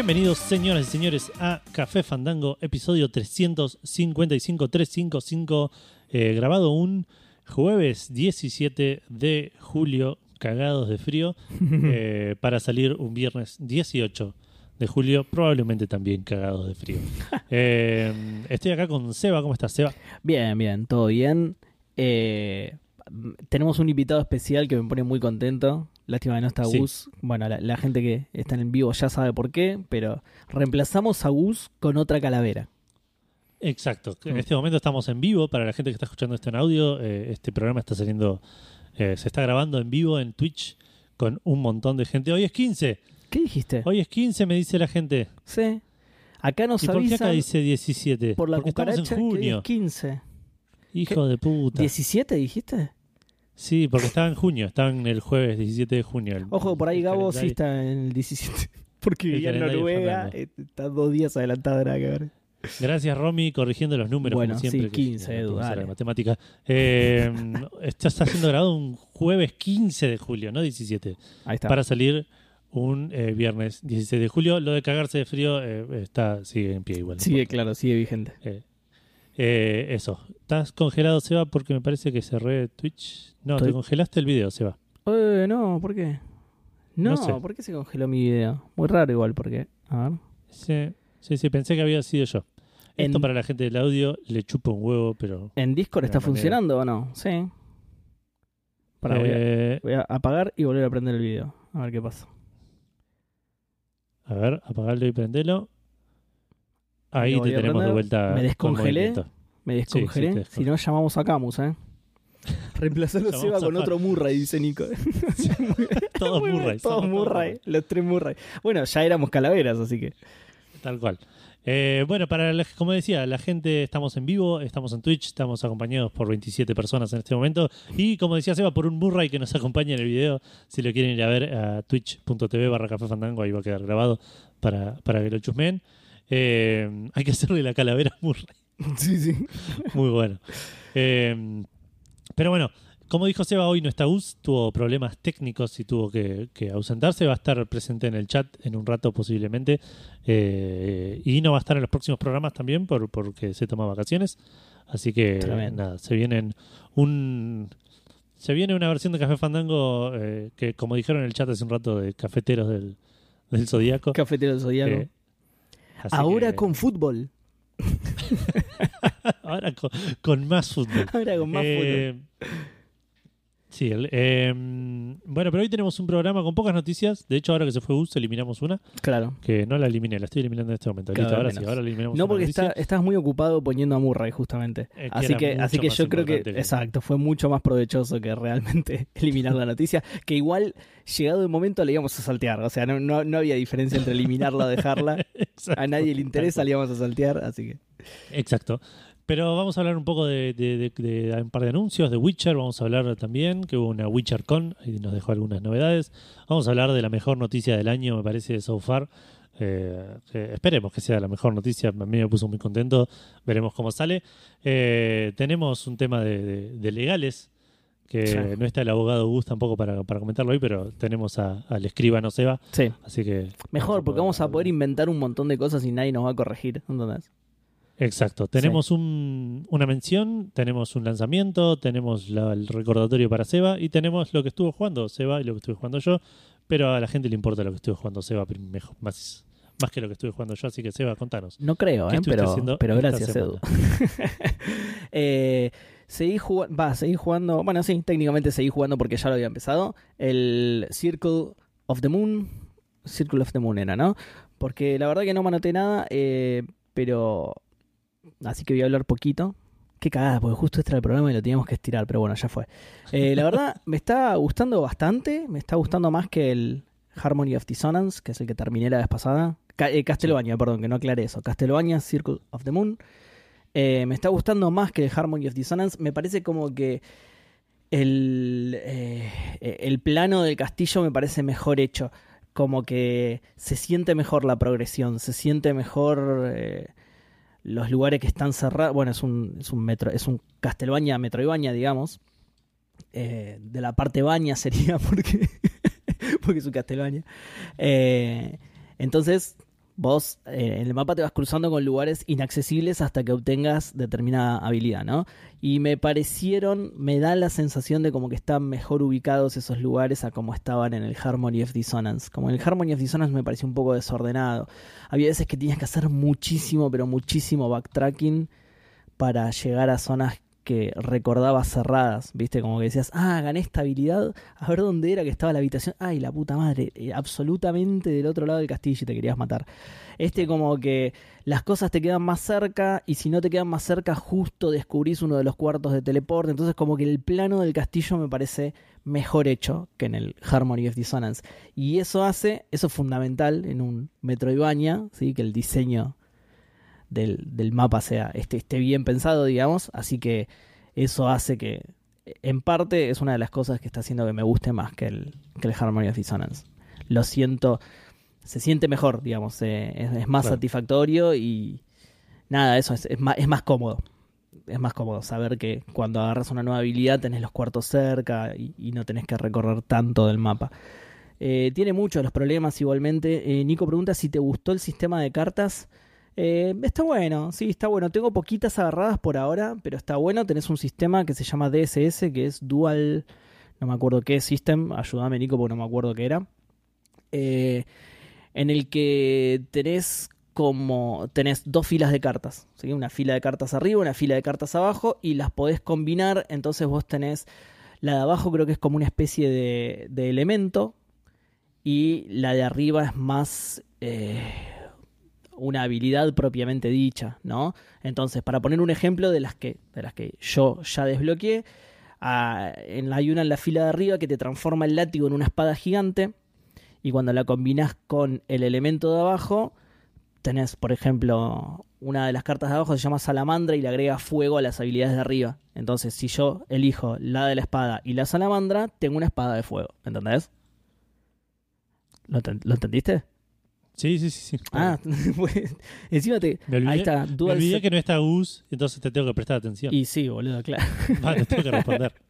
Bienvenidos, señoras y señores, a Café Fandango, episodio 355-355, eh, grabado un jueves 17 de julio, cagados de frío, eh, para salir un viernes 18 de julio, probablemente también cagados de frío. Eh, estoy acá con Seba, ¿cómo estás, Seba? Bien, bien, todo bien. Tenemos un invitado especial que me pone muy contento. Lástima que no está Sí. Gus. Bueno, la, la gente que está en vivo ya sabe por qué, pero reemplazamos a Gus con otra calavera. Exacto. En Mm. este momento estamos en vivo. Para la gente que está escuchando esto en audio, eh, este programa está saliendo, eh, se está grabando en vivo en Twitch con un montón de gente. Hoy es 15. ¿Qué dijiste? Hoy es 15, me dice la gente. Sí. Acá nos ¿Y por qué acá avisan dice 17? por la Porque estamos cucaracha en que junio. es 15. Hijo de puta. ¿17 dijiste? Sí, porque estaba en junio. Estaba en el jueves 17 de junio. el- Ojo, por ahí Gabo sí está en el 17. Porque vivía en Noruega, eh, está dos días adelantado, nada que ver. Gracias, Romy, corrigiendo los números. Bueno, como siempre, sí, que 15, no Edu, dale. matemática. Eh, está siendo grabado un jueves 15 de julio, no 17. Ahí está. para salir un eh, viernes 16 de julio. Lo de cagarse de frío eh, está sigue en pie igual. Sigue, claro, sigue vigente. Eh, eso. ¿Estás congelado, Seba? Porque me parece que cerré Twitch. No, Estoy- te congelaste el video, Seba. Eh, no, ¿por qué? No, No sé. ¿por qué se congeló mi video? Muy raro igual, porque... A ver. Sí, sí, sí, pensé que había sido yo. Esto para la gente del audio le chupa un huevo, pero... ¿En Discord está manera. funcionando o no? Sí. Para, voy, a, Eh, voy a apagar y volver a prender el video. A ver qué pasa. a ver, apagarlo y prendelo. Ahí te tenemos de vuelta. Me con descongelé. Me sí, descongelé. si no, llamamos a Camus, ¿eh? Reemplazalo Llamamos Seba con otro Murray, dice Nico. Todos Murray. Todos Murray. Los tres Murray. Bueno, ya éramos calaveras, así que... Tal cual. Eh, bueno, para la- como decía, la gente estamos en vivo, estamos en Twitch, estamos acompañados por 27 personas en este momento. Y como decía Seba, por un Murray que nos acompaña en el video. Si lo quieren ir a ver a twitch.tv barra café fandango, ahí va a quedar grabado para, para que lo chusmen. Eh, hay que hacerle la calavera a Murray. Sí, sí. Muy bueno. Eh, pero bueno, como dijo Seba, hoy no está Gus, tuvo problemas técnicos y tuvo que, que ausentarse. Va a estar presente en el chat en un rato posiblemente. Eh, y no va a estar en los próximos programas también por, porque se toma vacaciones. Así que Tremendo. nada, se vienen un... Se viene una versión de Café Fandango eh, que, como dijeron en el chat hace un rato, de cafeteros del, del Zodíaco. Cafetero del Zodíaco. Así Ahora que- con fútbol. ahora con, con más fútbol. Ahora con más Eh, Sí, el- eh, bueno, pero hoy tenemos un programa con pocas noticias. De hecho, ahora que se fue Gus, eliminamos una. Claro. que no la eliminé, la estoy eliminando en este momento. Listo, ahora sí, ahora eliminamos No porque está, estás muy ocupado poniendo a Murray, justamente. Eh, que así que, así que yo creo que, exacto, fue mucho más provechoso que realmente eliminar la noticia. Que igual, llegado el momento, le íbamos a saltear. O sea, no, no, no había diferencia entre eliminarla o dejarla. A nadie le interesa, le íbamos a saltear. Así que. Exacto. Pero vamos a hablar un poco de, de- de- de un par de anuncios de Witcher. Vamos a hablar también que hubo una Witcher Con, ahí nos dejó algunas novedades. Vamos a hablar de la mejor noticia del año, me parece, de so far. Eh, que esperemos que sea la mejor noticia. A mí me puso muy contento. Veremos cómo sale. Eh, tenemos un tema de, legales. Que Sí. no está el abogado Gus tampoco para, para comentarlo hoy, pero tenemos a- al escribano Seba. Sí, Así que. mejor, porque vamos a poder inventar un montón de cosas y nadie nos va a corregir. ¿Entendés? Exacto. Tenemos un- una mención, tenemos un lanzamiento, tenemos la- el recordatorio para Seba y tenemos lo que estuvo jugando Seba y lo que estuve jugando yo. Pero a la gente le importa lo que estuvo jugando Seba mejor- más, más que lo que estuve jugando yo. Así que Seba, contanos. No creo, ¿Qué ¿eh? pero, pero gracias, Edu. eh, seguí jugando, va, seguí jugando, bueno, sí, técnicamente seguí jugando porque ya lo había empezado. El Circle of the Moon, Circle of the Moon era, ¿no? Porque la verdad que no me anoté nada, eh, pero... Así que voy a hablar poquito. Qué cagada, porque justo este era el programa y lo teníamos que estirar, pero bueno, ya fue. Eh, la verdad, me está gustando bastante, me está gustando más que el Harmony of Dissonance, que es el que terminé la vez pasada. Ca- eh, perdón, que no aclaré eso. Castlevania, Circle of the Moon. Eh, me está gustando más que el Harmony of Dissonance. Me parece como que el, el plano del castillo me parece mejor hecho. Como que se siente mejor la progresión, se siente mejor los lugares que están cerrados. Bueno, es un, es un metro, es un Castlevania, Metroidvania, digamos. Eh, de la parte baña sería porque, porque es un Castlevania. Eh, entonces, vos eh, en el mapa te vas cruzando con lugares inaccesibles hasta que obtengas determinada habilidad, ¿no? Y me parecieron, me da la sensación de como que están mejor ubicados esos lugares a como estaban en el Harmony of Dissonance. Como en el Harmony of Dissonance me pareció un poco desordenado. Había veces que tenías que hacer muchísimo, pero muchísimo backtracking para llegar a zonas que recordabas cerradas, ¿viste? Como que decías, ah, gané esta habilidad, a ver dónde era que estaba la habitación. Ay, la puta madre, eh, absolutamente del otro lado del castillo y te querías matar. Este como que las cosas te quedan más cerca y si no te quedan más cerca, justo descubrís uno de los cuartos de teleporte. Entonces como que el plano del castillo me parece mejor hecho que en el Harmony of Dissonance. Y eso hace, eso es fundamental en un Metroidvania, ¿sí? que el diseño del, mapa sea esté, esté bien pensado, digamos. Así que eso hace que, en parte, es una de las cosas que está haciendo que me guste más que el, que el Harmony of Dissonance. Lo siento, se siente mejor, digamos, eh, es, más satisfactorio y nada, eso es, es, más, es más cómodo. Es más cómodo saber que cuando agarras una nueva habilidad tenés los cuartos cerca y, no tenés que recorrer tanto del mapa. Eh, tiene muchos los problemas igualmente. Eh, Nico pregunta si te gustó el sistema de cartas. Eh, está bueno, sí, está bueno. Tengo poquitas agarradas por ahora, pero está bueno. Tenés un sistema que se llama DSS, que es Dual. No me acuerdo qué system. Ayúdame, Nico, porque no me acuerdo qué era. Eh, en el que tenés como. Tenés dos filas de cartas. Una fila de cartas arriba, una fila de cartas abajo. Y las podés combinar. Entonces vos tenés. La de abajo creo que es como una especie de, de elemento. Y la de arriba es más. Eh, una habilidad propiamente dicha, ¿no? Entonces, para poner un ejemplo de las que, de las que yo ya desbloqueé, ah, en, hay una en la fila de arriba que te transforma el látigo en una espada gigante y cuando la combinas con el elemento de abajo, tenés, por ejemplo, una de las cartas de abajo se llama salamandra y le agrega fuego a las habilidades de arriba. Entonces, si yo elijo la de la espada y la salamandra, tengo una espada de fuego. ¿Entendés? ¿Lo, ¿Lo entendiste? Sí, sí, sí. sí. Ah, pues, encima te. Me olvidé, ahí está. me olvidé que no está Gus, entonces te tengo que prestar atención. Y sí, boludo, claro. Vale, tengo que responder.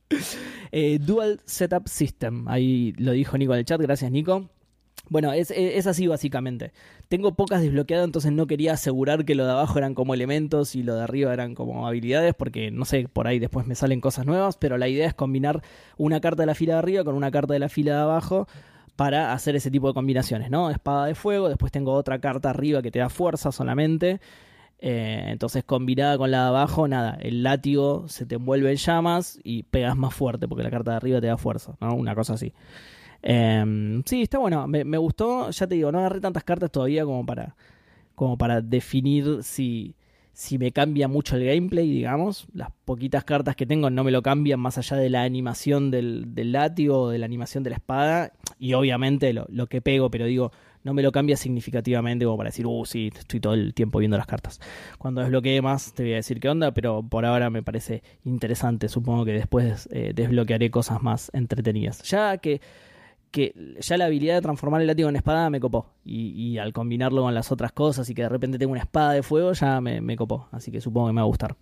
Eh, Dual Setup System. Ahí lo dijo Nico en el chat. Gracias, Nico. Bueno, es, es, así básicamente. Tengo pocas desbloqueadas, entonces no quería asegurar que lo de abajo eran como elementos y lo de arriba eran como habilidades, porque no sé, por ahí después me salen cosas nuevas, pero la idea es combinar una carta de la fila de arriba con una carta de la fila de abajo para hacer ese tipo de combinaciones, ¿no? Espada de fuego, después tengo otra carta arriba que te da fuerza solamente. Eh, entonces, combinada con la de abajo, nada, el látigo se te envuelve en llamas y pegas más fuerte porque la carta de arriba te da fuerza, ¿no? Una cosa así. Em, sí, está bueno, me, me, gustó, ya te digo, no agarré tantas cartas todavía como para, como para definir si, si me cambia mucho el gameplay, digamos. Las poquitas cartas que tengo no me lo cambian más allá de la animación del, del látigo o de la animación de la espada. Y obviamente lo, lo, que pego, pero digo, no me lo cambia significativamente como para decir, uh, sí, estoy todo el tiempo viendo las cartas. Cuando desbloquee más te voy a decir qué onda, pero por ahora me parece interesante. Supongo que después eh, desbloquearé cosas más entretenidas. Ya que que ya la habilidad de transformar el látigo en espada me copó. Y, al combinarlo con las otras cosas y que de repente tengo una espada de fuego, ya me, copó. Así que supongo que me va a gustar.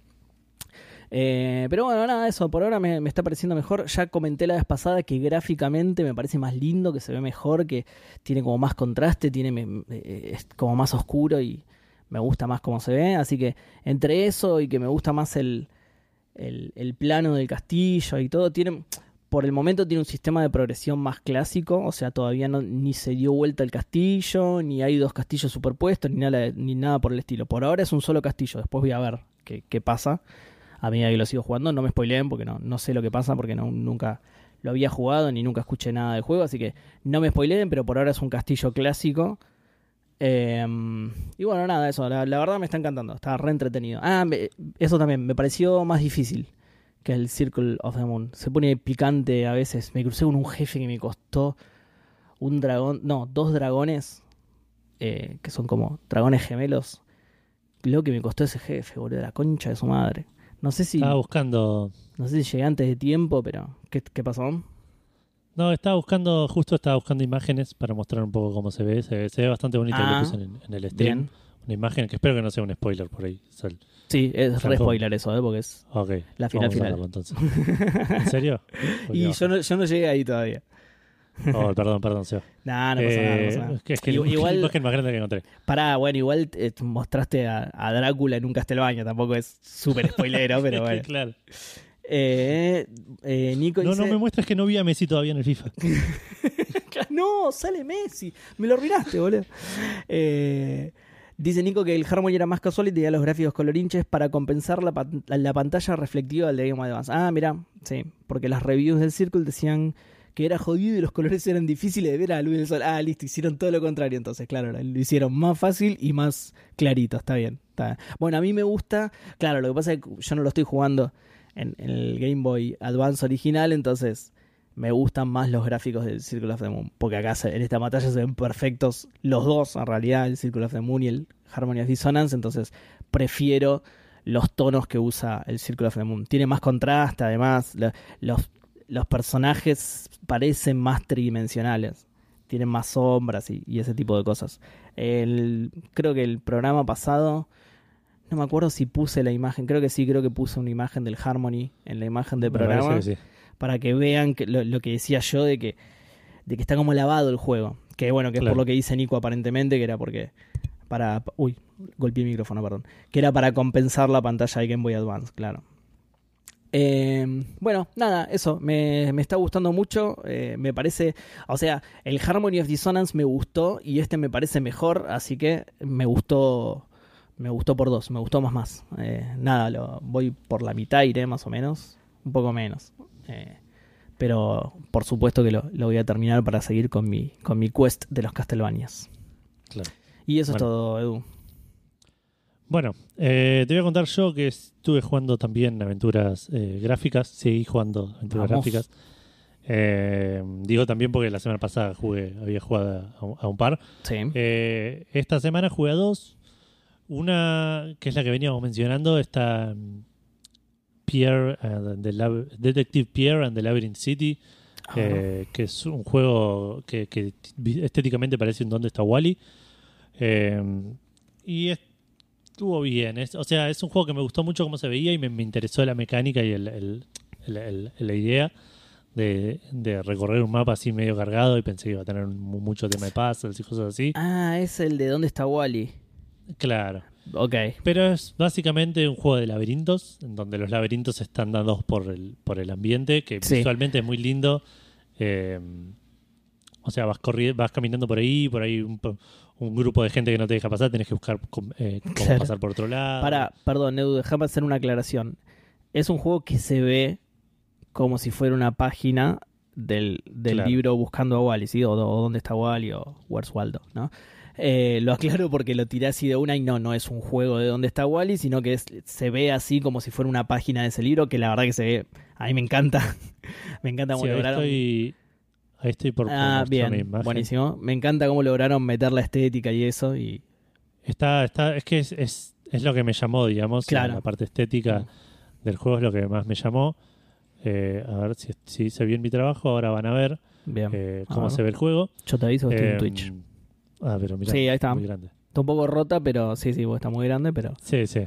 Eh, pero bueno, nada, eso por ahora me, está pareciendo mejor. Ya comenté la vez pasada que gráficamente me parece más lindo, que se ve mejor, que tiene como más contraste, tiene es como más oscuro y me gusta más cómo se ve. Así que entre eso y que me gusta más el, el, el plano del castillo y todo, tiene por el momento tiene un sistema de progresión más clásico, o sea, todavía no, ni se dio vuelta el castillo, ni hay dos castillos superpuestos, ni nada, ni nada por el estilo. Por ahora es un solo castillo, después voy a ver qué, pasa a medida que lo sigo jugando. No me spoileen porque no, no sé lo que pasa, porque nunca lo había jugado ni nunca escuché nada del juego, así que no me spoileen, pero por ahora es un castillo clásico. Em, y bueno, nada, eso, la, la, verdad me está encantando, está re entretenido. Ah, eso también, me pareció más difícil que el Circle of the Moon. Se pone picante a veces. Me crucé con un jefe que me costó un dragón, no, dos dragones, eh, que son como dragones gemelos. Lo que me costó ese jefe, boludo, la concha de su madre. No sé si. Estaba buscando. No sé si llegué antes de tiempo, pero. ¿Qué, qué pasó? No, estaba buscando, justo estaba buscando imágenes para mostrar un poco cómo se ve. Se, ve bastante bonito ah, en, en, el stream. Una imagen que espero que no sea un spoiler por ahí. Sal. Sí, es re spoiler eso, ¿eh? porque es okay, la final final. ¿En serio? y yo no, yo no llegué ahí todavía. Oh, perdón, perdón, Seba. Nah, no pasa nada, no Eh, pasa nada. es que, es que Igual- igual- imagen más grande que encontré. Pará, bueno, igual eh, mostraste a, a Drácula en un Castelbaño, tampoco es súper spoilero, pero bueno. claro. Eh, eh, Nico No, dice... no me muestres que no vi a Messi todavía en el FIFA. No, sale Messi. Me lo arruinaste, boludo. Eh, dice Nico que el Harmony era más casual y tenía los gráficos colorinches para compensar la, la pantalla reflectiva del de Game Advance. Ah, mira, sí. Porque las reviews del Circle decían que era jodido y los colores eran difíciles de ver a la luz del sol. Ah, listo, hicieron todo lo contrario entonces, claro, lo hicieron más fácil y más clarito, está bien. está- Bueno, a mí me gusta, claro, lo que pasa es que yo no lo estoy jugando en el Game Boy Advance original, entonces me gustan más los gráficos del Circle of the Moon, porque acá se- en esta batalla se ven perfectos los dos, en realidad, el Circle of the Moon y el Harmony of Dissonance, entonces prefiero los tonos que usa el Circle of the Moon. Tiene más contraste, además, lo- los, los personajes parecen más tridimensionales, tienen más sombras y, y ese tipo de cosas. El, creo que el programa pasado, no me acuerdo si puse la imagen, creo que sí, creo que puse una imagen del Harmony en la imagen del programa. Para que vean que lo, lo que decía yo de que, de que está como lavado el juego. Que bueno, que es por lo que dice Nico aparentemente, que era porque para... Uy, golpeé el micrófono, perdón. Que era para compensar la pantalla de Game Boy Advance, claro. Eh, bueno, nada, eso, me, me está gustando mucho, eh, me parece, o sea, el Harmony of Dissonance me gustó y este me parece mejor, así que me gustó, me gustó por dos, me gustó más más. Eh, nada, lo, voy por la mitad, iré más o menos, un poco menos. Eh, pero por supuesto que lo, lo voy a terminar para seguir con mi, con mi quest de los Castlevanias. Claro. Y eso Bueno. es todo, Edu. Bueno, eh, te voy a contar yo que estuve jugando también aventuras eh, gráficas. Seguí jugando aventuras Vamos. gráficas. Eh, digo también porque la semana pasada jugué, había jugado a, un- a un par. Sí. Esta semana jugué a dos. Una que es la que veníamos mencionando, está mm, Pierre and the Lab- Detective Pierre and the Labyrinth City, Ah, eh, que es un juego que, que estéticamente parece un Dónde está Wally. Eh, y estuvo bien. Es- o sea, es un juego que me gustó mucho cómo se veía y me, me interesó la mecánica y el, el- el- el- la idea de, de recorrer un mapa así medio cargado y pensé que iba a tener mu- mucho tema de puzzles y cosas así. Ah, es el de ¿Dónde está Wally? Claro. Ok. Pero es básicamente un juego de laberintos, en donde los laberintos están dados por el, por el ambiente, que Sí. visualmente es muy lindo. Eh, o sea, vas, vas caminando por ahí, por ahí un, po- un grupo de gente que no te deja pasar, tenés que buscar eh, cómo Claro. pasar por otro lado. Para, perdón, Edu, déjame hacer una aclaración. Es un juego que se ve como si fuera una página del, del Claro. libro Buscando a Wally, ¿sí? O, o Dónde está Wally o Where's Waldo, ¿no? Eh, lo aclaro porque lo tiré así de una y no, no es un juego de Dónde está Wally, sino que es- se ve así como si fuera una página de ese libro, que la verdad que se ve, a mí me encanta. me encanta cómo Sí, ahí lograron... estoy, ahí estoy por, Ah, bien, imagen. buenísimo. Me encanta cómo lograron meter la estética y eso y... Está, está, es que es, es, es lo que me llamó, digamos. Claro. La parte estética del juego es lo que más me llamó. Eh, a ver si, si hice bien mi trabajo. Ahora van a ver Bien. eh, cómo se ve el juego. Yo te aviso que estoy en Eh, Twitch. Ah, pero mira, Sí, ahí está. muy grande. Está un poco rota, pero sí, sí, está muy grande, pero, Sí, sí.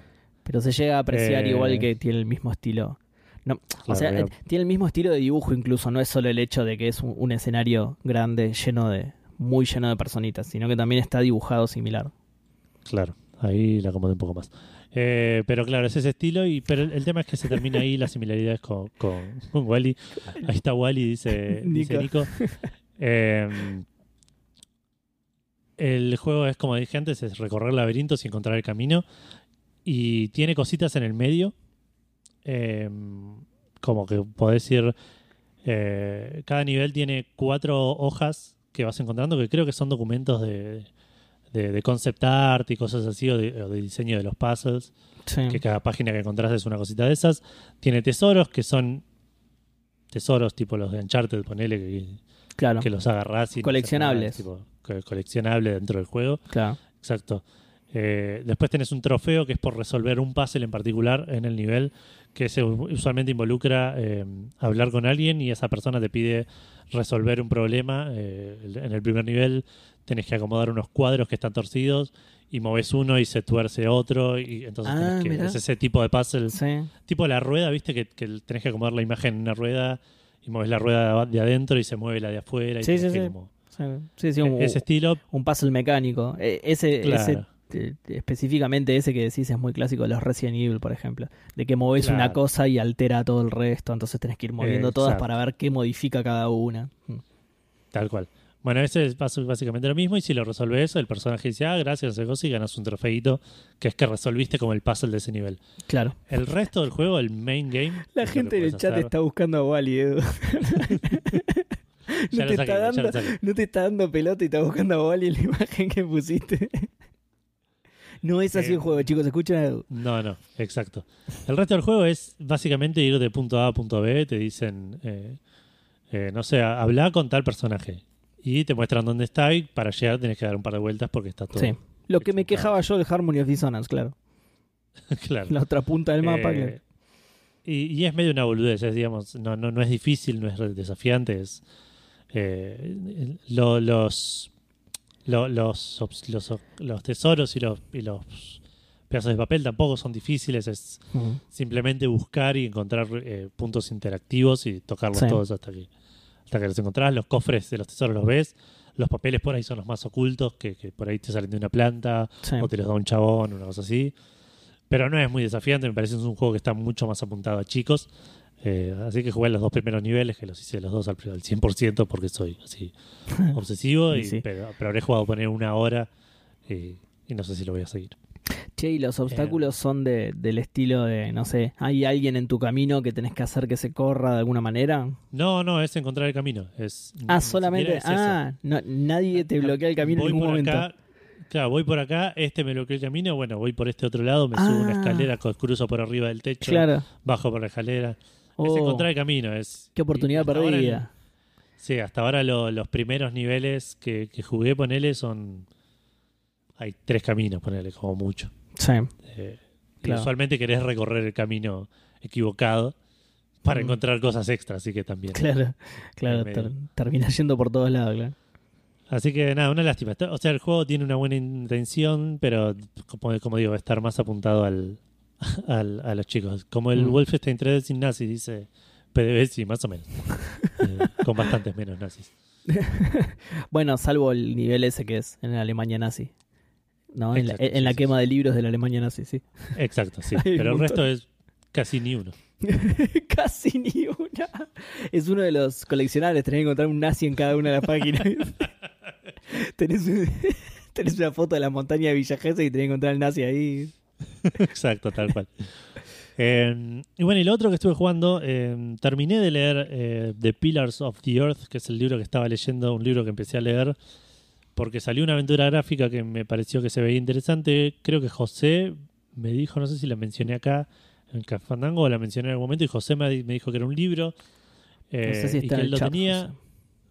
pero se llega a apreciar Eh, igual que tiene el mismo estilo. No, o sea, eh, tiene el mismo estilo de dibujo incluso, no es solo el hecho de que es un, un escenario grande, lleno de, muy lleno de personitas, sino que también está dibujado similar. Claro, ahí la acomodé un poco más. Eh, pero claro, es ese estilo, y pero el, el tema es que se termina ahí las similaridades con, con, con Wally. Ahí está Wally, dice dice Nico. Nico. Eh, el juego es, como dije antes, es recorrer laberintos y encontrar el camino. Y tiene cositas en el medio. eh, como que podés ir... eh, cada nivel tiene cuatro hojas que vas encontrando, que creo que son documentos de, de, de concept art y cosas así, o de, o de diseño de los puzzles, Sí. que cada página que encontrás es una cosita de esas. Tiene tesoros, que son tesoros tipo los de Uncharted, ponele, que, claro, que los agarrás y... Coleccionables. tipo, coleccionable dentro del juego. claro. Exacto. Eh, después tenés un trofeo que es por resolver un puzzle en particular en el nivel, que se usualmente involucra eh, hablar con alguien y esa persona te pide resolver un problema. Eh, en el primer nivel tenés que acomodar unos cuadros que están torcidos y moves uno y se tuerce otro y entonces Ah, tenés que, mirá. es ese tipo de puzzle Sí. tipo la rueda, viste que, que tenés que acomodar la imagen en una rueda y mueves la rueda de adentro y se mueve la de afuera. Y Sí, tenés sí, que sí. como- Sí, sí, un, ese estilo, un puzzle mecánico. Eh, Ese, Claro. ese específicamente ese que decís es muy clásico de los Resident Evil, por ejemplo. De que moves una cosa y altera todo el resto, entonces tenés que ir moviendo todas Exacto. para ver qué modifica cada una. Mm. tal cual. Bueno, ese es básicamente lo mismo y si lo resolves, el personaje dice, ah, gracias, cosa y ganas un trofeito que es que resolviste como el puzzle de ese nivel. Claro. El resto del juego, el main game... La gente en el chat hacer. está buscando a Wally, Edu. No, te está dando, no te está dando pelota y está buscando a Wally en la imagen que pusiste. no es así Eh, el juego, chicos. Escuchen a Edu. No, no, exacto. El resto del juego es básicamente ir de punto A a punto B, te dicen, eh, eh, no sé, habla con tal personaje. Y te muestran dónde está y para llegar tenés que dar un par de vueltas porque está todo. Sí. Lo que me quejaba yo del Harmony of Dissonance, claro. claro. La otra punta del mapa, Eh, claro. y, y es medio una boludez, es, digamos, no, no, no es difícil, no es desafiante, es eh, lo- los, lo- los, los, los tesoros y los, y los pedazos de papel tampoco son difíciles, es simplemente buscar y encontrar eh, puntos interactivos y tocarlos Sí. todos hasta que, hasta que los encontrás. Los cofres de los tesoros los ves, los papeles por ahí son los más ocultos, que, que por ahí te salen de una planta Sí. o te los da un chabón, una cosa así. Pero no es muy desafiante, me parece que es un juego que está mucho más apuntado a chicos. Eh, así que jugué los dos primeros niveles, que los hice los dos al, al 100% porque soy así obsesivo, Y sí. pero, pero habré jugado poner una hora eh, y no sé si lo voy a seguir. Che, y los obstáculos son de, del estilo de, no sé, hay alguien en tu camino que tenés que hacer que se corra de alguna manera. No, no, es encontrar el camino. Es, Ah, ni solamente. es. Ah, no, nadie te bloquea el camino en voy ningún por momento. acá, claro, voy por acá, este me bloqueó el camino, bueno, voy por este otro lado, me subo una Ah. escalera, cruzo por arriba del techo, Claro. bajo por la escalera. Es Oh, encontrar el camino. Es, qué oportunidad ahora perdida. sí, hasta ahora lo- los primeros niveles que, que jugué, ponele, son... Hay tres caminos, ponele, como mucho. Sí. Eh, Claro. usualmente querés recorrer el camino equivocado para Mm. encontrar cosas extras, así que también. Claro, claro. Ter- termina yendo por todos lados, claro. Así que nada, una lástima. O sea, el juego tiene una buena intención, pero como, como digo, estar más apuntado al, al- a los chicos. Como el Mm. Wolfenstein 3 sin nazis, dice PDB, sí, más o menos. Eh, con bastantes menos nazis. Bueno, salvo el nivel ese que es en la Alemania nazi. ¿No? En la, en la quema de libros de la Alemania nazi, sí. Exacto, sí. Pero el resto es casi ni uno. Casi ni una. Es uno de los coleccionables, tenés que encontrar un nazi en cada una de las páginas. tenés, un- tenés una foto de la montaña de Villa Gesell y tenés que encontrar el nazi ahí. Exacto, tal cual. Eh, y bueno, y lo otro que estuve jugando, eh, terminé de leer eh, The Pillars of the Earth, que es el libro que estaba leyendo, un libro que empecé a leer, porque salió una aventura gráfica que me pareció que se veía interesante. Creo que José me dijo, no sé si la mencioné acá en Cafandango o la mencioné en algún momento, y José me, me dijo que era un libro. eh, No sé si y que él el lo chat. tenía, José.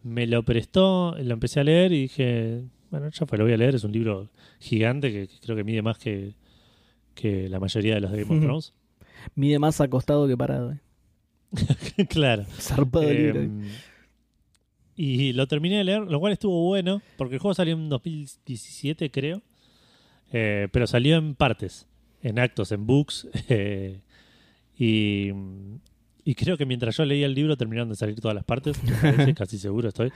me lo prestó, lo empecé a leer y dije, bueno, ya fue, lo voy a leer, es un libro gigante que, que creo que mide más que, que la mayoría de los de Game of. Thrones. Mide más acostado que parado. eh. claro. Zarpado Eh, libro. y lo terminé de leer, lo cual estuvo bueno, porque el juego salió en 2017, creo. Eh, pero salió en partes, en actos, en books. eh, y, y creo que mientras yo leía el libro terminaron de salir todas las partes, parece, casi seguro estoy.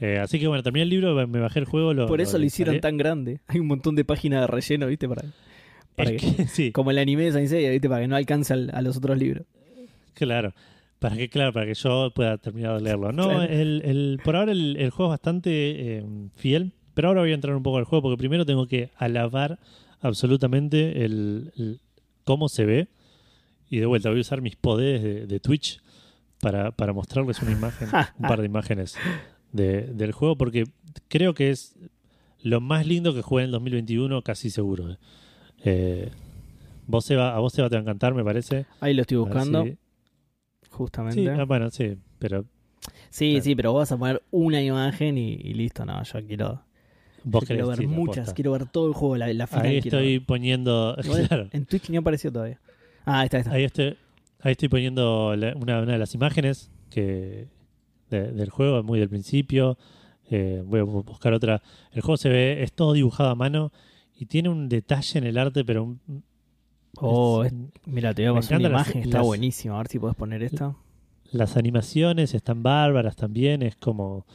Eh, así que bueno, terminé el libro, me bajé el juego. Lo, Por eso lo hicieron instalé. tan grande. Hay un montón de páginas de relleno, ¿viste? Para, para Es que- que- sí, como el anime de Saint Seiya, ¿viste? Para que no alcance al- a los otros libros. Claro. Para que, claro, para que yo pueda terminar de leerlo. No, Claro. el, el- por ahora el, el juego es bastante eh, fiel, pero ahora voy a entrar un poco al juego porque primero tengo que alabar absolutamente el, el- cómo se ve. Y de vuelta voy a usar mis poderes de, de Twitch para, para mostrarles una imagen, un par de imágenes de- del juego porque creo que es lo más lindo que jugué en el 2021, casi seguro. Eh. Vos, Seba, a vos, Seba, te va a encantar, me parece. Ahí lo estoy buscando, si- justamente. Sí, Sí, ah, bueno, sí, pero sí, claro. pero vos vas a poner una imagen y, y listo. No, yo quiero, vos yo quiero ver sí, muchas. Quiero ver todo el juego, la, la final. Ahí estoy poniendo, claro, En Twitch no apareció todavía. Ah, ahí está, ahí está. ahí estoy, ahí estoy poniendo la- una, una de las imágenes que de- del juego, muy del principio. Eh, voy a bu- buscar otra. El juego se ve, es todo dibujado a mano y tiene un detalle en el arte, pero un- Oh, es- es- mira, te voy a pasar una las- imagen, está buenísima. A ver si podés poner esta. las animaciones están bárbaras también. Es como.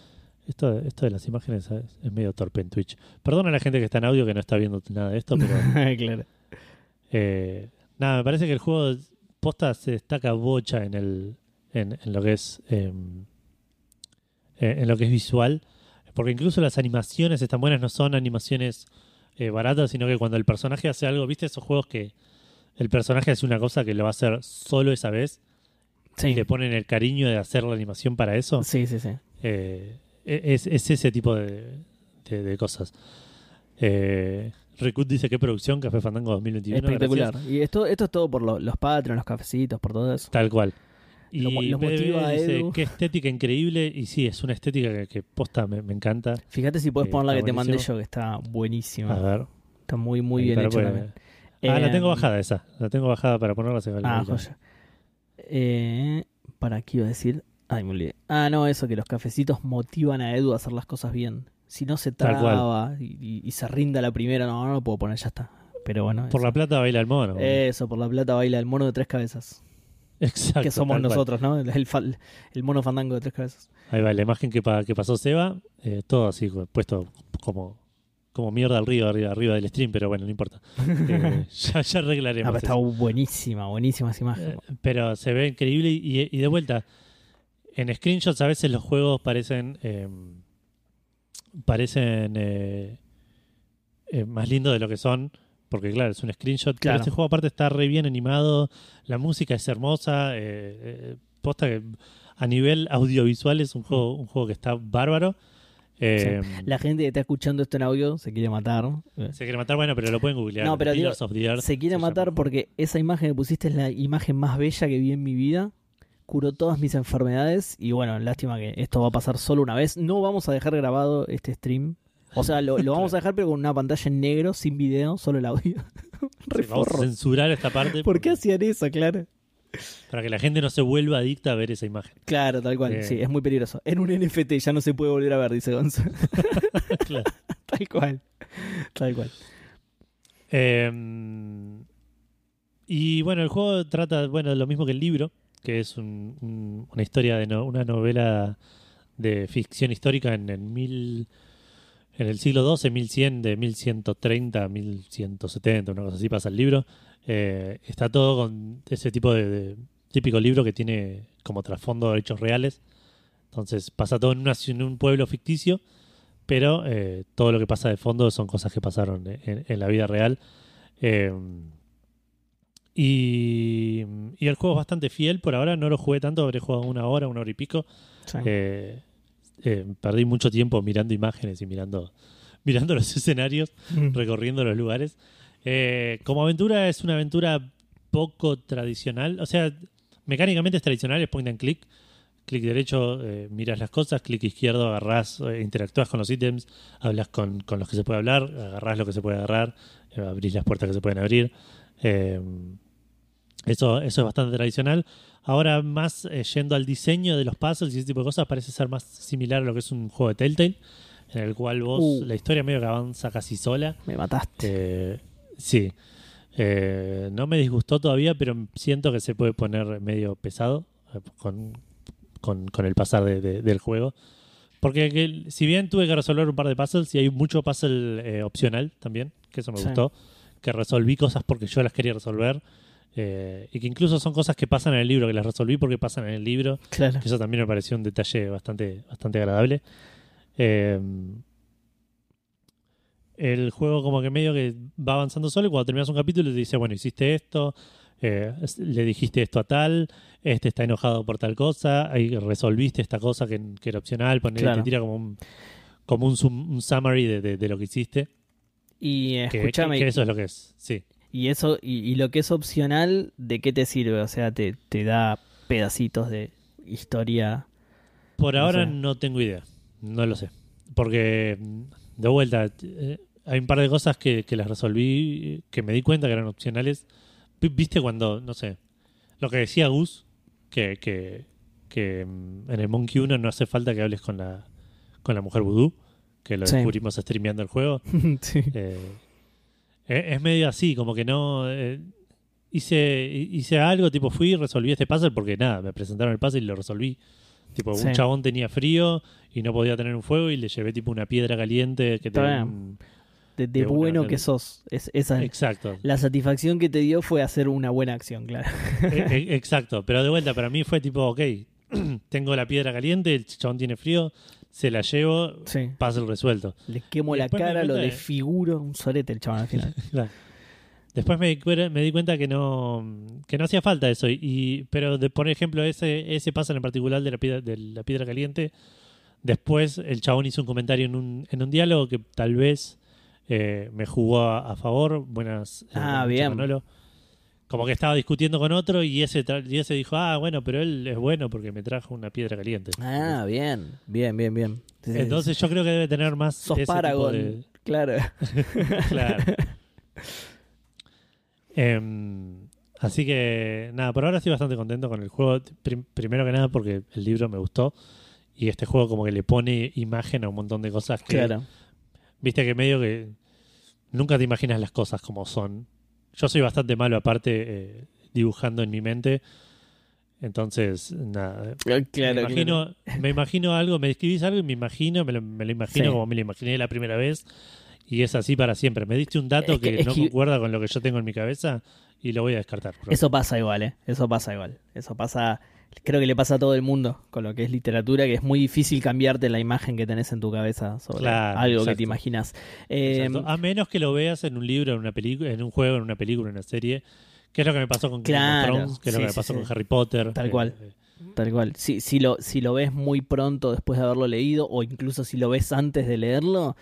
Esto, esto de las imágenes ¿sabes? es medio torpe en Twitch. Perdona a la gente que está en audio que no está viendo nada de esto, pero. claro. eh, nada, me parece que el juego posta se destaca bocha en el. en, en lo que es. em, eh, en lo que es visual. Porque incluso las animaciones están buenas, no son animaciones eh, baratas, sino que cuando el personaje hace algo, ¿viste esos juegos que el personaje hace una cosa que lo va a hacer solo esa vez y Sí. le ponen el cariño de hacer la animación para eso? sí, sí, sí. Eh, es, es ese tipo de, de- de cosas. Eh, dice que producción, Café Fandango 2021. Espectacular. gracias. Y esto, esto es todo por lo- los Patreon, los cafecitos, por todo eso. Tal cual. Y Lo mo- lo BBB motiva a dice, qué estética increíble. Y sí, es una estética que, que posta me, me encanta. Fíjate si puedes Eh, poner la que te mandé yo, que está buenísima. A ver. Está muy, muy Ahí bien hecho también. Ah, la Eh, tengo bajada esa. La tengo bajada para ponerla. Se Ah, joya. Eh, ¿Para qué iba a decir? Ay, me olvidé. Ah, no, eso, que los cafecitos motivan a Edu a hacer las cosas bien. Si no se traba y, y- y se rinda la primera, no, no lo puedo poner, ya está. Pero bueno, Por eso. la plata baila el mono. Eso, por la plata baila el mono de tres cabezas. Exacto. que somos nosotros, ¿no? El, el mono fandango de tres cabezas. Ahí va, la imagen que, pa- que pasó Seba. eh, todo así, puesto como, como mierda al río arriba, arriba del stream, pero bueno, no importa. Eh, ya, ya Ah, arreglaremos. pero está buenísima, buenísima esa imagen. Eh, pero se ve increíble y, y de vuelta, en screenshots a veces los juegos parecen eh, parecen más lindos de lo que son, porque claro, es un screenshot, Claro. pero este juego aparte está re bien animado, la música es hermosa, eh, eh, posta que a nivel audiovisual es un juego, un juego que está bárbaro. Eh, La gente que está escuchando esto en audio se quiere matar. Se quiere matar, bueno, pero lo pueden googlear. No, pero Pillars digo, of the Earth Se quiere matar porque esa imagen que pusiste es la imagen más bella que vi en mi vida. Curó todas mis enfermedades. Y bueno, lástima que esto va a pasar solo una vez. No vamos a dejar grabado este stream. O sea, lo, lo vamos a dejar, pero con una pantalla en negro, sin video, solo el audio. Re Sí, vamos a censurar esta parte. ¿Por qué hacían eso? Claro. Para que la gente no se vuelva adicta a ver esa imagen. Claro, tal cual. Eh. Sí, es muy peligroso. En un NFT ya no se puede volver a ver, dice Gonzo. Claro. tal cual. Tal cual. Eh, y bueno, el juego trata, bueno, de lo mismo que el libro, que es un- un- una historia de no- una novela de ficción histórica en el mil en el siglo XII, 1100, de 1130 a 1170, una cosa así pasa el libro. Eh, está todo con ese tipo de, de típico libro que tiene como trasfondo hechos reales. Entonces pasa todo en, una, ci- en un pueblo ficticio, pero eh, todo lo que pasa de fondo son cosas que pasaron en, en la vida real. Eh, y, y el juego es bastante fiel. Por ahora no lo jugué tanto, habré jugado una hora, una hora y pico. Sí. Eh, eh, perdí mucho tiempo mirando imágenes y mirando, mirando los escenarios, recorriendo los lugares. Eh, como aventura es una aventura poco tradicional. O sea, mecánicamente es tradicional, es point and click. Clic derecho, eh, miras las cosas, clic izquierdo, agarrás, eh, interactúas con los ítems, hablas con, con los que se puede hablar, agarrás lo que se puede agarrar, eh, abrís las puertas que se pueden abrir. Eso, eso es bastante tradicional. Ahora, más eh, yendo al diseño de los puzzles y ese tipo de cosas, parece ser más similar a lo que es un juego de Telltale, en el cual vos, Uh. la historia medio que avanza casi sola. Me mataste. Eh, sí. Eh, no me disgustó todavía, pero siento que se puede poner medio pesado eh, con, con, con el pasar de- de- del juego. Porque que- si bien tuve que resolver un par de puzzles y hay mucho puzzle eh, opcional también, que eso me Sí. gustó, que resolví cosas porque yo las quería resolver. Eh, y que incluso son cosas que pasan en el libro, que las resolví porque pasan en el libro. Claro. Eso también me pareció un detalle bastante, bastante agradable. Eh, el juego como que medio que va avanzando solo y cuando terminas un capítulo te dice, bueno, hiciste esto, eh, le dijiste esto a tal, este está enojado por tal cosa, ahí resolviste esta cosa que, que era opcional, Claro. te tira como un, como un, sum- un summary de, de- de lo que hiciste. Y Que, escúchame, que- que eso es lo que es, sí. Y eso, y, y lo que es opcional, ¿de qué te sirve? O sea, te, te da pedacitos de historia. Por No ahora sé. no tengo idea, no lo sé. Porque, de vuelta, eh, hay un par de cosas que, que las resolví, que me di cuenta que eran opcionales. Vi- ¿Viste cuando, no sé, lo que decía Gus, que, que, que mm, en el Monkey 1 no hace falta que hables con la, con la mujer vudú, que lo Sí. descubrimos streameando el juego? sí. Eh, es, es medio así, como que no. eh, hice, hice algo, tipo fui y resolví este puzzle porque nada, me presentaron el puzzle y lo resolví. Tipo, Sí. un chabón tenía frío y no podía tener un fuego y le llevé tipo una piedra caliente que un- De, de de una bueno que sos. Es, esa, Exacto. la satisfacción que te dio fue hacer una buena acción, claro. E- e- Exacto, pero de vuelta para mí fue tipo, ok, tengo la piedra caliente, el chabón tiene frío, se la llevo, Sí. puzzle resuelto. Le quemo la cara, lo desfiguro. Un sorete el chabón al final. Claro. Después me me di cuenta que no que no hacía falta eso. Y, pero de, por ejemplo, ese, ese puzzle en particular de la piedra, de la piedra caliente, después el chabón hizo un comentario en un, en un diálogo que tal vez eh, me jugó a, a favor. Buenas. eh, Ah, bien. Como que estaba discutiendo con otro y ese, y ese dijo, ah, bueno, pero él es bueno porque me trajo una piedra caliente. Ah, bien. Bien, bien, bien. Entonces yo creo que debe tener más sos ese tipo de, Claro. Claro. Em, así que, nada, por ahora estoy bastante contento con el juego. Prim- primero que nada porque el libro me gustó. Y este juego como que le pone imagen a un montón de cosas que... Claro. Viste que medio que nunca te imaginas las cosas como son. Yo soy bastante malo aparte eh, dibujando en mi mente. Entonces, nada. Claro, me, claro. imagino, me imagino algo, me escribís algo y me imagino, me lo, me lo imagino Sí. como me lo imaginé la primera vez y es así para siempre. Me diste un dato Es que- que, es no que- concuerda con lo que yo tengo en mi cabeza y lo voy a descartar. Eso pasa igual, ¿eh? Eso pasa igual. Eso pasa, creo que le pasa a todo el mundo con lo que es literatura, que es muy difícil cambiarte la imagen que tenés en tu cabeza sobre Claro, algo que te imaginas. Eh, Exacto. A menos que lo veas en un libro, en una película, en un juego, en una película, en una serie, que es lo que me pasó con Game of Claro, Thrones, que es lo que me pasó sí. con Harry Potter. Tal eh, cual. eh, Tal cual. Si, si, lo, si lo ves muy pronto después de haberlo leído, o incluso si lo ves antes de leerlo,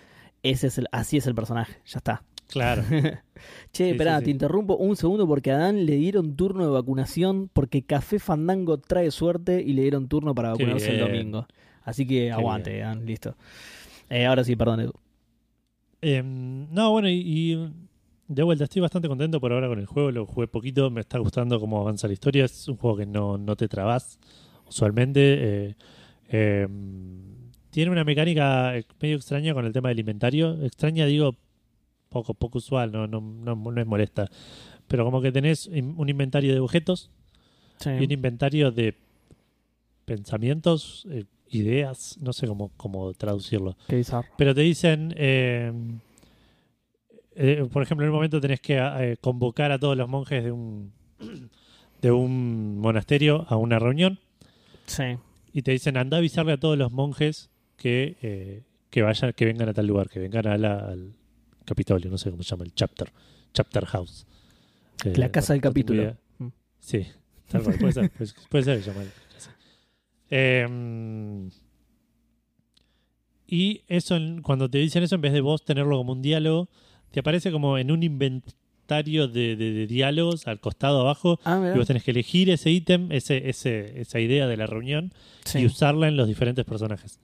ese es el, así es el personaje. Ya está. Claro. Che, Sí, espera, sí, te sí. interrumpo un segundo porque a Dan le dieron turno de vacunación porque Café Fandango trae suerte y le dieron turno para vacunarse el domingo. Así que aguante. Dan, listo. Eh, ahora sí, perdón, Edu. Em, no, bueno, y, y de vuelta, estoy bastante contento por ahora con el juego. Lo jugué poquito, me está gustando cómo avanza la historia. Es un juego que no, no te trabas usualmente. eh, em, tiene una mecánica medio extraña con el tema del inventario. Extraña, digo, poco, poco usual, no, no, no, no es molesta. Pero como que tenés un inventario de objetos y un inventario de pensamientos, eh, ideas, no sé cómo, cómo traducirlo. Qué bizarro. Pero te dicen, eh, eh, por ejemplo, en un momento tenés que eh, convocar a todos los monjes de un, de un monasterio a una reunión Sí. y te dicen, anda a avisarle a todos los monjes que, que vayan, que vengan a tal lugar, que vengan a la- al Capitolio, no sé cómo se llama, el chapter, chapter house. Eh, La casa del capítulo. Mm. Sí, tal cual, puede ser, puede, puede ser llamar. Eh, y eso, en- cuando te dicen eso, en vez de vos tenerlo como un diálogo, te aparece como en un inventario de, de- de diálogos al costado abajo. Ah, Y vos tenés que elegir ese ítem, ese, ese, esa idea de la reunión Sí. y usarla en los diferentes personajes.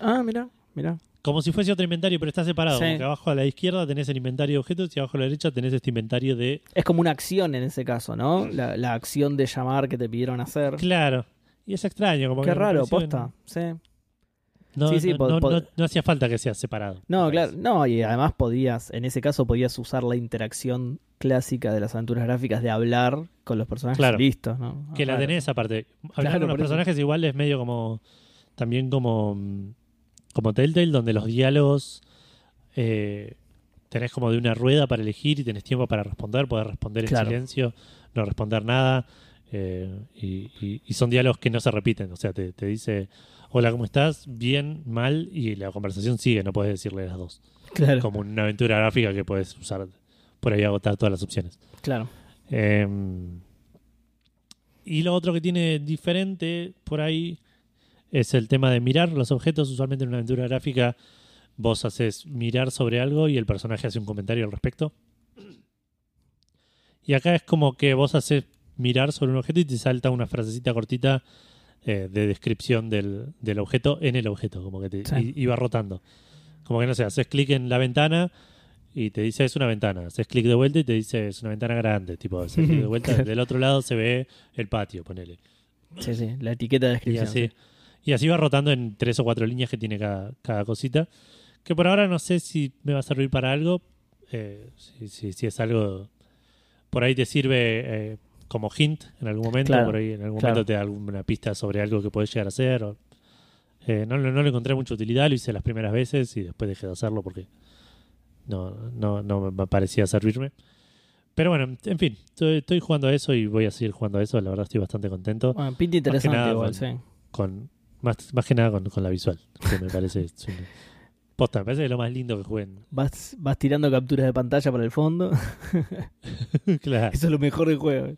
Ah, mira, mira. Como si fuese otro inventario, pero está separado. Sí. Como que abajo a la izquierda tenés el inventario de objetos y abajo a la derecha tenés este inventario de. Es como una acción en ese caso, ¿no? La, la acción de llamar que te pidieron hacer. Claro. Y es extraño. Como Qué que raro, posta. Sí. No, Sí, sí, no, po- no- po- no- no hacía falta que sea separado. No, claro, no, y además podías, en ese caso podías usar la interacción clásica de las aventuras gráficas de hablar con los personajes Claro. listos, ¿no? Que la Raro. tenés aparte. Hablar Claro, con los personajes igual es medio como. También como. Como Telltale, donde los diálogos. eh, tenés como de una rueda para elegir y tenés tiempo para responder. Podés responder en Claro. silencio, no responder nada. eh, y, y- y son diálogos que no se repiten. O sea, te, te dice. Hola, ¿cómo estás? Bien, mal, y la conversación sigue, no puedes decirle las dos. Claro, Como una aventura gráfica que puedes usar por ahí agotar todas las opciones. claro. Eh, y lo otro que tiene diferente por ahí es el tema de mirar los objetos. Usualmente en una aventura gráfica vos haces mirar sobre algo y el personaje hace un comentario al respecto. Y acá es como que vos haces mirar sobre un objeto y te salta una frasecita cortita eh, de descripción del, del objeto en el objeto, como que te Sí. y, y va rotando. Como que no sé, haces clic en la ventana y te dice es una ventana. Haces clic de vuelta y te dice es una ventana grande. Tipo, haces clic de vuelta, del otro lado se ve el patio, ponele. Sí, sí, la etiqueta de Y descripción. así, y así va rotando en tres o cuatro líneas que tiene cada, cada cosita. Que por ahora no sé si me va a servir para algo. eh, si, si- si es algo por ahí te sirve eh, como hint en algún momento, Claro, por ahí en algún claro. momento te da alguna pista sobre algo que puedes llegar a hacer. o- eh, no, le- no le encontré mucha utilidad, lo hice las primeras veces y después dejé de hacerlo porque no, no, no me parecía servirme. Pero bueno, en fin, estoy, estoy jugando a eso y voy a seguir jugando a eso. La verdad estoy bastante contento Bueno, pinta interesante nada, igual, con- sí. con más, más que nada con, con la visual, que me parece posta, me parece que es lo más lindo que jueguen. Vas, vas tirando capturas de pantalla para el fondo. claro. Eso es lo mejor del juego.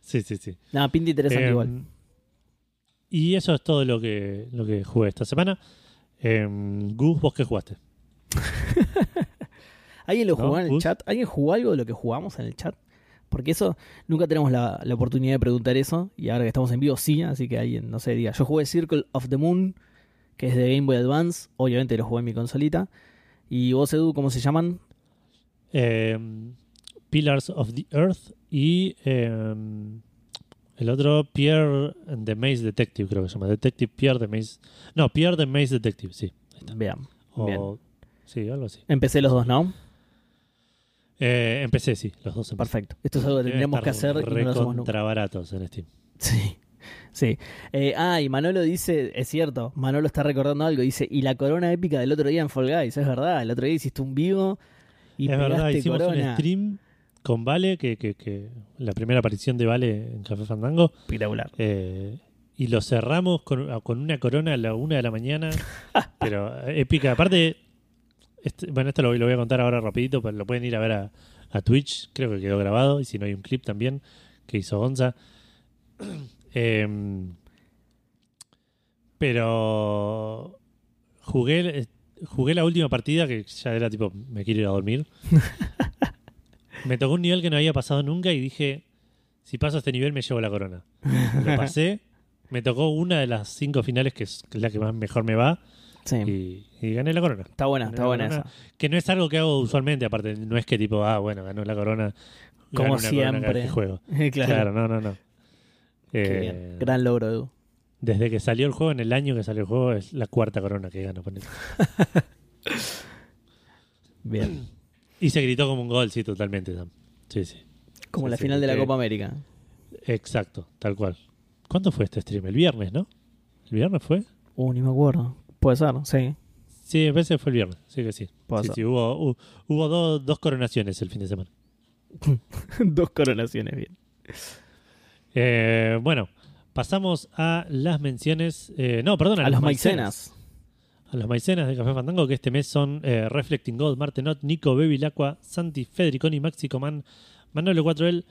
Sí, sí, sí. Nada, pinta interesante Em, igual. Y eso es todo lo que, lo que jugué esta semana. Em, Gus, ¿vos qué jugaste? ¿Alguien lo ¿no? jugó en el Gus? chat? ¿Alguien jugó algo de lo que jugamos en el chat? Porque eso, nunca tenemos la, la oportunidad de preguntar eso. Y ahora que estamos en vivo, sí. Así que alguien, no sé, diga. Yo jugué Circle of the Moon, que es de Game Boy Advance. Obviamente lo jugué en mi consolita. Y vos, Edu, ¿cómo se llaman? Em, Pillars of the Earth y em, el otro Pierre and the Maze Detective, creo que se llama. Detective Pierre the Maze. No, Pierre the Maze Detective, sí. ahí está. Vean. O- Bien. Sí, algo así. Empecé los dos, ¿no? Eh, empecé, sí, los dos empecé. Perfecto. Esto es algo que Deben tendríamos que hacer y no lo hacemos nunca. recontra baratos en Steam. Sí, sí. Eh, ah, y Manolo dice, es cierto, Manolo está recordando algo, dice, y la corona épica del otro día en Fall Guys, es verdad, el otro día hiciste un vivo y es verdad, hicimos un corona. stream con Vale, que, que, que la primera aparición de Vale en Café Fandango, Espectacular. eh, y lo cerramos con, con una corona a la una de la mañana, pero épica. Aparte, este- bueno, esto lo, lo voy a contar ahora rapidito, pero lo pueden ir a ver a, a Twitch, creo que quedó grabado, y si no hay un clip también que hizo Gonza. Em, pero jugué, jugué la última partida que ya era tipo, me quiero ir a dormir. me tocó un nivel que no había pasado nunca y dije, si paso este nivel me llevo la corona. Lo pasé, me tocó una de las cinco finales que es la que más mejor me va Sí, y, y gané la corona. está buena, gané está buena corona. esa. Que no es algo que hago usualmente, aparte, no es que tipo, ah, bueno, ganó la corona. Como corona siempre. juego. claro. Claro, no, no, no. Qué Eh, bien. Gran logro, Edu. Desde que salió el juego, en el año que salió el juego, es la cuarta corona que gano. Bien. Y se gritó como un gol, sí, totalmente. Sam. Sí, sí. Como Sí, la sí, final de la que- Copa América. Exacto, tal cual. ¿Cuándo fue este stream? El viernes, ¿no? ¿El viernes fue? Uh, ni me acuerdo. Puede ser, sí. Sí, a veces fue el viernes. Sí que sí. Puede Sí, ser. sí, hubo, hu- hubo dos, dos coronaciones el fin de semana. Dos coronaciones, bien. Eh, bueno, pasamos a las menciones. eh, no, perdón, a, A los maicenas. A los maicenas de Café Fandango, que este mes son eh, Reflecting Gold, Martenot, Nico, Baby Lacqua, Santi, Federiconi, Maxi Coman, Manolo 4L,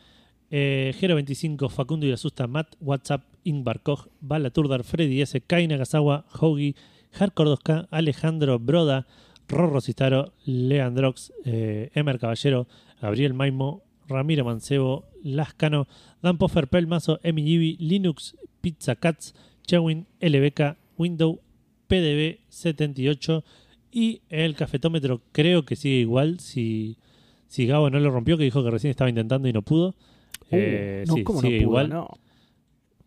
eh, Gero 25, Facundo y Asusta, Matt, WhatsApp, Ingvar Koch, Bala Turdar, Freddy S, Kai Nagasawa, Hogi, Hardcore 2K, Alejandro Broda, Rorro Citaro, Leandrox, eh, Emer Caballero, Gabriel Maimo, Ramiro Mancebo, Lascano, Dan Poffer, Pelmazo, Emi Linux, Pizza Cats, Chewin, LBK, Window, PDB 78 y el cafetómetro creo que sigue igual si, si Gabo no lo rompió, que dijo que recién estaba intentando y no pudo. Eh, Uh, no, sí, ¿cómo no pudo? igual. No.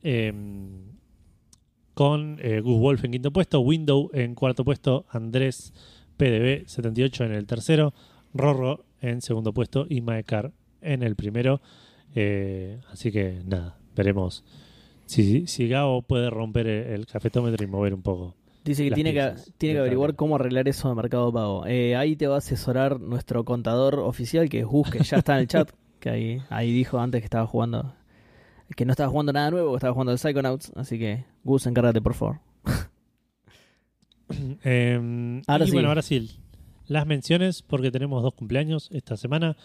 Eh, con eh, Gus Wolf en quinto puesto, Window en cuarto puesto, Andrés PDB 78 en el tercero, Rorro en segundo puesto y Maekar en el primero. Eh, así que nada, veremos si, si Gabo puede romper el, el cafetómetro y mover un poco. Dice que tiene que, tiene que averiguar cómo arreglar eso de Mercado Pago. Eh, ahí te va a asesorar nuestro contador oficial, que es Gus, que ya está en el chat. Que ahí, ahí dijo antes que estaba jugando. Que no estaba jugando nada nuevo, que estaba jugando el Psychonauts. Así que, Gus, encárgate, por favor. Eh, Ahora y sí. bueno, ahora sí, las menciones, porque tenemos dos cumpleaños esta semana.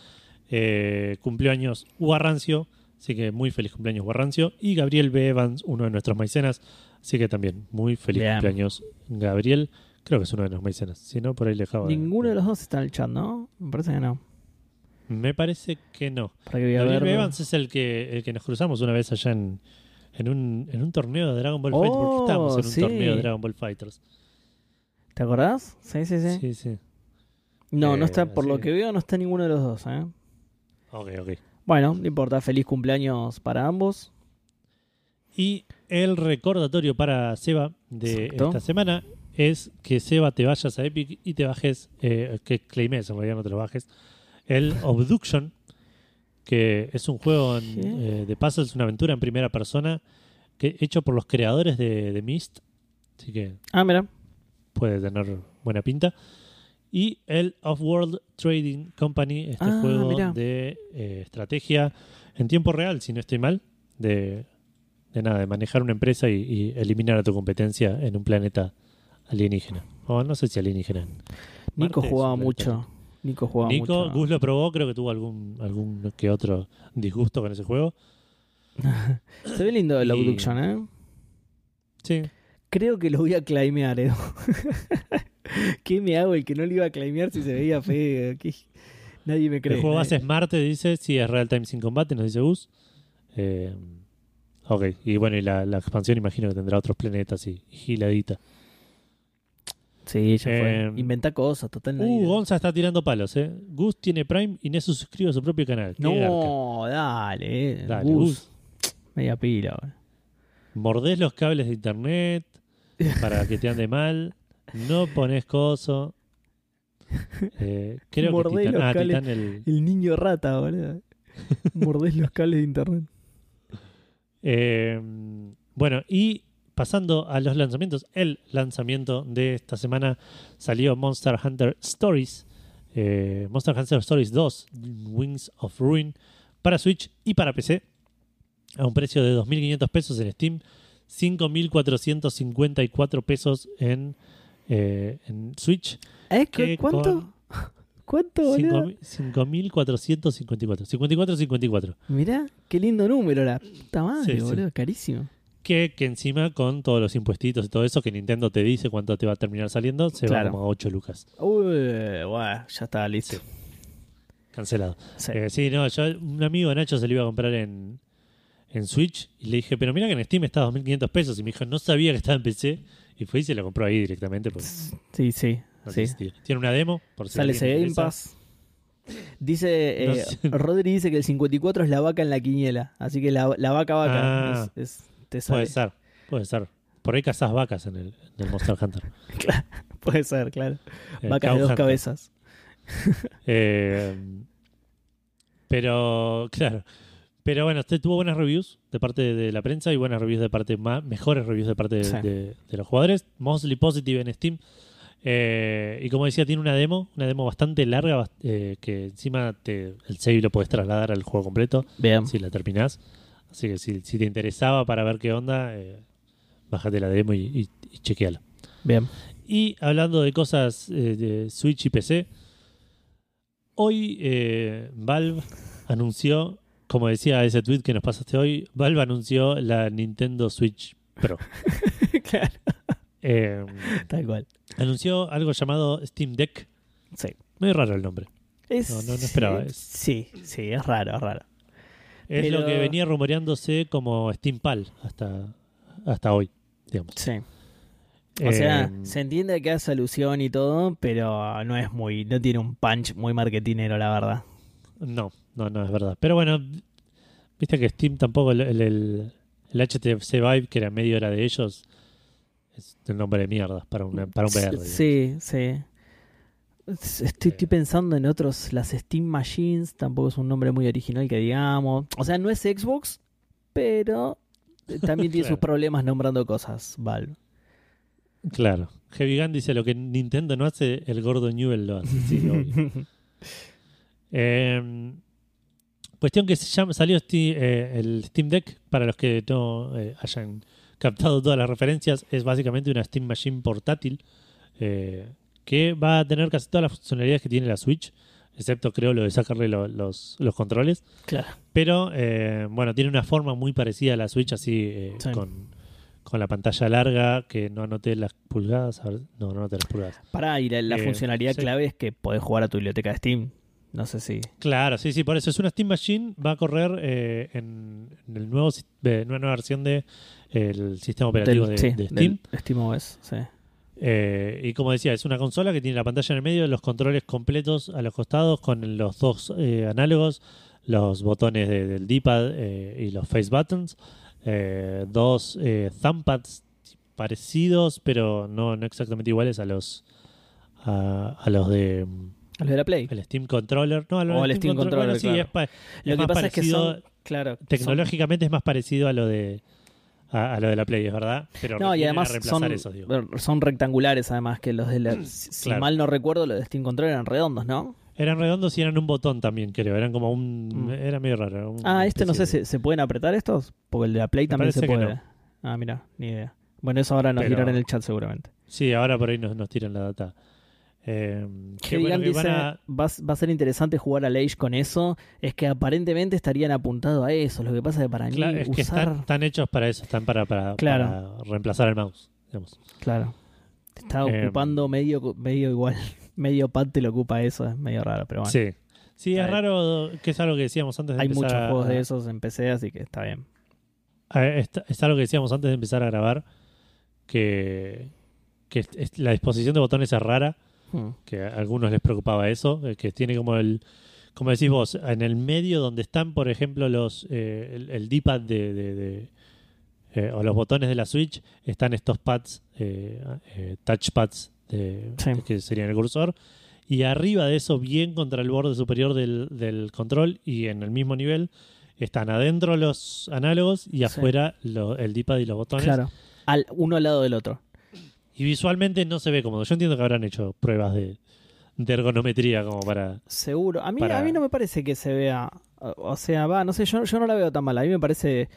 Eh, cumplió años Rancio, así que muy feliz cumpleaños Rancio. Y Gabriel B. Evans, uno de nuestros maicenas, así que también muy feliz Bien. cumpleaños Gabriel. Creo que es uno de los maicenas, si no, por ahí le dejaba. Ninguno de los dos está en el chat, ¿no? Me parece que no. Me parece que no. Verlo. Evans es el que, el que nos cruzamos una vez allá en, en, un, en un torneo de Dragon Ball Oh, Fighters. porque estábamos en un sí. torneo de Dragon Ball Fighters. ¿Te acordás? Sí, sí, sí. Sí, sí. No, Eh, no está, por sí. lo que veo, no está ninguno de los dos, ¿eh? Ok, ok. Bueno, no importa. Feliz cumpleaños para ambos. Y el recordatorio para Seba de Exacto. esta semana es que Seba te vayas a Epic y te bajes, eh, que claimes, en realidad no te lo bajes, el Obduction, que es un juego en- eh, de puzzles, una aventura en primera persona, que, hecho por los creadores de, de Myst. Así que Ah, mira. puede tener buena pinta. Y el Off-World Trading Company, este Ah, juego de eh, estrategia en tiempo real, si no estoy mal, de, de nada, de manejar una empresa y, y eliminar a tu competencia en un planeta alienígena. O no sé si alienígena. Nico Marte jugaba mucho. Nico jugaba Nico, mucho. Gus lo probó, creo que tuvo algún, algún que otro disgusto con ese juego. Se ve lindo el Y- Abduction, ¿eh? Sí, Creo que lo voy a claimear, Edu. ¿Qué me hago el que no lo iba a claimear si se veía feo? ¿Qué? Nadie me cree. el juego nadie- base es Marte, dice, sí, es Real Time sin combate, nos dice Gus. Eh, ok, y bueno, y la, la expansión imagino que tendrá otros planetas y, y giladita. Sí, ya fue. Eh, Inventa cosas, total. Uh, Gonza está tirando palos, ¿eh? Gus tiene Prime y Nesu suscribe a su propio canal. No, dale. eh. Dale, Gus. Gus. Media pila, boludo. Mordés los cables de internet para que te ande mal. No pones coso. Eh, creo Mordés que Titán, los ah, cables. El, El niño rata, boludo. Mordés los cables de internet. Eh, bueno, y pasando a los lanzamientos, el lanzamiento de esta semana salió Monster Hunter Stories, eh, Monster Hunter Stories 2, Wings of Ruin, para Switch y para PC, a un precio de 2.500 pesos en Steam, 5.454 pesos en, eh, en Switch, ¿Eh? ¿Cu- que ¿Cuánto? ¿Cuánto, boludo? 5.454, 54.54. Mirá, qué lindo número, la puta madre, Sí, sí. boludo. Carísimo. Que, que encima con todos los impuestitos y todo eso que Nintendo te dice cuánto te va a terminar saliendo, se Claro. va como a 8 lucas. Uy, bueno, ya está listo. Cancelado. Sí. Eh, sí, no, yo un amigo Nacho se lo iba a comprar en, en Switch y le dije, pero mira que en Steam está a 2.500 pesos. Y me dijo, no sabía que estaba en PC. Y fue y se lo compró ahí directamente. Sí, sí, no sí. Tiene una demo, por si Sale ese Game. Pass. Dice, No eh, sé. Rodri dice que el 54 es la vaca en la quiniela. Así que la, la vaca vaca Ah. es, es- te sale. Puede ser, puede ser. Por ahí cazás vacas en el, en el Monster Hunter. Puede ser, claro. Eh, Vacas de dos Hunter. cabezas. Eh, pero, claro. Pero bueno, este tuvo buenas reviews de parte de la prensa y buenas reviews de parte más, mejores reviews de parte de, Sí. de- de los jugadores. Mostly positive en Steam. Eh, y como decía, tiene una demo, una demo bastante larga, eh, que encima te, el save lo puedes trasladar al juego completo Bien. si la terminás. Así que si, si te interesaba para ver qué onda, eh, bájate la demo y, y, y chequeala. Bien. Y hablando de cosas eh, de Switch y PC, hoy eh, Valve anunció, como decía ese tweet que nos pasaste hoy, Valve anunció la Nintendo Switch Pro. claro. Eh, Tal cual. anunció algo llamado Steam Deck. Sí. Muy raro el nombre. Es- No, no, no esperaba eso. Sí, sí, es raro, es raro. Es Pero- lo que venía rumoreándose como Steam Pal hasta, hasta hoy, digamos. Sí. O sea, Eh, se entiende que hace alusión y todo, pero no es muy, no tiene un punch muy marketinero, la verdad. No, no, no es verdad. Pero bueno, viste que Steam tampoco, el, el, el- el HTC Vive, que era medio era de ellos, es un nombre de mierda para, una, para un VR. digamos. Sí, sí. Estoy, estoy pensando en otros, las Steam Machines, tampoco es un nombre muy original que digamos. O sea, no es Xbox, pero también tiene sus problemas nombrando cosas, Valve. Claro. Heavy Gun dice lo que Nintendo no hace, el gordo Newell lo hace. Sí, obvio. Eh, cuestión que se llama, salió eh, el Steam Deck, para los que no eh, hayan captado todas las referencias, es básicamente una Steam Machine portátil eh, que va a tener casi todas las funcionalidades que tiene la Switch, excepto creo lo de sacarle lo- los, los controles. claro. Pero eh, bueno, tiene una forma muy parecida a la Switch, así eh, Sí. con, con la pantalla larga, que no anoté las pulgadas. a ver, no, no anoté las pulgadas. Para y la, la Eh, funcionalidad sí. clave es que podés jugar a tu biblioteca de Steam. No sé si. Claro, sí, sí, por eso es una Steam Machine, va a correr eh, en, en el nuevo, eh, una nueva versión de el sistema operativo del- de, sí, de Steam. Steam OS, sí. Eh, y como decía, es una consola que tiene la pantalla en el medio, los controles completos a los costados con los dos eh, análogos, los botones de- del D-pad eh, y los face buttons, eh, dos eh, thumbpads parecidos, pero no, no exactamente iguales a los a, a los de la Play. El Steam Controller. No, lo O el Steam Controller, sí, claro. es, Lo que más pasa es que parecido- son. Claro. son- Tecnológicamente es más parecido a lo de a, a lo de la Play, es verdad. Pero No, y además son, son rectangulares, además, que los de la. Si si Claro. mal no recuerdo, los de Steam Controller eran redondos, ¿no? Eran redondos y eran un botón también, creo. Eran como un. Mm. Era medio raro. Ah, este no sé, especie ¿se, ¿se pueden apretar estos? Porque el de la Play Me también se puede. no. Ah, mira, ni idea. Bueno, eso ahora nos Pero- dirán en el chat seguramente. de- Sí, ahora por ahí nos, nos tiran la data. Eh, que Que bueno, digan, que van dice, a- va, a- va a ser interesante jugar al Age con eso. Es que aparentemente estarían apuntados a eso. Lo que pasa es que para Claro, mí es que usar... están, están hechos para eso, están para, para, Claro. para reemplazar el mouse. Digamos. Claro. Te está Eh, ocupando medio, medio igual. Medio pad te lo ocupa eso. Es medio raro, pero bueno. Sí. Sí, es Está raro, que es algo que decíamos antes de Hay empezar muchos a- juegos de esos en PC, así que está bien. a- es, es algo que decíamos antes de empezar a grabar, que, la disposición de botones es rara, Hmm. que a algunos les preocupaba eso, eh, que tiene como el, como decís vos, en el medio donde están, por ejemplo, los eh, el, el D-pad de, de- de, eh, o los botones de la Switch, están estos pads, eh, eh, touchpads de, Sí. que serían el cursor, y arriba de eso, bien contra el borde superior del, del control y en el mismo nivel, están adentro los análogos y Sí. afuera lo- el D-pad y los botones. Claro. Al, uno al lado del otro. Y visualmente no se ve cómodo. Yo entiendo que habrán hecho pruebas de, de ergonometría como para... Seguro. A mí, Para- a mí no me parece que se vea. O sea, va, no sé, yo, yo no la veo tan mal. A mí me parece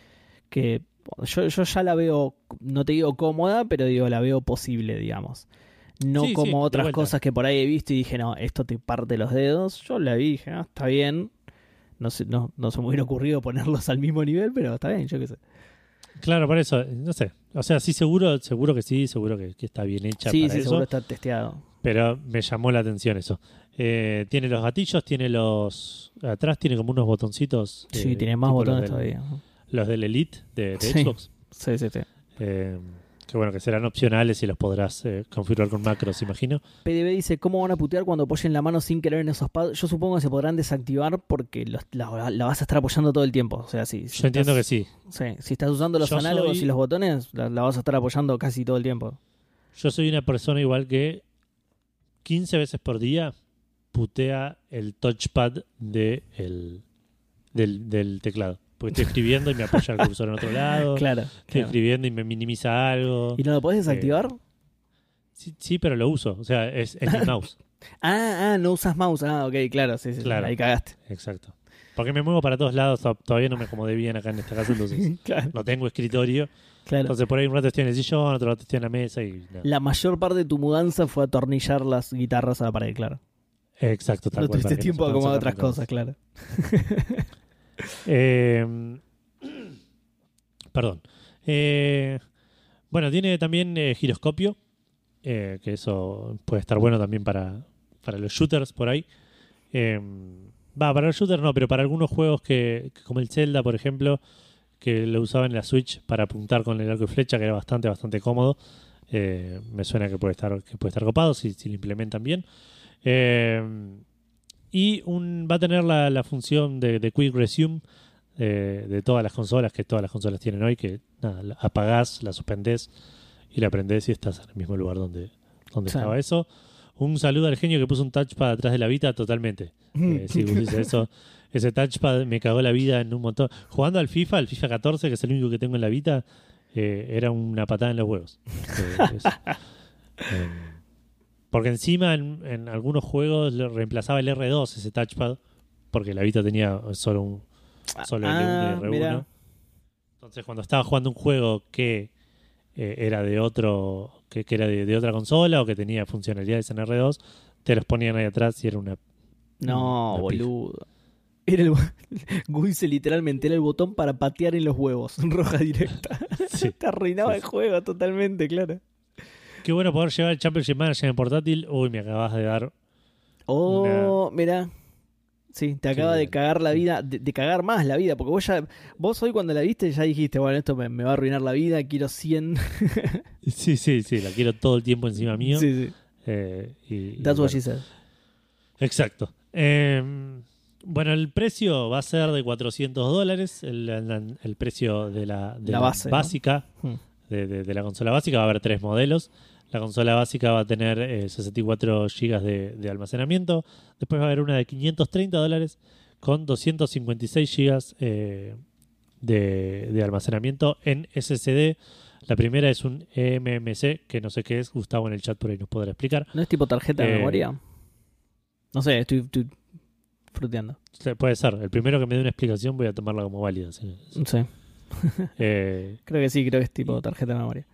que. Yo, yo ya la veo, no te digo cómoda, pero digo, la veo posible, digamos. No Sí, como otras cosas que por ahí he visto y dije, no, esto te parte los dedos. Yo la vi y dije, ah, está bien. No, sé, no, no se me hubiera ocurrido ponerlos al mismo nivel, pero está bien, yo qué sé. Claro, por eso, no sé. O sea, sí, seguro, seguro que sí, seguro que, que está bien hecha Sí, para sí, eso. seguro está testeado. Pero me llamó la atención eso. Eh, tiene los gatillos, tiene los... Atrás tiene como unos botoncitos. Sí, tiene más botones los del- todavía. Los del Elite de, de Sí. Xbox. Sí, sí, sí. Eh, que bueno, que serán opcionales y los podrás eh, configurar con macros, imagino. PDB dice, ¿cómo van a putear cuando apoyen la mano sin querer en esos pads? Yo supongo que se podrán desactivar porque los- la, la vas a estar apoyando todo el tiempo. O sea, si, si Yo entiendo que sí. sí, si estás usando los Yo análogos soy- y los botones, la, la vas a estar apoyando casi todo el tiempo. Yo soy una persona igual que 15 veces por día putea el touchpad de el, del, del teclado. Porque estoy escribiendo y me apoya el cursor en otro lado. Claro. Estoy claro. escribiendo y me minimiza algo. ¿Y no lo podés desactivar? Sí, sí, pero lo uso. O sea, es, es mi mouse. Ah, ah, no usas mouse. Ah, ok, claro, sí, sí. Claro. Ahí cagaste. Exacto. Porque me muevo para todos lados. to- Todavía no me acomodé bien acá en esta casa. Entonces claro, no tengo escritorio. claro. Entonces por ahí un rato estoy en el sillón, otro rato estoy en la mesa y. La mayor parte de tu mudanza fue atornillar las guitarras a la pared, claro. Exacto, tal no cual, tuviste tiempo acomodar otras más. cosas, claro. Eh, perdón. Eh, bueno, tiene también eh, giroscopio, que eso puede estar bueno también para, para los shooters por ahí. Eh, Va, para los shooters no, pero para algunos juegos que, como el Zelda, por ejemplo, que lo usaban en la Switch para apuntar con el arco y flecha, que era bastante, bastante cómodo. me suena que puede estar, que puede estar copado si, si lo implementan bien. Eh, y un, va a tener la, la función de, de Quick Resume eh, de todas las consolas, que todas las consolas tienen hoy, que nada, la apagás, la suspendés y la prendés y estás en el mismo lugar donde, donde Sí. estaba eso. Un saludo al genio que puso un touchpad atrás de la Vita, totalmente. Eh, sí, vos dices eso. Ese touchpad me cagó la vida en un montón. Jugando al FIFA, al FIFA 14, que es el único que tengo en la Vita, eh, era una patada en los huevos. Eh, eh, porque encima en, en algunos juegos reemplazaba el R2 ese touchpad, porque la Vita tenía solo un solo Ah, L1 y R1. mirá. Entonces cuando estaba jugando un juego que eh, era de otro, que, que era de, de otra consola o que tenía funcionalidades en R2, te los ponían ahí atrás y era una No, Una boludo. Era el, Guise literalmente era el botón para patear en los huevos. Roja directa. Sí. Te arruinaba Sí, el sí. juego totalmente, claro. Qué bueno poder llevar el Championship Manager en portátil. Uy, me acabas de dar. Oh, mira. Sí, te acaba de cagar la vida, de, de cagar más la vida, porque vos ya, vos hoy cuando la viste ya dijiste, bueno, esto me, me va a arruinar la vida, quiero 100. Sí, sí, sí, la quiero todo el tiempo encima mío. Sí, sí. Eh, y, y That's what bueno, she said. Exacto. Eh, bueno, el precio va a ser de 400 dólares, el, el- el precio de la, de La la base, básica Hmm. De, de- de la consola básica. Va a haber tres modelos. La consola básica va a tener eh, 64 GB de, de almacenamiento. Después va a haber una de 530 dólares con 256 GB eh, de, almacenamiento en SSD. La primera es un eMMC, que no sé qué es. Gustavo en el chat por ahí nos podrá explicar. ¿No es tipo tarjeta de Eh, memoria? No sé, estoy, estoy fruteando. Puede ser. El primero que me dé una explicación voy a tomarla como válida. sí. No sé. Eh, Creo que sí, creo que es tipo tarjeta de memoria.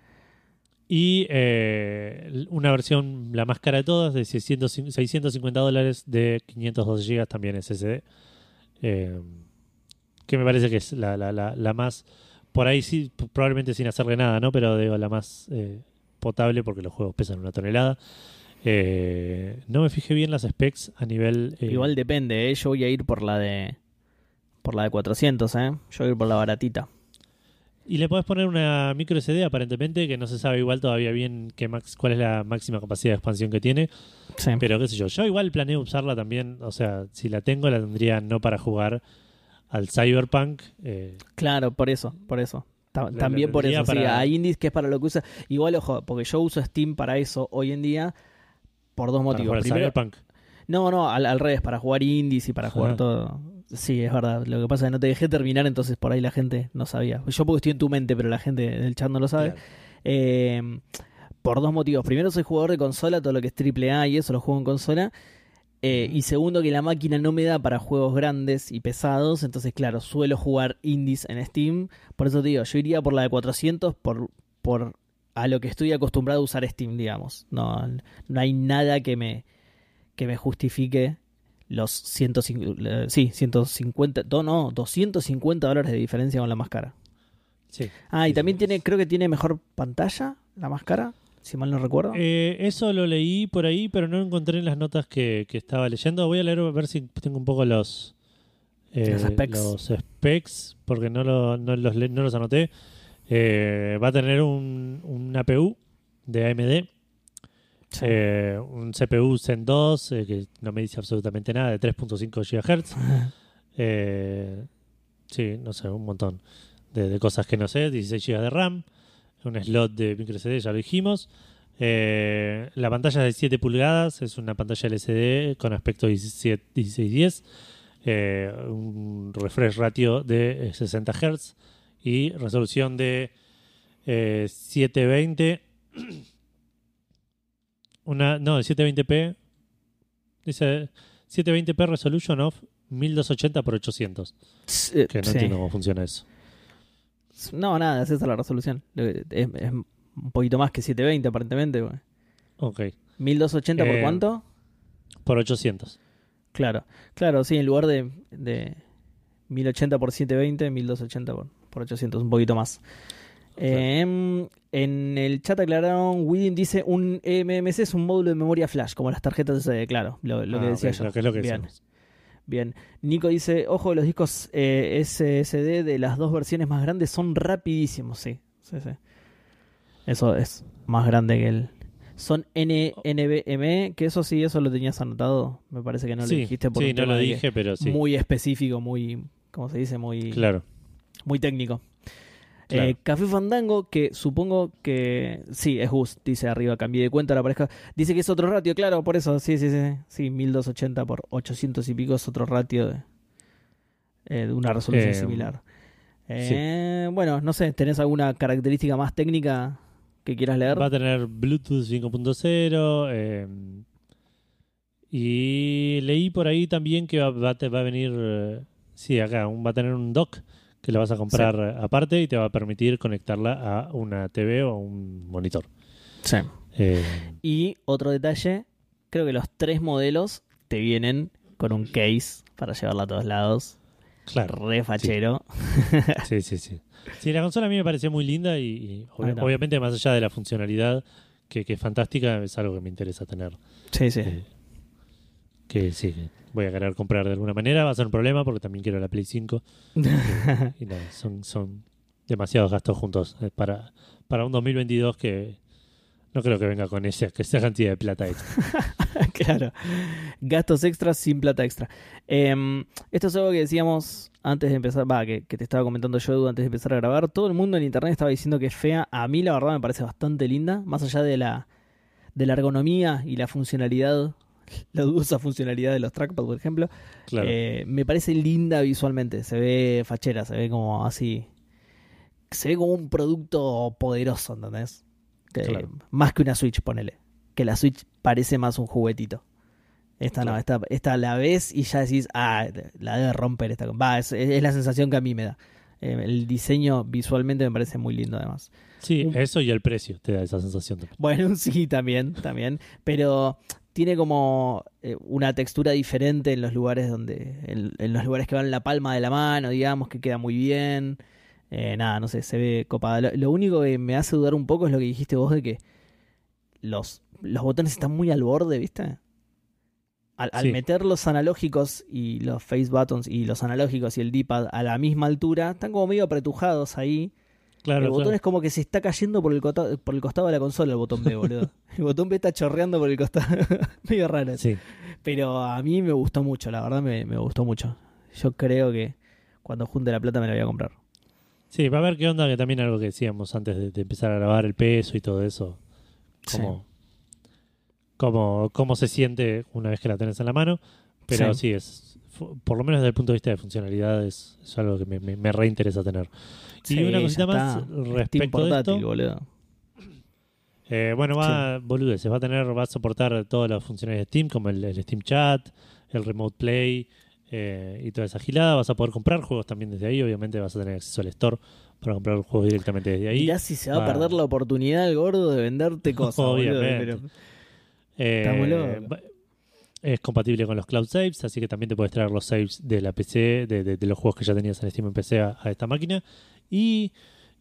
y eh, una versión, la más cara de todas, de 600 650 dólares de 512 GB, también SSD. Eh, que me parece que es la, la, la, la más, por ahí sí, probablemente sin hacerle nada, ¿no? Pero digo, la más eh, potable porque los juegos pesan una tonelada. Eh, no me fijé bien las specs a nivel... eh, Igual depende, ¿eh? Yo voy a ir por la de. Por la de 400, ¿eh? Yo voy a ir por la baratita. Y le podés poner una micro SD aparentemente, que no se sabe igual todavía bien qué max, cuál es la máxima capacidad de expansión que tiene. Sí. Pero qué sé yo, yo igual planeo usarla también, o sea, si la tengo la tendría no para jugar al Cyberpunk. eh, Claro, por eso, por eso. Ta- La- la También por eso, sí. para- Hay indies que es para lo que usa. Igual, ojo, porque yo uso Steam para eso hoy en día por dos para motivos. Primero, Cyberpunk. No, no, al, al revés, para jugar indies y para jugar todo. Sí, es verdad. Lo que pasa es que no te dejé terminar, entonces por ahí la gente no sabía. Yo porque estoy en tu mente, pero la gente del chat no lo sabe. Claro. Eh, por dos motivos. Primero, soy jugador de consola, todo lo que es AAA y eso lo juego en consola. Eh, y segundo, que la máquina no me da para juegos grandes y pesados. Entonces, claro, suelo jugar indies en Steam. Por eso te digo, yo iría por la de 400 por, por a lo que estoy acostumbrado a usar Steam, digamos. No, no hay nada que me, que me justifique los 150, eh, sí, 150, no, no, 250 dólares de diferencia con la más cara. Sí. Ah, y también tiene, creo que tiene mejor pantalla, la más cara, si mal no recuerdo. Eh, eso lo leí por ahí, pero no encontré en las notas que, que estaba leyendo. Voy a leer a ver si tengo un poco los, eh, Los specs. los specs, porque no, lo- no los, no los anoté. Eh, va a tener un, un APU de AMD, Sí. eh, un CPU Zen 2, eh, que no me dice absolutamente nada, de 3.5 GHz. Eh, sí, no sé, un montón de, de cosas que no sé. 16 GB de RAM, un slot de micro SD, ya lo dijimos. La pantalla es de 7 pulgadas, es una pantalla LCD con aspecto 17 1610, eh, un refresh ratio de eh, 60 Hz y resolución de eh, 720. Una, no, de 720p. Dice 720p resolution of 1280 por 800. Eh, Que no sí. entiendo cómo funciona eso. No, nada, es esa la resolución. Es, es un poquito más que 720 aparentemente. güey. Ok. 1280 por Eh, cuánto? Por 800. Claro, claro, sí, en lugar de, de 1080 por 720, 1280 por, por 800, un poquito más. Em, en el chat aclararon, Widin dice un MMC es un módulo de memoria flash, como las tarjetas SD, claro, lo, lo que Ah, decía yo. lo que es lo que Bien. Bien. Nico dice, ojo, los discos eh, SSD de las dos versiones más grandes son rapidísimos, sí. sí, sí. Eso es más grande que el... Son N NVMe, que eso sí, eso lo tenías anotado. Me parece que no sí, lo dijiste por sí, un no tema lo de que- dije, pero sí. muy específico, muy, ¿cómo se dice? Muy, Claro. muy técnico. Claro. Eh, Café Fandango, que supongo que sí, es Gus, dice arriba, cambié de cuenta, la pareja. Dice que es otro ratio, claro, por eso, sí, sí, sí. Sí, 1280 por 800 y pico es otro ratio de, eh, de una resolución Eh, similar. Bueno, no sé, ¿tenés alguna característica más técnica que quieras leer? Va a tener Bluetooth 5.0. eh, y leí por ahí también que va, va a te- va a venir. sí, acá un- va a tener un dock que lo vas a comprar aparte y te va a permitir conectarla a una TV o un monitor. Sí. Eh, Y otro detalle, creo que los tres modelos te vienen con un case para llevarla a todos lados. claro. Re fachero. Sí, sí, sí. Sí, la consola a mí me pareció muy linda y, está. obviamente más allá de la funcionalidad, que, que es fantástica, es algo que me interesa tener. Sí, sí. Eh, que sí, que voy a querer comprar de alguna manera, va a ser un problema porque también quiero la Play 5. Eh, y nada, son, son demasiados gastos juntos eh, para, para un 2022 que no creo que venga con esa, que esa cantidad de plata extra. claro. Gastos extras sin plata extra. Em, esto es algo que decíamos antes de empezar, va, que, que te estaba comentando yo antes de empezar a grabar. Todo el mundo en internet estaba diciendo que es fea. A mí la verdad me parece bastante linda, más allá de la, de la ergonomía y la funcionalidad, la dudosa funcionalidad de los trackpad, por ejemplo. Claro. Eh, me parece linda visualmente, se ve fachera, se ve como así. Se ve como un producto poderoso, ¿entendés? Que- Claro. Más que una Switch, ponele. Que la Switch parece más un juguetito. Esta no, esta, esta la ves y ya decís, ah, la debe romper esta. Va, es, es la sensación que a mí me da. Eh, el diseño visualmente me parece muy lindo además. Sí, un- eso y el precio te da esa sensación. también. Bueno, sí, también, también. Pero tiene como eh, una textura diferente en los lugares donde. En, en los lugares que van en la palma de la mano, digamos, que queda muy bien. Eh, nada, no sé, se ve copada. Lo, lo único que me hace dudar un poco es lo que dijiste vos de que los, los botones están muy al borde, ¿viste? Al, al Sí. meter los analógicos y los face buttons y los analógicos y el D-pad a la misma altura, están como medio apretujados ahí. Claro, el botón claro. es como que se está cayendo por el, cota- por el costado de la consola, el botón B, boludo. el botón B está chorreando por el costado. Medio raro. Sí. Pero a mí me gustó mucho, la verdad me, me gustó mucho. Yo creo que cuando junte la plata me la voy a comprar. Sí, va a ver qué onda, que también algo que decíamos antes de, de empezar a grabar, el peso y todo eso. Cómo, cómo, cómo se siente una vez que la tenés en la mano. Pero Sí. sí, es por lo menos desde el punto de vista de funcionalidad es, es algo que me, me, me reinteresa tener. Y Sí, una ya cosita más está. Respecto portátil, esto. boludo. Eh, bueno, va, boludeces, va a tener, va a soportar todas las funciones de Steam, como el, el Steam Chat, el Remote Play eh, y toda esa gilada. Vas a poder comprar juegos también desde ahí. Obviamente vas a tener acceso al store para comprar los juegos directamente desde ahí. Mirá si se va a perder la oportunidad el gordo de venderte cosas, boludo. Obviamente. Pero- Eh, es compatible con los cloud saves, así que también te puedes traer los saves de la PC, de, de- de los juegos que ya tenías en Steam en PC a, a esta máquina. Y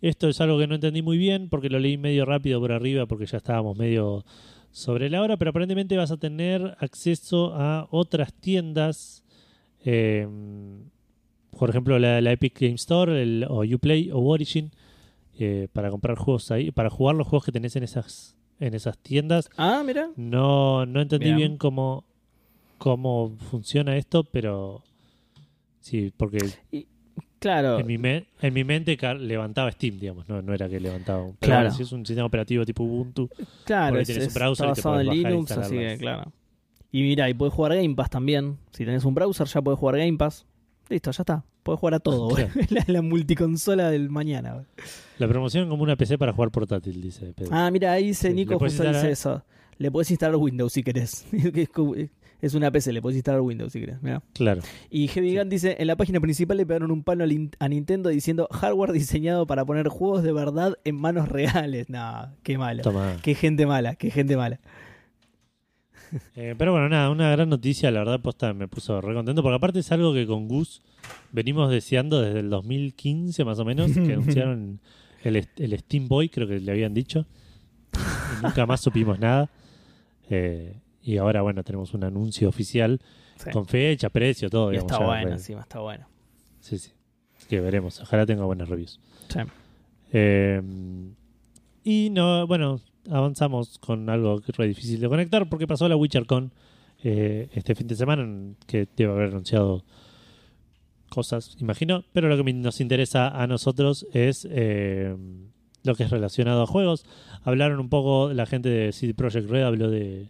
esto es algo que no entendí muy bien porque lo leí medio rápido por arriba porque ya estábamos medio sobre la hora, pero aparentemente vas a tener acceso a otras tiendas. eh, por ejemplo, la, la Epic Game Store, el, o Uplay o Origin, eh, para comprar juegos ahí, para jugar los juegos que tenés en esas, en esas tiendas. Ah, mira. No, no entendí Bien. bien cómo, cómo funciona esto, pero sí, porque Claro. en mi, me- en mi mente levantaba Steam, digamos, no, no era que levantaba un... Pero Claro. si es un sistema operativo tipo Ubuntu, Claro, es, tenés un browser está y te basado en bajar e Linux, así que claro. Y mira, y puedes jugar Game Pass también. Si tenés un browser, ya puedes jugar Game Pass. Listo, ya está. Puedes jugar a todo, güey. Claro. la, la multiconsola del mañana, güey. la promoción como una PC para jugar portátil, dice Pedro. Ah, mira, ahí dice Sí, Nico, justo dice eso. Le puedes instalar Windows si querés. es, una PC, le puedes instalar Windows si querés. Mirá. Claro, Y Heavy Sí. Gun dice, en la página principal le pegaron un palo a Nintendo diciendo hardware diseñado para poner juegos de verdad en manos reales. No, qué malo. toma. Qué gente mala, qué gente mala. Eh, pero bueno, nada, una gran noticia, la verdad, posta me puso re contento, porque aparte es algo que con Gus venimos deseando desde el 2015 más o menos, que anunciaron el, el Steam Boy, creo que le habían dicho, y nunca más supimos nada. Eh, y ahora, bueno, tenemos un anuncio oficial Sí. con fecha, precio, todo. Digamos, está ya bueno, re- encima está bueno. Sí, sí. Así que veremos, ojalá tenga buenas reviews. Sí. Eh, y no, bueno, avanzamos con algo que es re difícil de conectar porque pasó la WitcherCon eh, este fin de semana que debe haber anunciado cosas, imagino, pero lo que nos interesa a nosotros es eh, lo que es relacionado a juegos. Hablaron un poco la gente de CD Projekt Red, habló de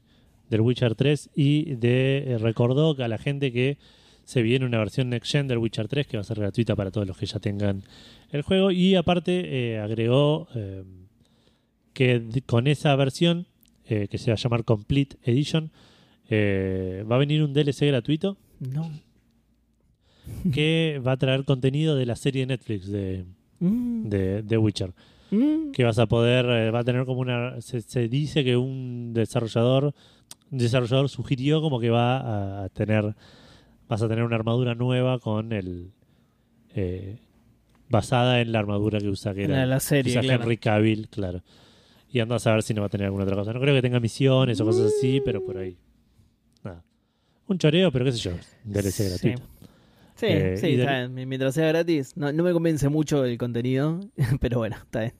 del Witcher 3 y de eh, recordó a la gente que se viene una versión Next Gen del Witcher 3 que va a ser gratuita para todos los que ya tengan el juego. Y aparte eh, agregó eh, que con esa versión eh, que se va a llamar Complete Edition eh, va a venir un DLC gratuito. No. que va a traer contenido de la serie de Netflix de, Mm, de, de Witcher mm. que vas a poder eh, va a tener como una se, se dice que un desarrollador un desarrollador sugirió como que va a, tener vas a tener una armadura nueva con el eh, basada en la armadura que usa que era La, la serie, quizás claro. Henry Cavill claro y anda a saber si no va a tener alguna otra cosa no creo que tenga misiones o cosas así pero por ahí nada un choreo pero qué sé yo DLC Sí. gratuito Sí, Eh, sí, está bien. Mientras sea gratis. No, no me convence mucho el contenido, pero bueno, está bien.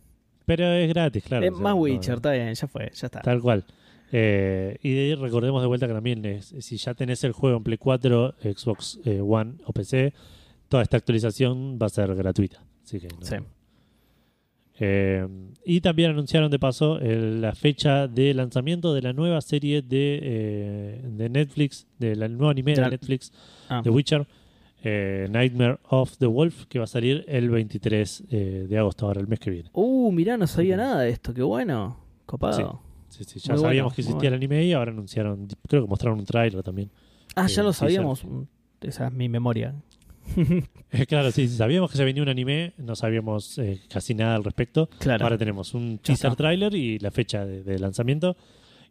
pero es gratis claro es o sea, más no- Witcher, está bien, ya fue, ya está. Tal cual. Eh, y de ahí recordemos de vuelta que también es, si ya tenés el juego en Play 4, Xbox eh, One o PC, toda esta actualización va a ser gratuita. Así que no- Sí. Eh, y también anunciaron de paso el- la fecha de lanzamiento de la nueva serie de, eh, de Netflix, del nuevo anime de Netflix, Ah. The Witcher, eh, Nightmare of the Wolf, que va a salir el 23 eh, de agosto, ahora el mes que viene. Uh, mirá, no sabía nada de esto. Qué bueno. Copado. Sí, sí, ya Muy sabíamos bueno, que existía el anime y ahora anunciaron, creo que mostraron un tráiler también. Ah, ya Eh, lo sí, sabíamos. Esa es mi memoria. Eh, claro, sí, sabíamos que se venía un anime, no sabíamos eh, casi nada al respecto. Claro. Ahora tenemos un teaser trailer y la fecha de, de lanzamiento.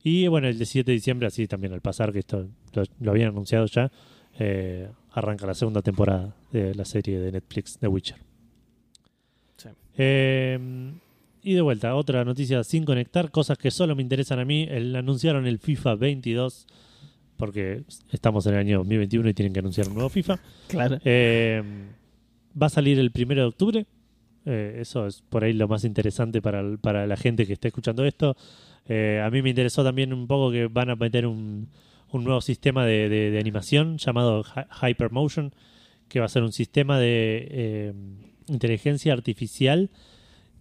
Y bueno, el 17 de diciembre, así también al pasar, que esto lo, lo habían anunciado ya, eh, arranca la segunda temporada de la serie de Netflix, The Witcher. Sí. Eh, y de vuelta, otra noticia sin conectar, cosas que solo me interesan a mí. El, anunciaron el FIFA 22, porque estamos en el año 2021 y tienen que anunciar un nuevo FIFA. Claro. Eh, va a salir el primero de octubre. Eh, eso es por ahí lo más interesante para, el- para la gente que está escuchando esto. Eh, a mí me interesó también un poco que van a meter un, un nuevo sistema de, de- de animación llamado Hy- Hypermotion, que va a ser un sistema de eh, inteligencia artificial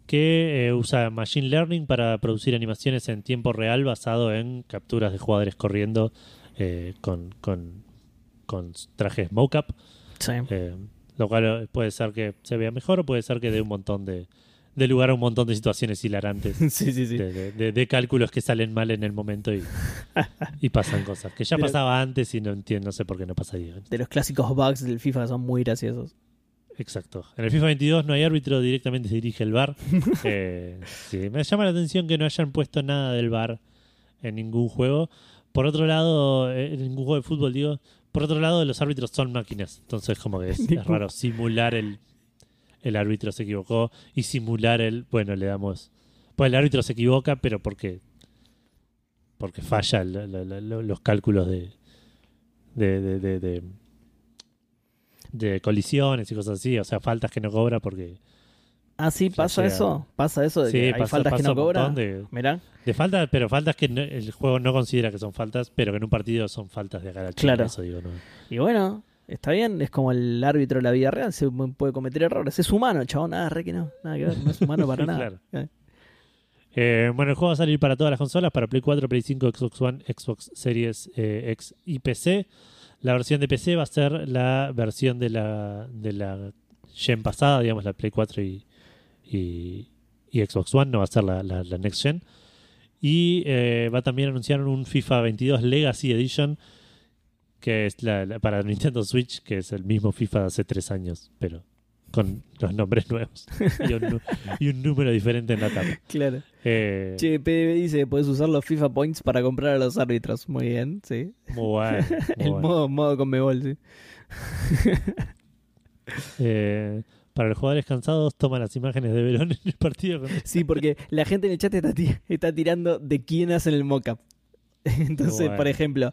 que eh, usa Machine Learning para producir animaciones en tiempo real basado en capturas de jugadores corriendo eh, con, con, con trajes mocap. Sí. Lo cual puede ser que se vea mejor o puede ser que dé un montón de, de lugar a un montón de situaciones hilarantes. sí, sí, sí. De, de- de- de cálculos que salen mal en el momento y, y pasan cosas. Que ya Pero- pasaba antes y no entiendo, no sé por qué no pasaría. De los clásicos bugs del FIFA son muy graciosos. Exacto. En el FIFA 22 no hay árbitro, directamente se dirige el bar. sí, me llama la atención que no hayan puesto nada del bar en ningún juego. Por otro lado, eh, en ningún juego de fútbol, digo. Por otro lado, los árbitros son máquinas. Entonces, como que es, es raro simular el. El árbitro se equivocó y simular el. Bueno, le damos. Pues el árbitro se equivoca, pero porque. Porque falla la- la- la- la- los cálculos de. De, de, de, de- de colisiones y cosas así. O sea, faltas que no cobra porque. Ah, sí, pasa Flashea. eso. Pasa eso de Sí, que hay pasa- faltas que pasa no un cobran. de, Mirá. de faltas, pero faltas que no- el juego no considera que son faltas, pero que en un partido son faltas de acá a la China, Claro. Eso digo, ¿no? Y bueno, está bien, es como el árbitro de la vida real, se puede cometer errores. Es humano, chabón, nada, re que no. Nada que ver, no es humano para nada. Claro. Eh, Eh, bueno, el juego va a salir para todas las consolas, para Play 4, Play 5, Xbox One, Xbox Series eh, X y PC. La versión de PC va a ser la versión de la, de la gen pasada, digamos, la Play 4 y, y, y Xbox One, no va a ser la, la- la Next Gen. Y eh, va también a anunciar un FIFA 22 Legacy Edition, que es la, la- para Nintendo Switch, que es el mismo FIFA de hace tres años, pero con los nombres nuevos y un, nu- y un número diferente en la tapa. Claro. Eh, Che, PDB dice, puedes usar los FIFA Points para comprar a los árbitros. Muy bien, sí. Muy bueno. muy el modo, modo con Mebol, sí. Eh, para los jugadores cansados, toman las imágenes de Verón en el partido. con- Sí, porque la gente en el chat está, ti- está tirando de quién hacen el mockup. Entonces, Bueno. por ejemplo,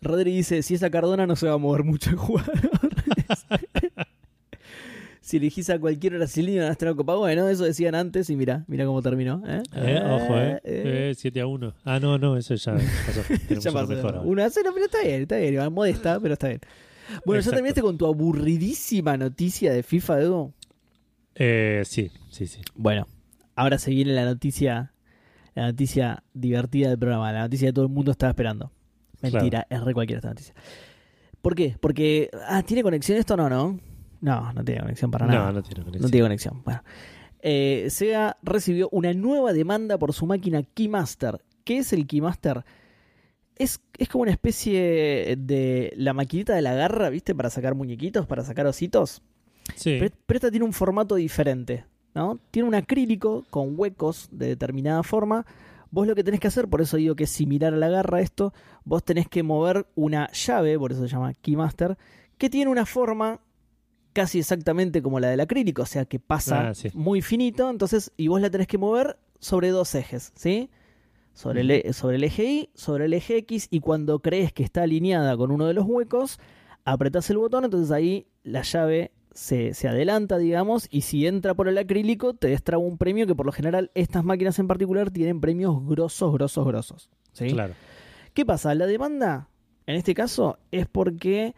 Rodri dice, si es a Cardona no se va a mover mucho el jugador. si elegís a cualquier brasileño van a ocupado. Bueno, eso decían antes y mira, mira cómo terminó. ¿eh? Eh, ojo, eh. Eh, Eh, 7 a 1. Ah, no, no, eso ya pasó. Ya uno pasó. mejor ahora. 1 a 0, pero está bien, está bien. Modesta, pero está bien. Bueno, ¿ya Exacto. terminaste con tu aburridísima noticia de FIFA, Edu? Eh, sí, sí, sí. Bueno, ahora se viene la noticia, la noticia divertida del programa, la noticia que todo el mundo estaba esperando. Mentira, es re cualquiera esta noticia. ¿Por qué? Porque, ah, ¿tiene conexión esto o no, no? No, no tiene conexión para nada. No, no tiene No conexión. tiene conexión. Bueno. Eh, Sega recibió una nueva demanda por su máquina Keymaster. ¿Qué es el Keymaster? Es, es como una especie de la maquinita de la garra, ¿viste? Para sacar muñequitos, para sacar ositos. Sí, Pero, pero esta tiene un formato diferente, ¿no? Tiene un acrílico con huecos de determinada forma. Vos lo que tenés que hacer, por eso digo que es similar a la garra esto, vos tenés que mover una llave, por eso se llama Keymaster, que tiene una forma casi exactamente como la del acrílico, o sea que pasa Ah, sí. muy finito, entonces, y vos la tenés que mover sobre dos ejes, ¿sí? Sobre el, e- sobre el eje Y, sobre el eje X, y cuando crees que está alineada con uno de los huecos, apretás el botón, entonces ahí la llave se, se adelanta, digamos, y si entra por el acrílico, te destraba un premio que por lo general estas máquinas en particular tienen premios grosos, grosos, grosos. ¿sí? Claro. ¿Qué pasa? La demanda, en este caso, es porque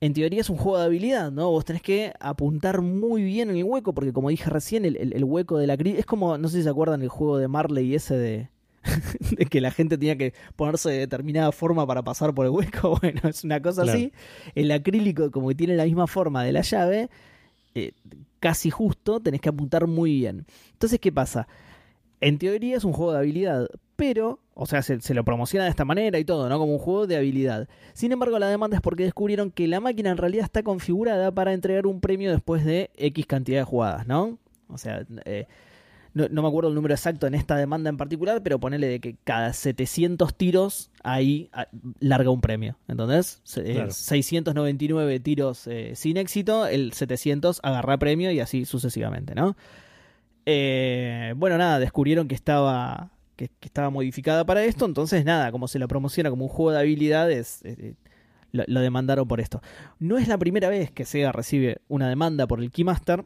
en teoría es un juego de habilidad, ¿no? Vos tenés que apuntar muy bien en el hueco, porque como dije recién, el, el- el hueco de la cri- es como, no sé si se acuerdan el juego de Marley ese de, de que la gente tenía que ponerse de determinada forma para pasar por el hueco. Bueno, es una cosa Claro. así. El acrílico, como que tiene la misma forma de la llave, eh, casi justo, tenés que apuntar muy bien. Entonces, ¿qué pasa? En teoría es un juego de habilidad, pero, o sea, se, se lo promociona de esta manera y todo, ¿no? Como un juego de habilidad. Sin embargo, la demanda es porque descubrieron que la máquina en realidad está configurada para entregar un premio después de X cantidad de jugadas, ¿no? O sea, eh, no, no me acuerdo el número exacto en esta demanda en particular, pero ponele de que cada 700 tiros ahí ah, larga un premio. ¿Entendés? Se- eh, Claro. 699 tiros eh, sin éxito, el 700 agarra premio y así sucesivamente, ¿no? Eh, bueno, nada, descubrieron que estaba, que, que estaba modificada para esto, entonces nada, como se lo promociona como un juego de habilidades, eh, lo, lo demandaron por esto. No es la primera vez que Sega recibe una demanda por el Keymaster.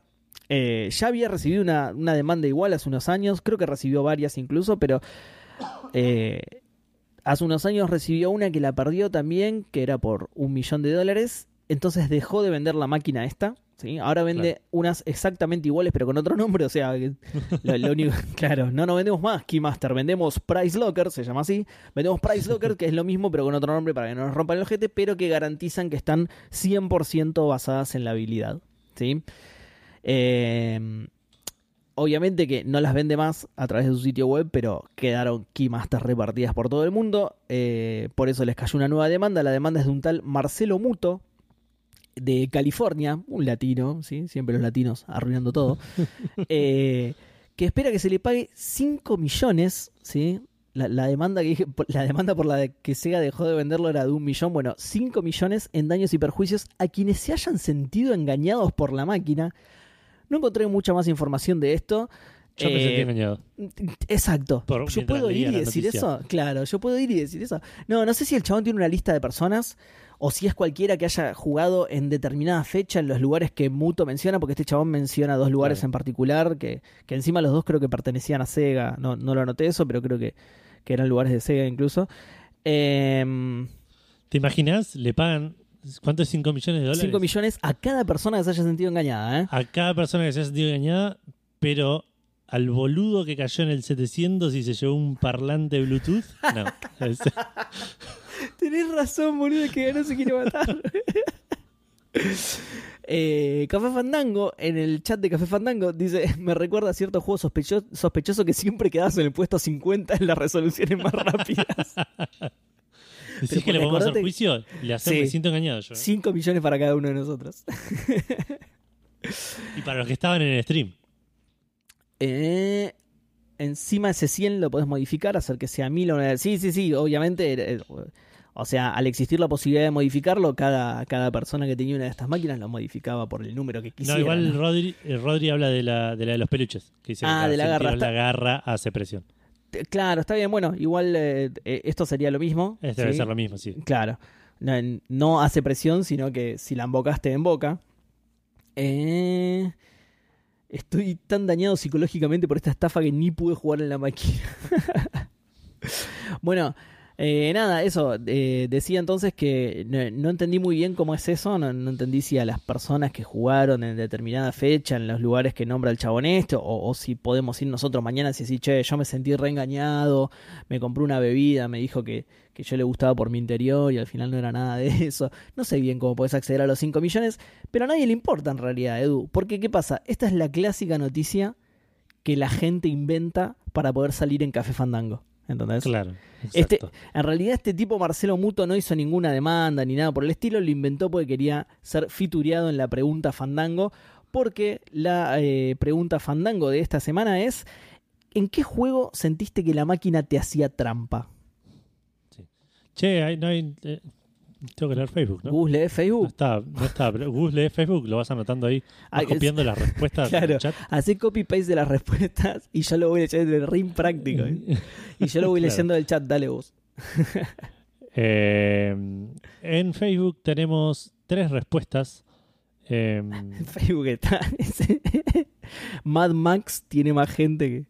Eh, ya había recibido una, una demanda igual hace unos años, creo que recibió varias incluso, pero eh, hace unos años recibió una que la perdió también, que era por un millón de dólares, entonces dejó de vender la máquina esta. ¿sí? Ahora vende Claro. unas exactamente iguales, pero con otro nombre. O sea, lo, lo único, claro, no nos vendemos más Keymaster, vendemos Price Locker, se llama así. Vendemos Price Locker, que es lo mismo, pero con otro nombre para que no nos rompan el ojete, pero que garantizan que están 100% basadas en la habilidad. ¿sí? Eh, obviamente que no las vende más a través de su sitio web, pero quedaron Keymaster repartidas por todo el mundo. Eh, por eso les cayó una nueva demanda. La demanda es de un tal Marcelo Muto de California, un latino, ¿sí? siempre los latinos arruinando todo, eh, que espera que se le pague 5 millones, ¿sí? La, la demanda que dije- la demanda por la de que Sega dejó de venderlo era de un millón, bueno, 5 millones en daños y perjuicios a quienes se hayan sentido engañados por la máquina. No encontré mucha más información de esto. Yo me sentí engañado. Exacto. Por- yo puedo ir y decir noticia. eso. Claro, yo puedo ir y decir eso. No, no sé si el chabón tiene una lista de personas o si es cualquiera que haya jugado en determinada fecha en los lugares que Muto menciona, porque este chabón menciona dos lugares Claro. en particular, que, que encima los dos creo que pertenecían a Sega. No, no lo anoté eso, pero creo que, que eran lugares de Sega incluso. Em, ¿Te imaginas? Le pagan, ¿cuánto es 5 millones de dólares? 5 millones a cada persona que se haya sentido engañada, ¿eh? A cada persona que se haya sentido engañada, pero al boludo que cayó en el 700 y se llevó un parlante Bluetooth, no. Tenés razón, boludo, que no se quiere matar. Eh, Café Fandango, en el chat de Café Fandango, dice: Me recuerda a cierto juego sospecho- sospechoso que siempre quedas en el puesto 50 en las resoluciones más rápidas. ¿Decís que le vamos a hacer juicio? Le hacemos, Sí. me siento engañado yo. ¿eh? 5 millones para cada uno de nosotros. Y para los que estaban en el stream. Eh, encima ese 100 lo podés modificar, hacer que sea 1000 o una- Sí, sí, sí, obviamente. eh, o sea, al existir la posibilidad de modificarlo, cada, cada persona que tenía una de estas máquinas lo modificaba por el número que quisiera. no, igual ¿no? Rodri, eh, Rodri habla de la, de la de los peluches. Que dice Ah, de la 100 garra, la garra hace presión. Claro, está bien. Bueno, igual eh, eh, esto sería lo mismo. Este debe ¿sí? ser lo mismo, sí. Claro. No, no hace presión, sino que si la embocaste en boca. Eh, estoy tan dañado psicológicamente por esta estafa que ni pude jugar en la máquina. bueno, eh, nada, eso. eh, decía entonces que no, entendí muy bien cómo es eso. No, no entendí si a las personas que jugaron en determinada fecha, en los lugares que nombra el chabón este, o, o si podemos ir nosotros mañana y decir, che, yo me sentí reengañado, me compré una bebida, me dijo que, que yo le gustaba por mi interior y al final no era nada de eso. No sé bien cómo puedes acceder a los 5 millones, pero a nadie le importa en realidad, Edu. Porque, ¿qué pasa? Esta es la clásica noticia que la gente inventa para poder salir en Café Fandango. ¿Entendés? Claro. Este, en realidad este tipo Marcelo Muto no hizo ninguna demanda ni nada por el estilo, lo inventó porque quería ser fitureado en la pregunta Fandango, porque la eh, pregunta Fandango de esta semana es, ¿en qué juego sentiste que la máquina te hacía trampa? Che, hay- no hay. eh, tengo que leer Facebook, ¿no? Google, No Facebook. está, no está. pero Google lee Facebook, lo vas anotando ahí. Ah, Vas es- copiando las respuestas Claro. del chat. Hacé copy-paste de las respuestas y yo lo voy leyendo de rim práctico. ¿eh? Y yo lo voy Claro. leyendo del chat, dale vos. Eh, en Facebook tenemos tres respuestas. Eh, En Facebook está. Mad Max tiene más gente que.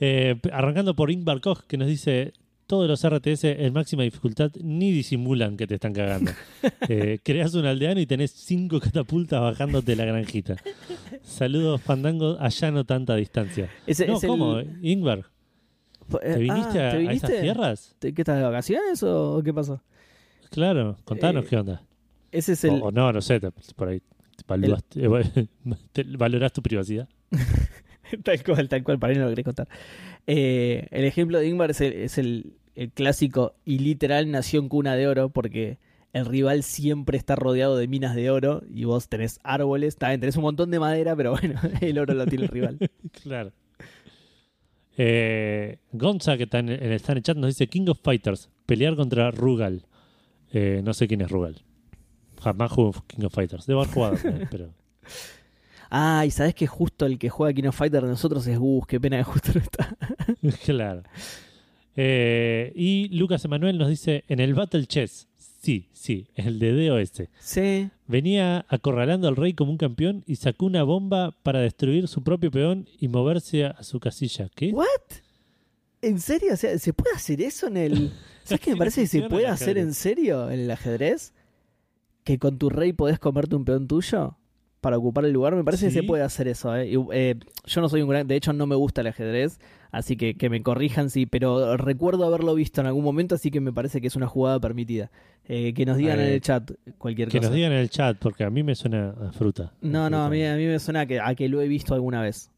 Eh, arrancando por Ingvar Koch, que nos dice: Todos los RTS en máxima dificultad ni disimulan que te están cagando. Eh, creas un aldeano y tenés cinco catapultas bajándote la granjita. Saludos, Fandango, allá no tanta distancia. Ese- no, es el- ¿cómo? Ingvar, Eh, ¿te viniste, ah, a, ¿te a viniste? esas tierras? ¿Te- ¿Qué estás de vacaciones o qué pasó? Claro, contanos Eh, qué onda. Ese es O, el. o no, no sé, te- por ahí te eh, te- valorás tu privacidad. tal cual, tal cual, para ahí no lo querés contar. Eh, el ejemplo de Ingvar es, el, es el- el clásico y literal nació en cuna de oro porque el rival siempre está rodeado de minas de oro y vos tenés árboles, también tenés un montón de madera, pero bueno, el oro lo tiene el rival. Claro. Eh, Gonza, que está en, el, está en el chat, nos dice King of Fighters, pelear contra Rugal. Eh, no sé quién es Rugal. Jamás jugué King of Fighters. Debo haber jugado, pero... Ah, y sabés que justo el que juega King of Fighter de nosotros es Gus, qué pena que justo no está. claro. Eh, y Lucas Emanuel nos dice, en el Battle Chess, sí, sí, el de DOS. Sí. Venía acorralando al rey como un campeón y sacó una bomba para destruir su propio peón y moverse a, su casilla. ¿Qué? ¿What? ¿En serio? O sea, ¿se puede hacer eso en el. ¿Sabes qué me parece que se puede hacer en serio en el ajedrez? Que con tu rey podés comerte un peón tuyo para ocupar el lugar. Me parece que se puede hacer eso. ¿eh? Y, eh, yo no soy un gran. De hecho, no me gusta el ajedrez. Así que que me corrijan, sí. Pero recuerdo haberlo visto en algún momento. Así que me parece que es una jugada permitida. Eh, que nos digan Eh, en el chat cualquier Que cosa. nos digan en el chat, porque a mí me suena a fruta. No, no, a mí, a mí me suena que, a que lo he visto alguna vez.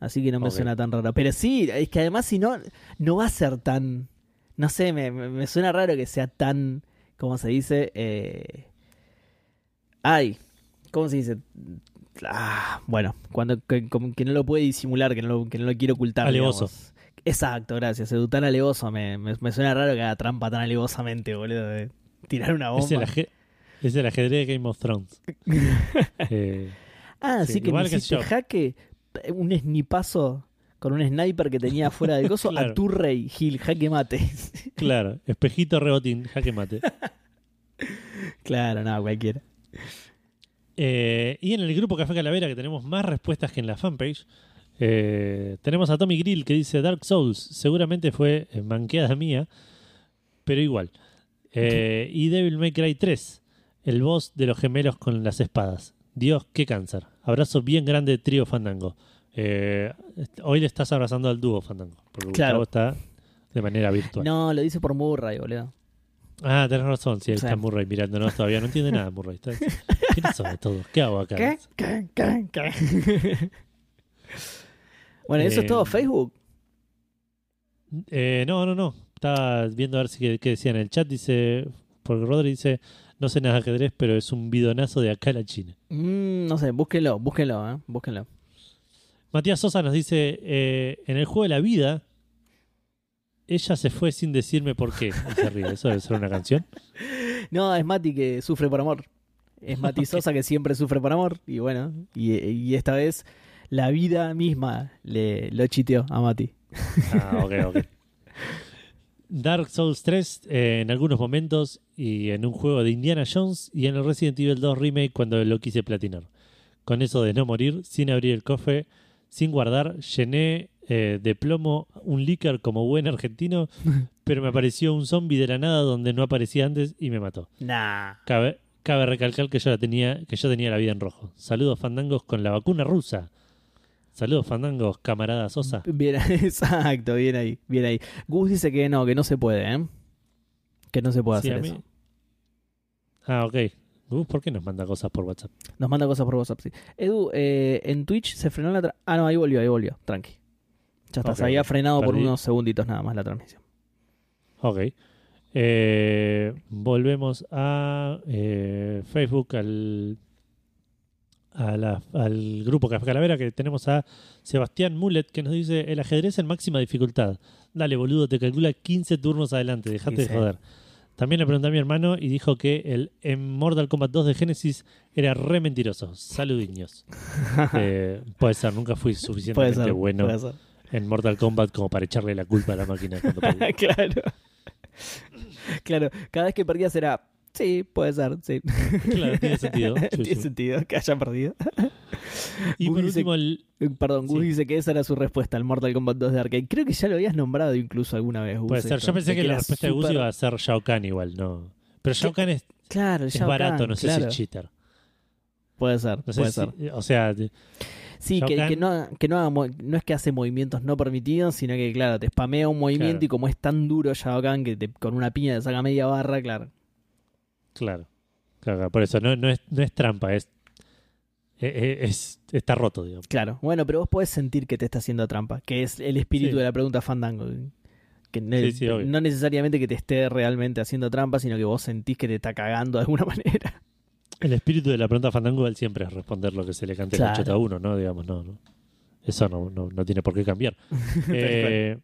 Así que no me suena tan raro. Pero sí, es que además si no, no va a ser tan... No sé, me, me- me suena raro que sea tan... ¿Cómo se dice? Eh... Ay, ¿cómo se dice? Ah, bueno, cuando que, como que no lo puede disimular, que no lo, que no lo quiere ocultar. Alevoso. digamos. Exacto, gracias. Edu, tan alevoso. Me, me, me suena raro que haga trampa tan alevosamente, boludo. De tirar una bomba. Es el, es el ajedrez de Game of Thrones. Eh, Ah, Sí, sí, que me hiciste jaque, un snipazo con un sniper que tenía fuera del coso Claro. a tu rey, Gil, jaque mate. claro, espejito, rebotín, jaque mate. claro, no, cualquiera. Eh, y en el grupo Café Calavera, que tenemos más respuestas que en la fanpage, eh, tenemos a Tommy Grill que dice Dark Souls. Seguramente fue eh, manqueada mía, pero igual. Eh, y Devil May Cry 3, el boss de los gemelos con las espadas. Dios, qué cáncer. Abrazo bien grande, trío Fandango. Hoy le estás abrazando al dúo Fandango, porque Claro. Gustavo está de manera virtual. No, lo dice por Murray, boludo. Ah, tenés razón, sí, ahí está Murray mirándonos todavía. No entiende nada, Murray. Está... ¿Quiénes son todos? ¿Qué hago acá? ¿Qué? ¿Qué? ¿Qué? ¿Qué? bueno, eso es Eh, todo Facebook. Eh, no, no, no. Estaba viendo a ver si qué, qué decía en el chat. Dice, porque Rodri dice, no sé nada de ajedrez, pero es un bidonazo de acá a la China. Mm, no sé, búsquenlo, búsquenlo, ¿eh? Búsquenlo. Matías Sosa nos dice, eh, en el juego de la vida, ella se fue sin decirme por qué. Y se ríe. ¿Eso debe ser una canción? No, es Mati que sufre por amor. Es Mati Sosa que siempre sufre por amor. Y bueno, y, y esta vez la vida misma le lo chiteó a Mati. Ah, ok, ok. Dark Souls 3 eh, en algunos momentos y en un juego de Indiana Jones y en el Resident Evil 2 Remake cuando lo quise platinar. Con eso de no morir, sin abrir el cofre, sin guardar, llené eh, de plomo un lícar como buen argentino, pero me apareció un zombie de la nada donde no aparecía antes y me mató. Nah. Cabe, cabe recalcar que yo, la tenía, que yo tenía la vida en rojo. Saludos fandangos con la vacuna rusa. Saludos fandangos, camarada Sosa. Bien, exacto, bien ahí, bien ahí. Gus dice que no, que no se puede, ¿eh? Que no se puede Sí, hacer eso. Ah, ok. Uh, ¿Por qué nos manda cosas por WhatsApp? Nos manda cosas por WhatsApp, sí. Edu, eh, en Twitch se frenó la... ah, no, ahí volvió, ahí volvió, tranqui. Ya está, se había frenado por unos segunditos nada más la transmisión. Ok. Eh, volvemos a eh, Facebook, al, a la- al grupo Café Calavera, que tenemos a Sebastián Mulet, que nos dice: El ajedrez en máxima dificultad. Dale, boludo, te calcula 15 turnos adelante, dejate de joder. También le pregunté a mi hermano y dijo que el en Mortal Kombat 2 de Genesis era re mentiroso. Saludiños. Eh, puede ser, nunca fui puede suficientemente ser, bueno puede ser. En Mortal Kombat como para echarle la culpa a la máquina cuando claro. claro, cada vez que perdías era... Sí, puede ser, sí. Claro, tiene sentido. Sí, Tiene sí. sentido que haya perdido. Y Gus por dice- último, el, Eh, Perdón, Gus Sí. dice que esa era su respuesta al Mortal Kombat 2 de Arcade. Creo que ya lo habías nombrado incluso alguna vez. Gus, puede ser. Yo pensé que la respuesta de Gus iba a ser Shao Kahn igual, no. Pero Shao Kahn es, Claro, es Shao barato, Kahn, no sé claro. si es cheater. Puede ser, No sé puede si- ser. o sea, Sí, que, que no, que no, haga no es que hace movimientos no permitidos, sino que, claro, te spamea un movimiento Claro. y como es tan duro Shao Kahn que te- con una piña te saca media barra, claro. claro. Claro, por eso no, no, es, no es trampa, es, es, es- está roto, digamos. Claro, bueno, pero vos podés sentir que te está haciendo trampa, que es el espíritu Sí. de la pregunta Fandango. Que no, Sí, sí, obvio. no necesariamente que te esté realmente haciendo trampa, sino que vos sentís que te está cagando de alguna manera. El espíritu de la pregunta Fandango él siempre es responder lo que se le cante Claro. la chota a uno, ¿no? Digamos, no, no. Eso no, no, no tiene por qué cambiar. Eh,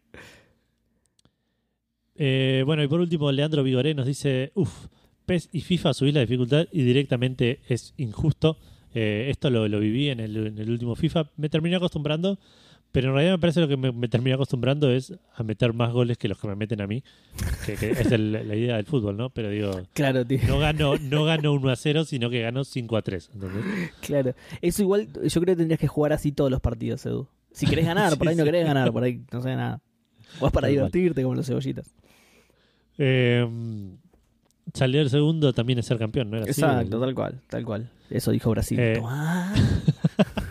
eh, bueno, y por último, Leandro Vigoré nos dice: Uf, PES y FIFA subí la dificultad y directamente es injusto. Eh, esto lo, lo viví en el, en el último FIFA. Me terminé acostumbrando, pero en realidad me parece lo que me, me terminé acostumbrando es a meter más goles que los que me meten a mí, que, que es el- la idea del fútbol, ¿no? Pero digo, Claro, tío. no gano, no gano 1 a 0, sino que gano 5 a 3. ¿entendés? Claro. Eso igual, yo creo que tendrías que jugar así todos los partidos, Edu. Si querés ganar, por ahí Sí, no querés ganar, por ahí no sé nada. Vas para Tal cual. divertirte como los cebollitas. Eh, salir segundo también es ser campeón, ¿no? Era así? Exacto, tal cual, tal cual. Eso dijo Brasil. Eh.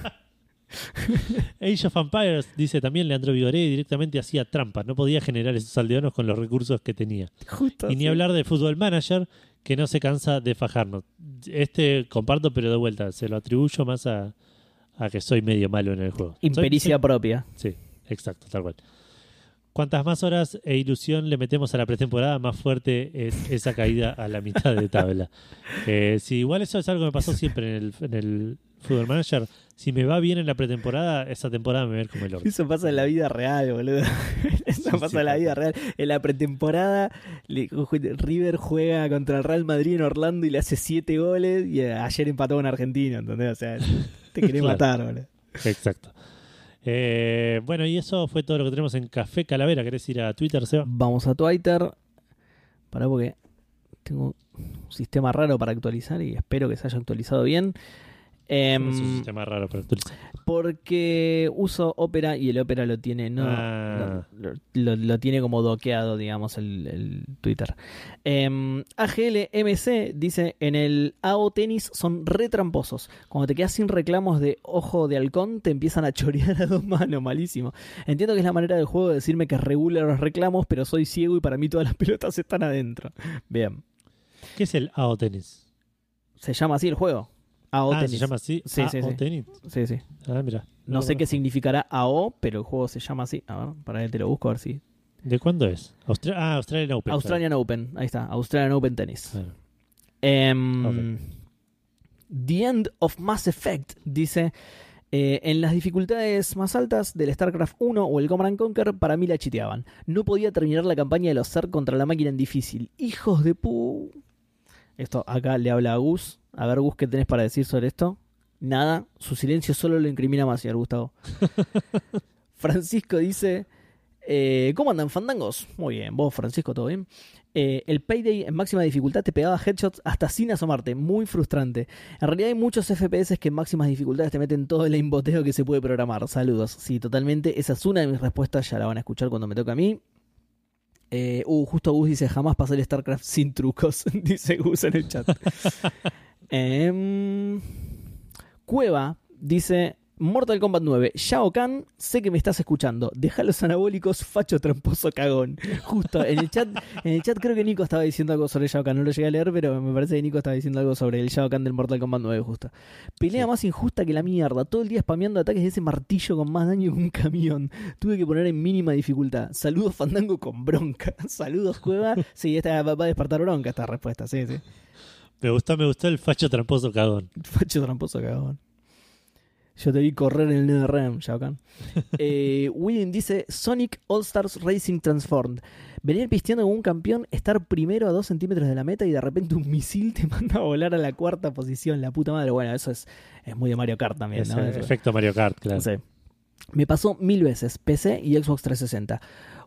Age of Empires, dice también Leandro Vigoré, directamente hacía trampa. No podía generar esos aldeanos con los recursos que tenía. Justo Y ni hablar de Football Manager, que no se cansa de fajarnos. Este comparto, pero de vuelta, se lo atribuyo más a, a que soy medio malo en el juego. Soy- Impericia propia. Sí, exacto, tal cual. Cuantas más horas e ilusión le metemos a la pretemporada, más fuerte es esa caída a la mitad de tabla. Eh, sí, igual eso es algo que me pasó siempre en el, en el Football Manager. Si me va bien en la pretemporada, esa temporada me va a ver como el orto. Eso pasa en la vida real, boludo. Eso Sí, pasa sí, en la vida real. En la pretemporada, River juega contra el Real Madrid en Orlando y le hace siete goles. Y eh, ayer empató con Argentina, ¿entendés? O sea, te querés Claro. matar, boludo. Exacto. Eh, bueno, y eso fue todo lo que tenemos en Café Calavera. ¿Querés ir a Twitter, Seba? Vamos a Twitter. Pará porque tengo un sistema raro para actualizar y espero que se haya actualizado bien. Em, es un sistema raro para actualizar. porque uso Opera y el Opera lo tiene, no, Ah. lo, lo- lo tiene como doqueado, digamos, el, el Twitter. Em, AGLMC dice: En el AO Tenis son re tramposos. Cuando te quedas sin reclamos de ojo de halcón, te empiezan a chorear a dos manos, malísimo. Entiendo que es la manera del juego de decirme que regula los reclamos, pero soy ciego y para mí todas las pelotas están adentro. Bien, ¿Qué es el AO Tennis? se llama así el juego. AO ah, se llama así. Sí, sí, AO sí. Tennis. Sí, sí. Ah, mira. No sé qué significará AO, pero el juego se llama así. A ver, para que te lo busco a ver si. ¿De cuándo es? Austra- ah, Australian Open. Australian Open, ahí está, Australian Open Tennis. claro. Em. The End of Mass Effect dice: eh, En las dificultades más altas del StarCraft 1 o el Command and Conquer, para mí la chiteaban. No podía terminar la campaña de los Zerg contra la máquina en difícil. Hijos de pu. Esto acá le habla a Gus. A ver, Gus, ¿qué tenés para decir sobre esto? Nada, su silencio solo lo incrimina más, señor Gustavo. Francisco dice: eh, ¿Cómo andan, fandangos? Muy bien, vos, Francisco, ¿todo bien? Eh, el Payday en máxima dificultad te pegaba headshots hasta sin asomarte, muy frustrante. En realidad hay muchos FPS que en máximas dificultades te meten todo el aimboteo que se puede programar. Saludos. Sí, totalmente. Esa es una de mis respuestas, ya la van a escuchar cuando me toca a mí. Eh, uh, justo Gus dice, jamás pasé el StarCraft sin trucos, dice Gus en el chat. Em, Cueva dice, Mortal Kombat 9, Shao Kahn, sé que me estás escuchando, deja los anabólicos, facho tramposo cagón. Justo en el chat, en el chat creo que Nico estaba diciendo algo sobre Shao Kahn, no lo llegué a leer, pero me parece que Nico estaba diciendo algo sobre el Shao Kahn del Mortal Kombat 9 justo. Pelea Sí. más injusta que la mierda, todo el día spameando ataques de ese martillo con más daño que un camión. Tuve que poner en mínima dificultad. Saludos Fandango con bronca. Saludos Cueva. Sí, esta va a despertar bronca esta respuesta, sí, sí. Me gustó, me gustó el facho tramposo cagón. Facho tramposo cagón. Yo te vi correr en el NetherRealm, Shao Kahn. Eh, William dice: Sonic All Stars Racing Transformed. Venir pisteando como un campeón, estar primero a dos centímetros de la meta y de repente un misil te manda a volar a la cuarta posición. La puta madre. Bueno, eso es, es muy de Mario Kart también, ¿no? Eso- efecto Mario Kart, claro. Sí. Me pasó mil veces, PC y Xbox 360.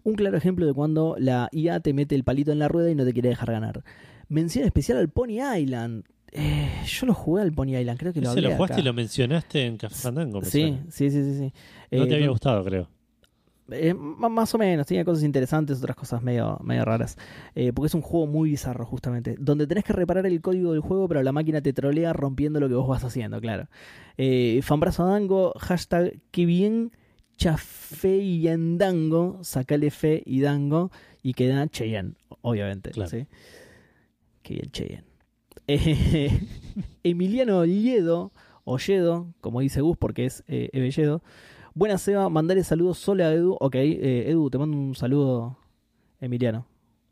Un claro ejemplo de cuando la IA te mete el palito en la rueda y no te quiere dejar ganar. Mención especial al Pony Island. Eh, yo lo jugué al Pony Island, creo que lo hablé lo jugaste acá. y lo mencionaste en Café Fandango. me Sí, suena. sí, sí, sí, sí. No Eh, te había con- gustado, creo. Eh, más o menos, tenía cosas interesantes, otras cosas medio, medio raras. Eh, porque es un juego muy bizarro, justamente. Donde tenés que reparar el código del juego, pero la máquina te trolea rompiendo lo que vos vas haciendo, claro. Eh, Fanbrazo Dango, hashtag que bien, chafe y endango, sacale fe y dango, y queda Cheyenne, obviamente. Claro. ¿sí? Qué bien Cheyenne. Eh, Emiliano Olledo, Olledo, como dice Gus, porque es eh, Ebelledo. Buena Seba, mandale saludos solo a Edu. Ok, eh, Edu, te mando un saludo, Emiliano.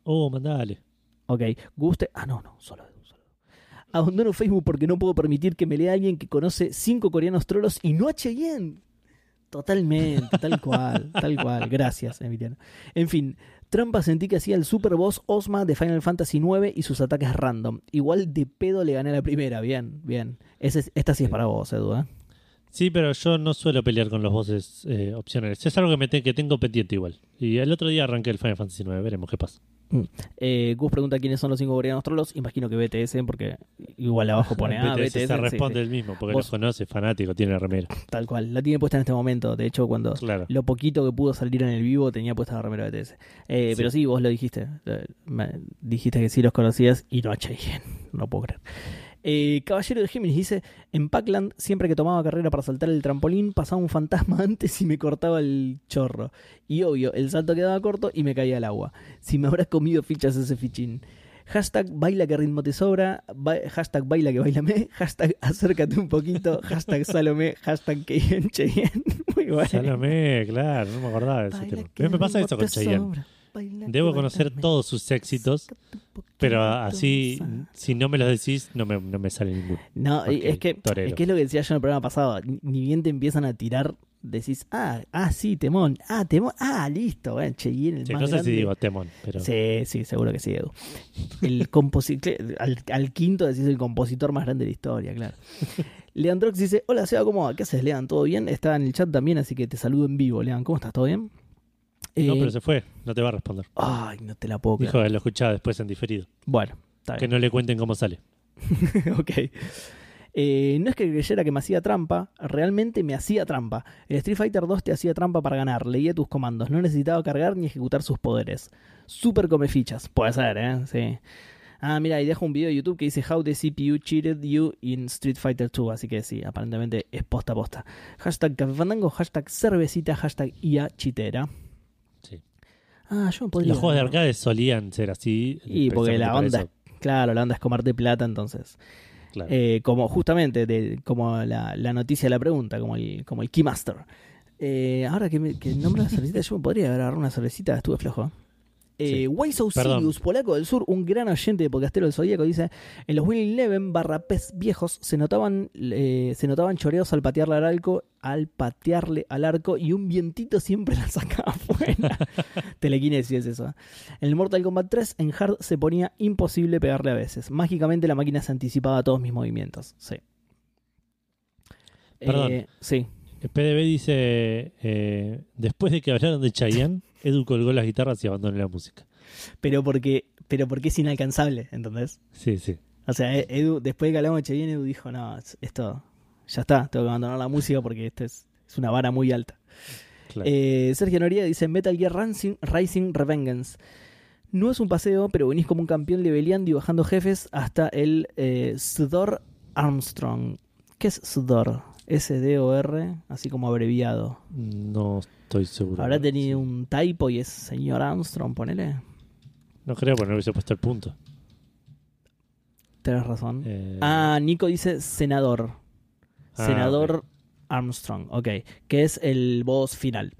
Oh, mandale. Ok, guste. Ah, no, no, solo Edu. Solo. Abandono Facebook porque no puedo permitir que me lea alguien que conoce cinco coreanos trolos y no a Cheyenne. Totalmente, tal cual, tal cual. Gracias, Emiliano. En fin, Trampa sentí que hacía el super boss Osma de Final Fantasy IX y sus ataques random. Igual de pedo le gané la primera. Bien, bien. Ese es- esta sí es para vos, Edu, ¿eh? Sí, pero yo no suelo pelear con los bosses eh, opcionales. Es algo que, me te- que tengo pendiente igual. Y el otro día arranqué el Final Fantasy IX. Veremos qué pasa. Eh, Gus pregunta quiénes son los cinco coreanos trolos. Imagino que BTS, porque igual abajo pone ah, BTS BTS. se responde sí, el mismo, porque los conoce, fanático, tiene la remera. tal cual. La tiene puesta en este momento. De hecho, cuando Claro. lo poquito que pudo salir en el vivo tenía puesta la remera BTS. Eh, Sí. Pero sí, vos lo dijiste. Dijiste que sí los conocías y no a Cheyenne. No puedo creer. Eh, Caballero de Géminis dice: En Pac-Land, siempre que tomaba carrera para saltar el trampolín, pasaba un fantasma antes y me cortaba el chorro. Y obvio, el salto quedaba corto y me caía al agua. Si me habrás comido fichas ese fichín. Hashtag baila que ritmo te sobra, ba- hashtag baila que bailame, hashtag acércate un poquito, hashtag Salomé, hashtag que bien Cheyenne. Muy bueno. Salomé, claro, no me acordaba de ese tema. me pasa eso con sobra, baila Debo conocer todos sus éxitos, pero así, si no me los decís, no me, no me sale ninguno. No, es que, torero. es que es lo que decía yo en el programa pasado. Ni bien te empiezan a tirar, decís, ah, ah, sí, temón, ah, temón, ah, listo, bueno, Cheyenne, el Sí, más no sé grande. si digo temón, pero Sí, sí, seguro que sí, Edu. El compositor, al, al quinto decís el compositor más grande de la historia, claro. Leandrox dice, hola Seba, ¿cómo va? ¿Qué haces, Lean? ¿Todo bien? Está en el chat también, así que te saludo en vivo, Lean. ¿Cómo estás? ¿Todo bien? No, Eh, pero se fue, no te va a responder. Ay, no te la puedo creer. Dijo que lo escuchaba después en diferido. Bueno, está Que bien. no le cuenten cómo sale. ok. Eh, no es que creyera que me hacía trampa, realmente me hacía trampa. El Street Fighter 2 te hacía trampa para ganar, leía tus comandos, no necesitaba cargar ni ejecutar sus poderes. Super come fichas, puede ser, ¿eh? Sí. Ah, mira, y dejo un video de YouTube que dice How the CPU cheated you in Street Fighter 2, así que sí, aparentemente es posta a posta. Hashtag Café Fandango, hashtag cervecita, hashtag IA chitera. Ah, yo no podría. Los juegos de arcade solían ser así. Y porque la onda, eso. claro, la onda es comerte plata, entonces. Claro. Eh, como justamente de, como la, la noticia de la pregunta, como el, como el Keymaster. Eh, ahora que, me, que nombro la cervecita, yo me podría agarrar una cervecita, estuve flojo. Eh, Sí. Sirius, polaco del sur, un gran oyente de Podcastero del Zodíaco, dice: En los Win Eleven barra pez viejos se notaban, eh, se notaban choreos al patearle al arco, al patearle al arco y un vientito siempre la sacaba afuera. Telequinesis es eso. En el Mortal Kombat 3, en Hard se ponía imposible pegarle a veces. Mágicamente la máquina se anticipaba a todos mis movimientos. Sí. Perdón. Eh, sí. El PDB dice: eh, Después de que hablaron de Chayanne, Edu colgó las guitarras y abandonó la música. Pero porque, pero porque es inalcanzable, ¿entendés? Sí, sí. O sea, E- Edu, después de que hablamos de Cheyenne, Edu dijo, no, es- esto, ya está, tengo que abandonar la música porque esto es, es una vara muy alta. Claro. Eh, Sergio Noriega dice Metal Gear Rising, Rising Revengeance. No es un paseo, pero venís como un campeón leveleando y bajando jefes hasta el eh, Sudor Armstrong. ¿Qué es Sudor? S-D-O-R, así como abreviado. no estoy seguro. ¿Habrá tenido un typo y es señor Armstrong, ponele? No creo, porque no hubiese puesto el punto. Tenés razón. Eh, Ah, Nico dice senador. Ah, Senador Armstrong, ok. Que es el boss final.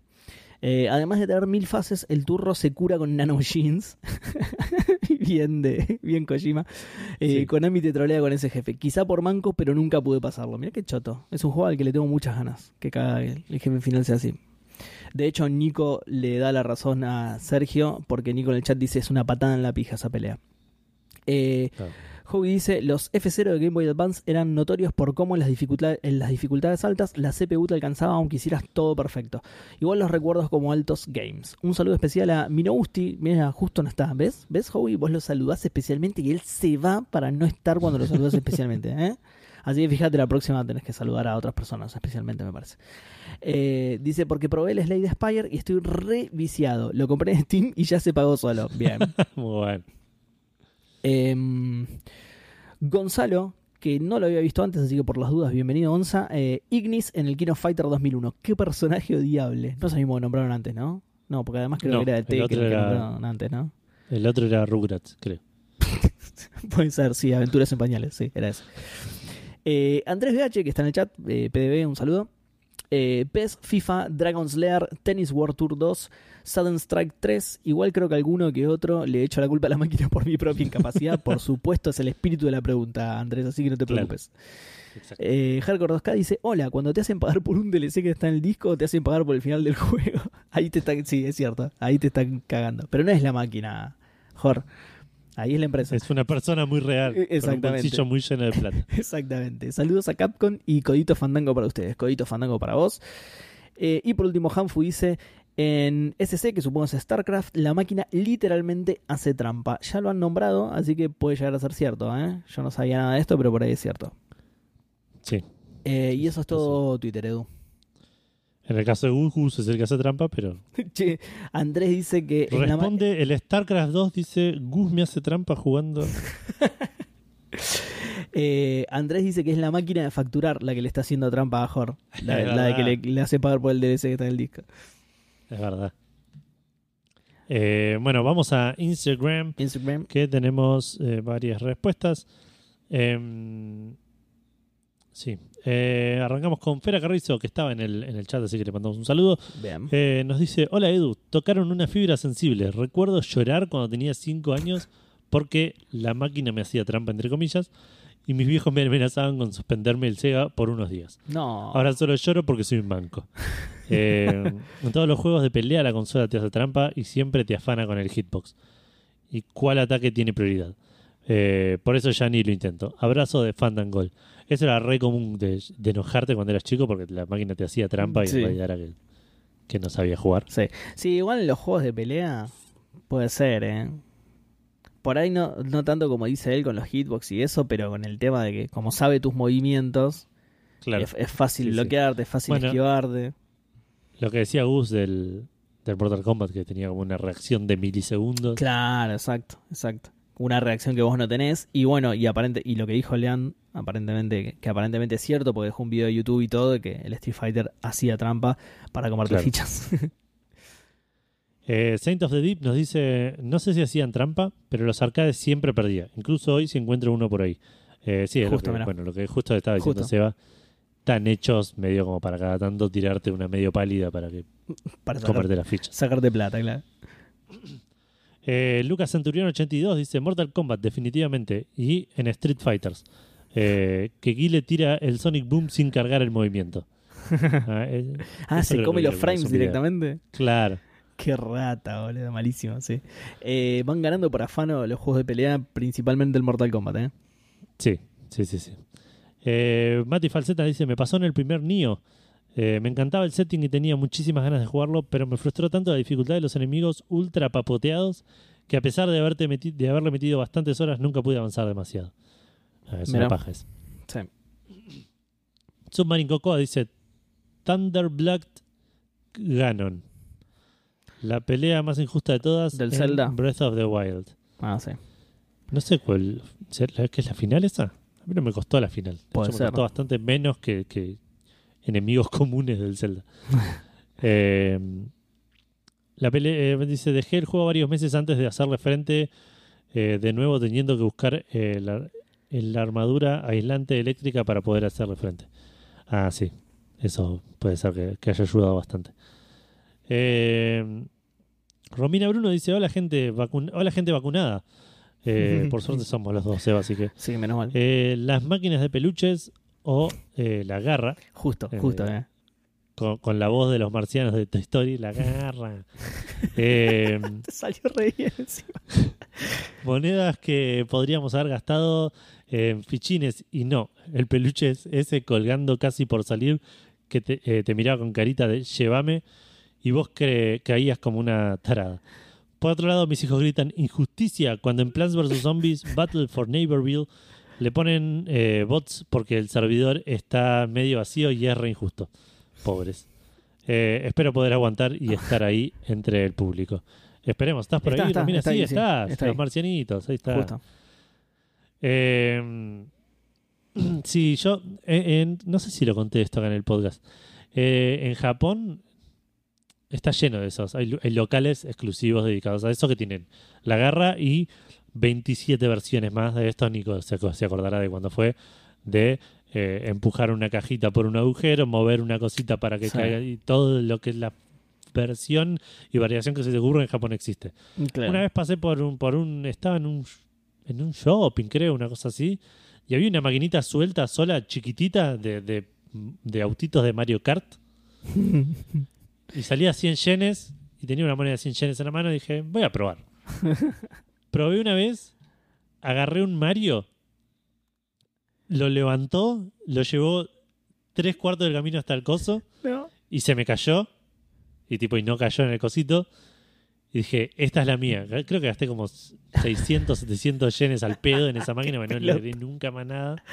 Eh, además de tener mil fases, el turro se cura con nano jeans. bien de bien Kojima. Eh, Sí. Konami te trolea con ese jefe. Quizá por manco, pero nunca pude pasarlo. Mira qué choto. Es un juego al que le tengo muchas ganas. Que cada el jefe final sea así. De hecho, Nico le da la razón a Sergio, porque Nico en el chat dice es una patada en la pija esa pelea. Eh, Claro. Hobby dice, los F0 de Game Boy Advance eran notorios por cómo en las, dificultades, en las dificultades altas la CPU te alcanzaba aunque hicieras todo perfecto. Igual los recuerdos como altos games. Un saludo especial a Minousti. Mira, justo no está. ¿Ves? ¿Ves, Hobby? Vos lo saludás especialmente y él se va para no estar cuando lo saludás especialmente. ¿eh? Así que fíjate, la próxima tenés que saludar a otras personas, especialmente me parece. Eh, dice, porque probé el Slade Spire y estoy re viciado. Lo compré en Steam y ya se pagó solo. Bien. Muy bueno. Em, Gonzalo, que no lo había visto antes, así que por las dudas, bienvenido Gonza. Eh, Ignis en el King of Fighter 2001. Qué personaje odiable. No sabemos que nombraron antes, ¿no? No, porque además creo No, que era de el Tekken otro que era- nombraron antes, ¿no? El otro era Rugrats, creo. Puede ser, sí, Aventuras en Pañales, sí, era eso. Eh, Andrés BH, que está en el chat, eh, PDB, un saludo. Eh, PES, FIFA, Dragon's Lair, Tennis World Tour 2, Sudden Strike 3. Igual creo que alguno que otro le echo la culpa a la máquina por mi propia incapacidad. por supuesto, es el espíritu de la pregunta, Andrés, así que no te Claro. preocupes. Exacto. Eh, Hardcore 2K dice: Hola, cuando te hacen pagar por un DLC que está en el disco, te hacen pagar por el final del juego. Ahí te están, sí, es cierto, ahí te están cagando. Pero no es la máquina, Jor. Ahí es la empresa. Es una persona muy real. Eh, Con un exactamente. bolsillo muy lleno de plata. Exactamente. Saludos a Capcom y Codito Fandango para ustedes. Codito Fandango para vos. Eh, y por último, Hanfu dice: En SC, que supongo es StarCraft, la máquina literalmente hace trampa. Ya lo han nombrado, así que puede llegar a ser cierto. ¿eh? Yo no sabía nada de esto, pero por ahí es cierto. Sí. Eh, y eso es todo Twitter, Edu. En el caso de Gus es el que hace trampa, pero Che, Andrés dice que. responde el StarCraft 2 dice Gus me hace trampa jugando. Eh, Andrés dice que es la máquina de facturar la que le está haciendo trampa a Jor. La, de que le, hace pagar por el DLC que está en el disco. Es verdad. Eh, bueno, vamos a Instagram, Instagram. que tenemos eh, varias respuestas. Em, sí. Eh, arrancamos con Fera Carrizo, que estaba en el, en el chat, así que le mandamos un saludo. Bien. Eh, nos dice, hola Edu, tocaron una fibra sensible. Recuerdo llorar cuando tenía 5 años porque la máquina me hacía trampa, entre comillas, y mis viejos me amenazaban con suspenderme el Sega por unos días. No. Ahora solo lloro porque soy un manco. Eh, en todos los juegos de pelea la consola te hace trampa y siempre te afana con el hitbox. ¿Y cuál ataque tiene prioridad? Por eso ya ni lo intento. Abrazo de Fandangol. Eso era re común de, de enojarte cuando eras chico porque la máquina te hacía trampa y Sí. en realidad era que, que no sabía jugar. Sí. sí, igual en los juegos de pelea puede ser, ¿eh? Por ahí no, no tanto como dice él con los hitbox y eso, pero con el tema de que como sabe tus movimientos, Claro. es, es fácil sí. bloquearte, es fácil Bueno. esquivarte. Lo que decía Gus del, del Mortal Kombat, que tenía como una reacción de milisegundos. Claro, exacto, exacto. Una reacción que vos no tenés. Y bueno, y aparente, y lo que dijo Lean, aparentemente, que aparentemente es cierto, porque dejó un video de YouTube y todo, de que el Street Fighter hacía trampa para comerte Claro. fichas. Eh, Saint of the Deep nos dice, no sé si hacían trampa, pero los arcades siempre perdía. Incluso hoy si encuentro uno por ahí. Eh, sí, es Justo, lo que, bueno, lo que justo estaba diciendo Justo. Seba. Están hechos medio como para cada tanto tirarte una medio pálida para que para sacar- comerte las fichas. sacarte plata, claro. Eh, Lucas Centurión 82 dice Mortal Kombat definitivamente y en Street Fighters. Eh, que Guile tira el Sonic Boom sin cargar el movimiento. Ah, Ah, se come los lo frames directamente. Claro. Qué rata, boludo, malísimo, sí. Eh, van ganando por afano los juegos de pelea, principalmente el Mortal Kombat, ¿eh? Sí, sí, sí, sí. Eh, Mati Falseta dice, me pasó en el primer Nio. Eh, me encantaba el setting y tenía muchísimas ganas de jugarlo, pero me frustró tanto la dificultad de los enemigos ultra papoteados que a pesar de, haberte meti- de haberle metido bastantes horas nunca pude avanzar demasiado. Ah, es Mirá. una paja eso. Sí. Submarine Cocoa dice Thunder Black Ganon. La pelea más injusta de todas Del en Zelda. Breath of the Wild. Ah, sí. No sé cuál. ¿será ¿Qué es la final esa? A mí no me costó la final. De Puede hecho, ser. Me costó bastante menos que, que enemigos comunes del Zelda. Eh, la pelea dice: Dejé el juego varios meses antes de hacerle frente. eh, de nuevo, teniendo que buscar eh, la, la armadura aislante eléctrica para poder hacerle frente. Ah, sí. Eso puede ser que, que haya ayudado bastante. Eh, Romina Bruno dice: Hola, gente, vacun- Hola, gente vacunada. Eh, por suerte somos los dos, Seba, así que. Sí, menos mal. Eh, las máquinas de peluches o eh, la garra, justo, eh, justo, ¿eh? con, con la voz de los marcianos de Toy Story, la garra. Eh, Te salió re bien encima. Monedas que podríamos haber gastado en fichines y no. El peluche es ese colgando casi por salir que te, eh, te miraba con carita de llévame y vos cre- caías como una tarada. Por otro lado, mis hijos gritan injusticia cuando en Plants vs. Zombies Battle for Neighborville le ponen eh, bots porque el servidor está medio vacío y es re injusto. Pobres. Eh, espero poder aguantar y estar ahí entre el público. Esperemos, ¿estás por Está, ahí? está, está sí, ahí, estás. Está Los ahí. marcianitos, ahí está. Justo. Eh, sí, yo en- no sé si lo conté esto acá en el podcast. En Japón está lleno de esos. Hay locales exclusivos dedicados a eso que tienen la garra y 27 versiones más de esto. Nico se, ac- se acordará de cuando fue de eh, empujar una cajita por un agujero, mover una cosita para que Sí. caiga y todo lo que es la versión y variación que se te ocurre en Japón existe. Claro. Una vez pasé por un, por un, estaba en un, en un shopping, creo, una cosa así, y había una maquinita suelta, sola, chiquitita, de, de, de autitos de Mario Kart, y salía 100 yenes, y tenía una moneda de 100 yenes en la mano, y dije, voy a probar. Probé una vez, agarré un Mario, lo levantó, lo llevó tres cuartos del camino hasta el coso, No. y se me cayó. Y tipo, y no cayó en el cosito. Y dije, esta es la mía. Creo que gasté como 600, 700 yenes al pedo en esa máquina, pero no le di nunca más nada.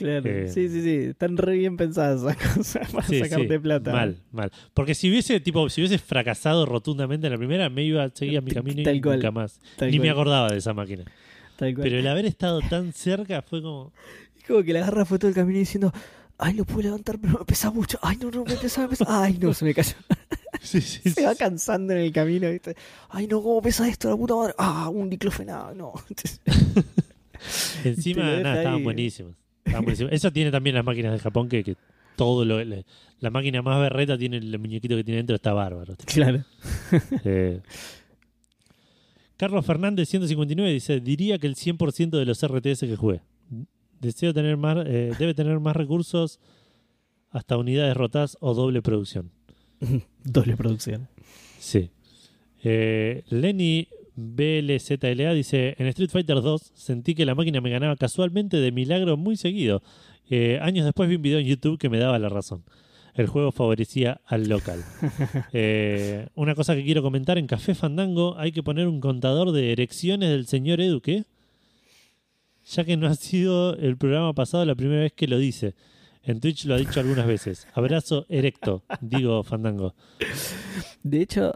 Claro. Eh. Sí, sí, sí. Están re bien pensadas esas cosas para Sí, sacarte sí, plata. Mal, mal. Porque si hubiese, tipo, si hubiese fracasado rotundamente en la primera, me iba a seguir a mi camino Tal y cual. nunca más. Tal Ni me acordaba de esa máquina. tal cual. Pero el haber estado tan cerca fue como. Es como que la garra fue todo el camino diciendo, ay, lo puedo levantar, pero me pesa mucho. Ay, no, no, me pesa, me pesa. Ay, no, se me cayó. Sí, sí, Se va cansando en el camino, ¿viste? Ay, no, ¿cómo pesa esto, la puta madre? Ah, un diclofenado, no. Encima, nada, estaban buenísimos. Eso tiene también las máquinas de Japón que, que todo lo. le- la máquina más berreta tiene el muñequito que tiene dentro, está bárbaro. Claro. Eh, Carlos Fernández 159 dice, diría que el 100% de los RTS que jugué. Deseo tener más, eh, debe tener más recursos hasta unidades rotas o doble producción. Doble producción. Sí. Eh, Lenny BLZLA dice, en Street Fighter 2 sentí que la máquina me ganaba casualmente de milagro muy seguido. Eh, años después vi un video en YouTube que me daba la razón. El juego favorecía al local. Eh, una cosa que quiero comentar, en Café Fandango hay que poner un contador de erecciones del señor Edu, ¿qué? Ya que no ha sido el programa pasado la primera vez que lo dice. En Twitch lo ha dicho algunas veces. Abrazo erecto, digo Fandango. De hecho,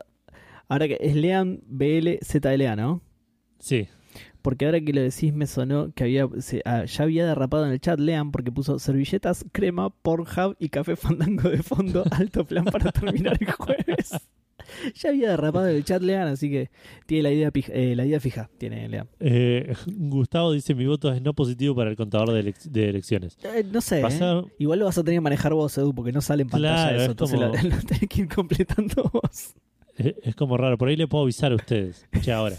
ahora que es Lean BLZLA, ¿no? Sí, Porque ahora que lo decís me sonó que había se- ah, ya había derrapado en el chat Lean porque puso servilletas, crema, Pornhub y café fandango de fondo, alto plan para terminar el jueves. ya había derrapado en el chat Lean, así que tiene la idea, eh, la idea fija, tiene Lean. Eh, Gustavo dice: Mi voto es no positivo para el contador de, elec- de elecciones. Eh, no sé, ¿eh? igual lo vas a tener que manejar vos, Edu, porque no sale en pantalla Claro, eso, es entonces como- lo, lo tenés que ir completando vos. Es, como raro. Por ahí le puedo avisar a ustedes. Che, ahora.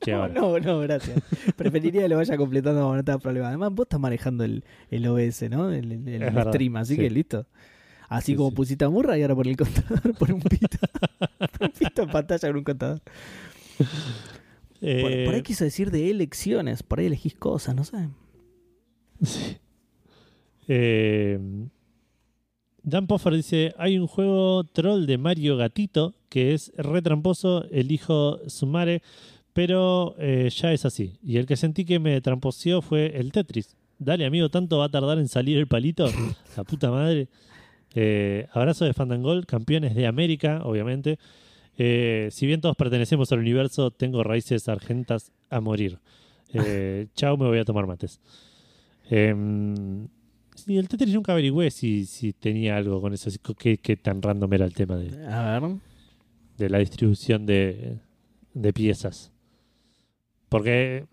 Che, No, ahora. no, no, gracias. Preferiría que lo vaya completando, no te da problema. Además, vos estás manejando el, el OBS, ¿no? El, el- stream, así sí. que listo. Así Sí, como sí. pusiste a Murra y ahora por el contador, por un pito. por un pito en pantalla con un contador. Por, Eh, por ahí quiso decir de elecciones, por ahí elegís cosas, no sé. sí. Eh, Dan Poffer dice: Hay un juego troll de Mario Gatito que es re tramposo, elijo Sumare, pero eh, ya es así. Y el que sentí que me tramposeó fue el Tetris. Dale, amigo, ¿tanto va a tardar en salir el palito? La puta madre. Eh, abrazo de Fandangol, campeones de América, obviamente. Eh, si bien todos pertenecemos al universo, tengo raíces argentas a morir. Chao, me voy a tomar mates. Em, sí, el Tetris nunca averigüé si, si tenía algo con eso, qué, qué tan random era el tema de, A ver. de la distribución de, de piezas. Porque,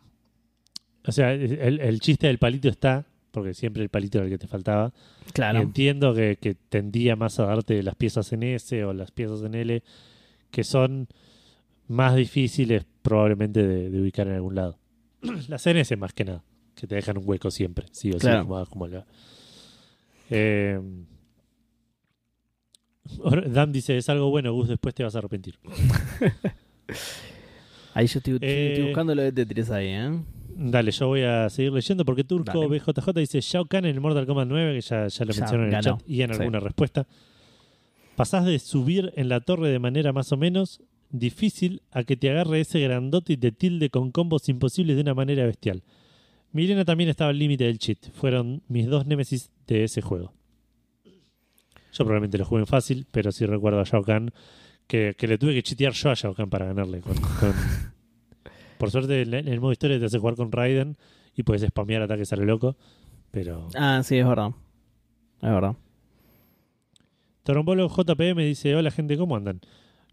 o sea, el, el chiste del palito está, porque siempre el palito era el que te faltaba. Y Claro. entiendo que, que tendía más a darte las piezas en S o las piezas en L, que son más difíciles probablemente de, de ubicar en algún lado. las en S más que nada, que te dejan un hueco siempre, sí o Claro. sí, como, como la- Eh, Dan dice, es algo bueno, Gus, después te vas a arrepentir. Ahí yo estoy, estoy Eh, buscando lo de Tetris ahí, ¿eh? Dale, yo voy a seguir leyendo porque Turco Dale. BJJ dice Shao Kahn en el Mortal Kombat 9, que ya, ya lo Ya mencionaron en el chat y en sí. alguna respuesta. Pasás de subir en la torre de manera más o menos difícil a que te agarre ese grandote y te tilde con combos imposibles de una manera bestial. Milena también estaba al límite del cheat. Fueron mis dos némesis de ese juego. Yo probablemente lo jugué en fácil, pero sí recuerdo a Shao Kahn que, que le tuve que chitear yo a Shao Kahn para ganarle. con- con- Por suerte, en el modo historia te hace jugar con Raiden y puedes spamear ataques a lo loco. Pero Ah, sí, es verdad. Es verdad. Torombolo JP me dice: Hola, gente, ¿cómo andan?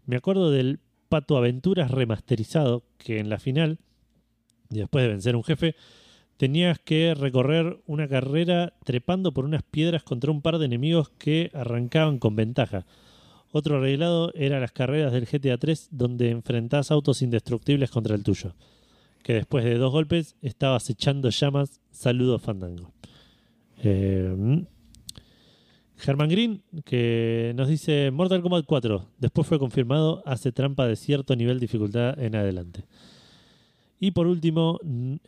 Me acuerdo del Pato Aventuras remasterizado que en la final, después de vencer un jefe, tenías que recorrer una carrera trepando por unas piedras contra un par de enemigos que arrancaban con ventaja. Otro arreglado era las carreras del GTA 3 donde enfrentás autos indestructibles contra el tuyo. Que después de dos golpes estabas echando llamas. Saludos, Fandango. Eh, mm. Germán Green, que nos dice Mortal Kombat 4. Después fue confirmado, hace trampa de cierto nivel de dificultad en adelante. Y por último,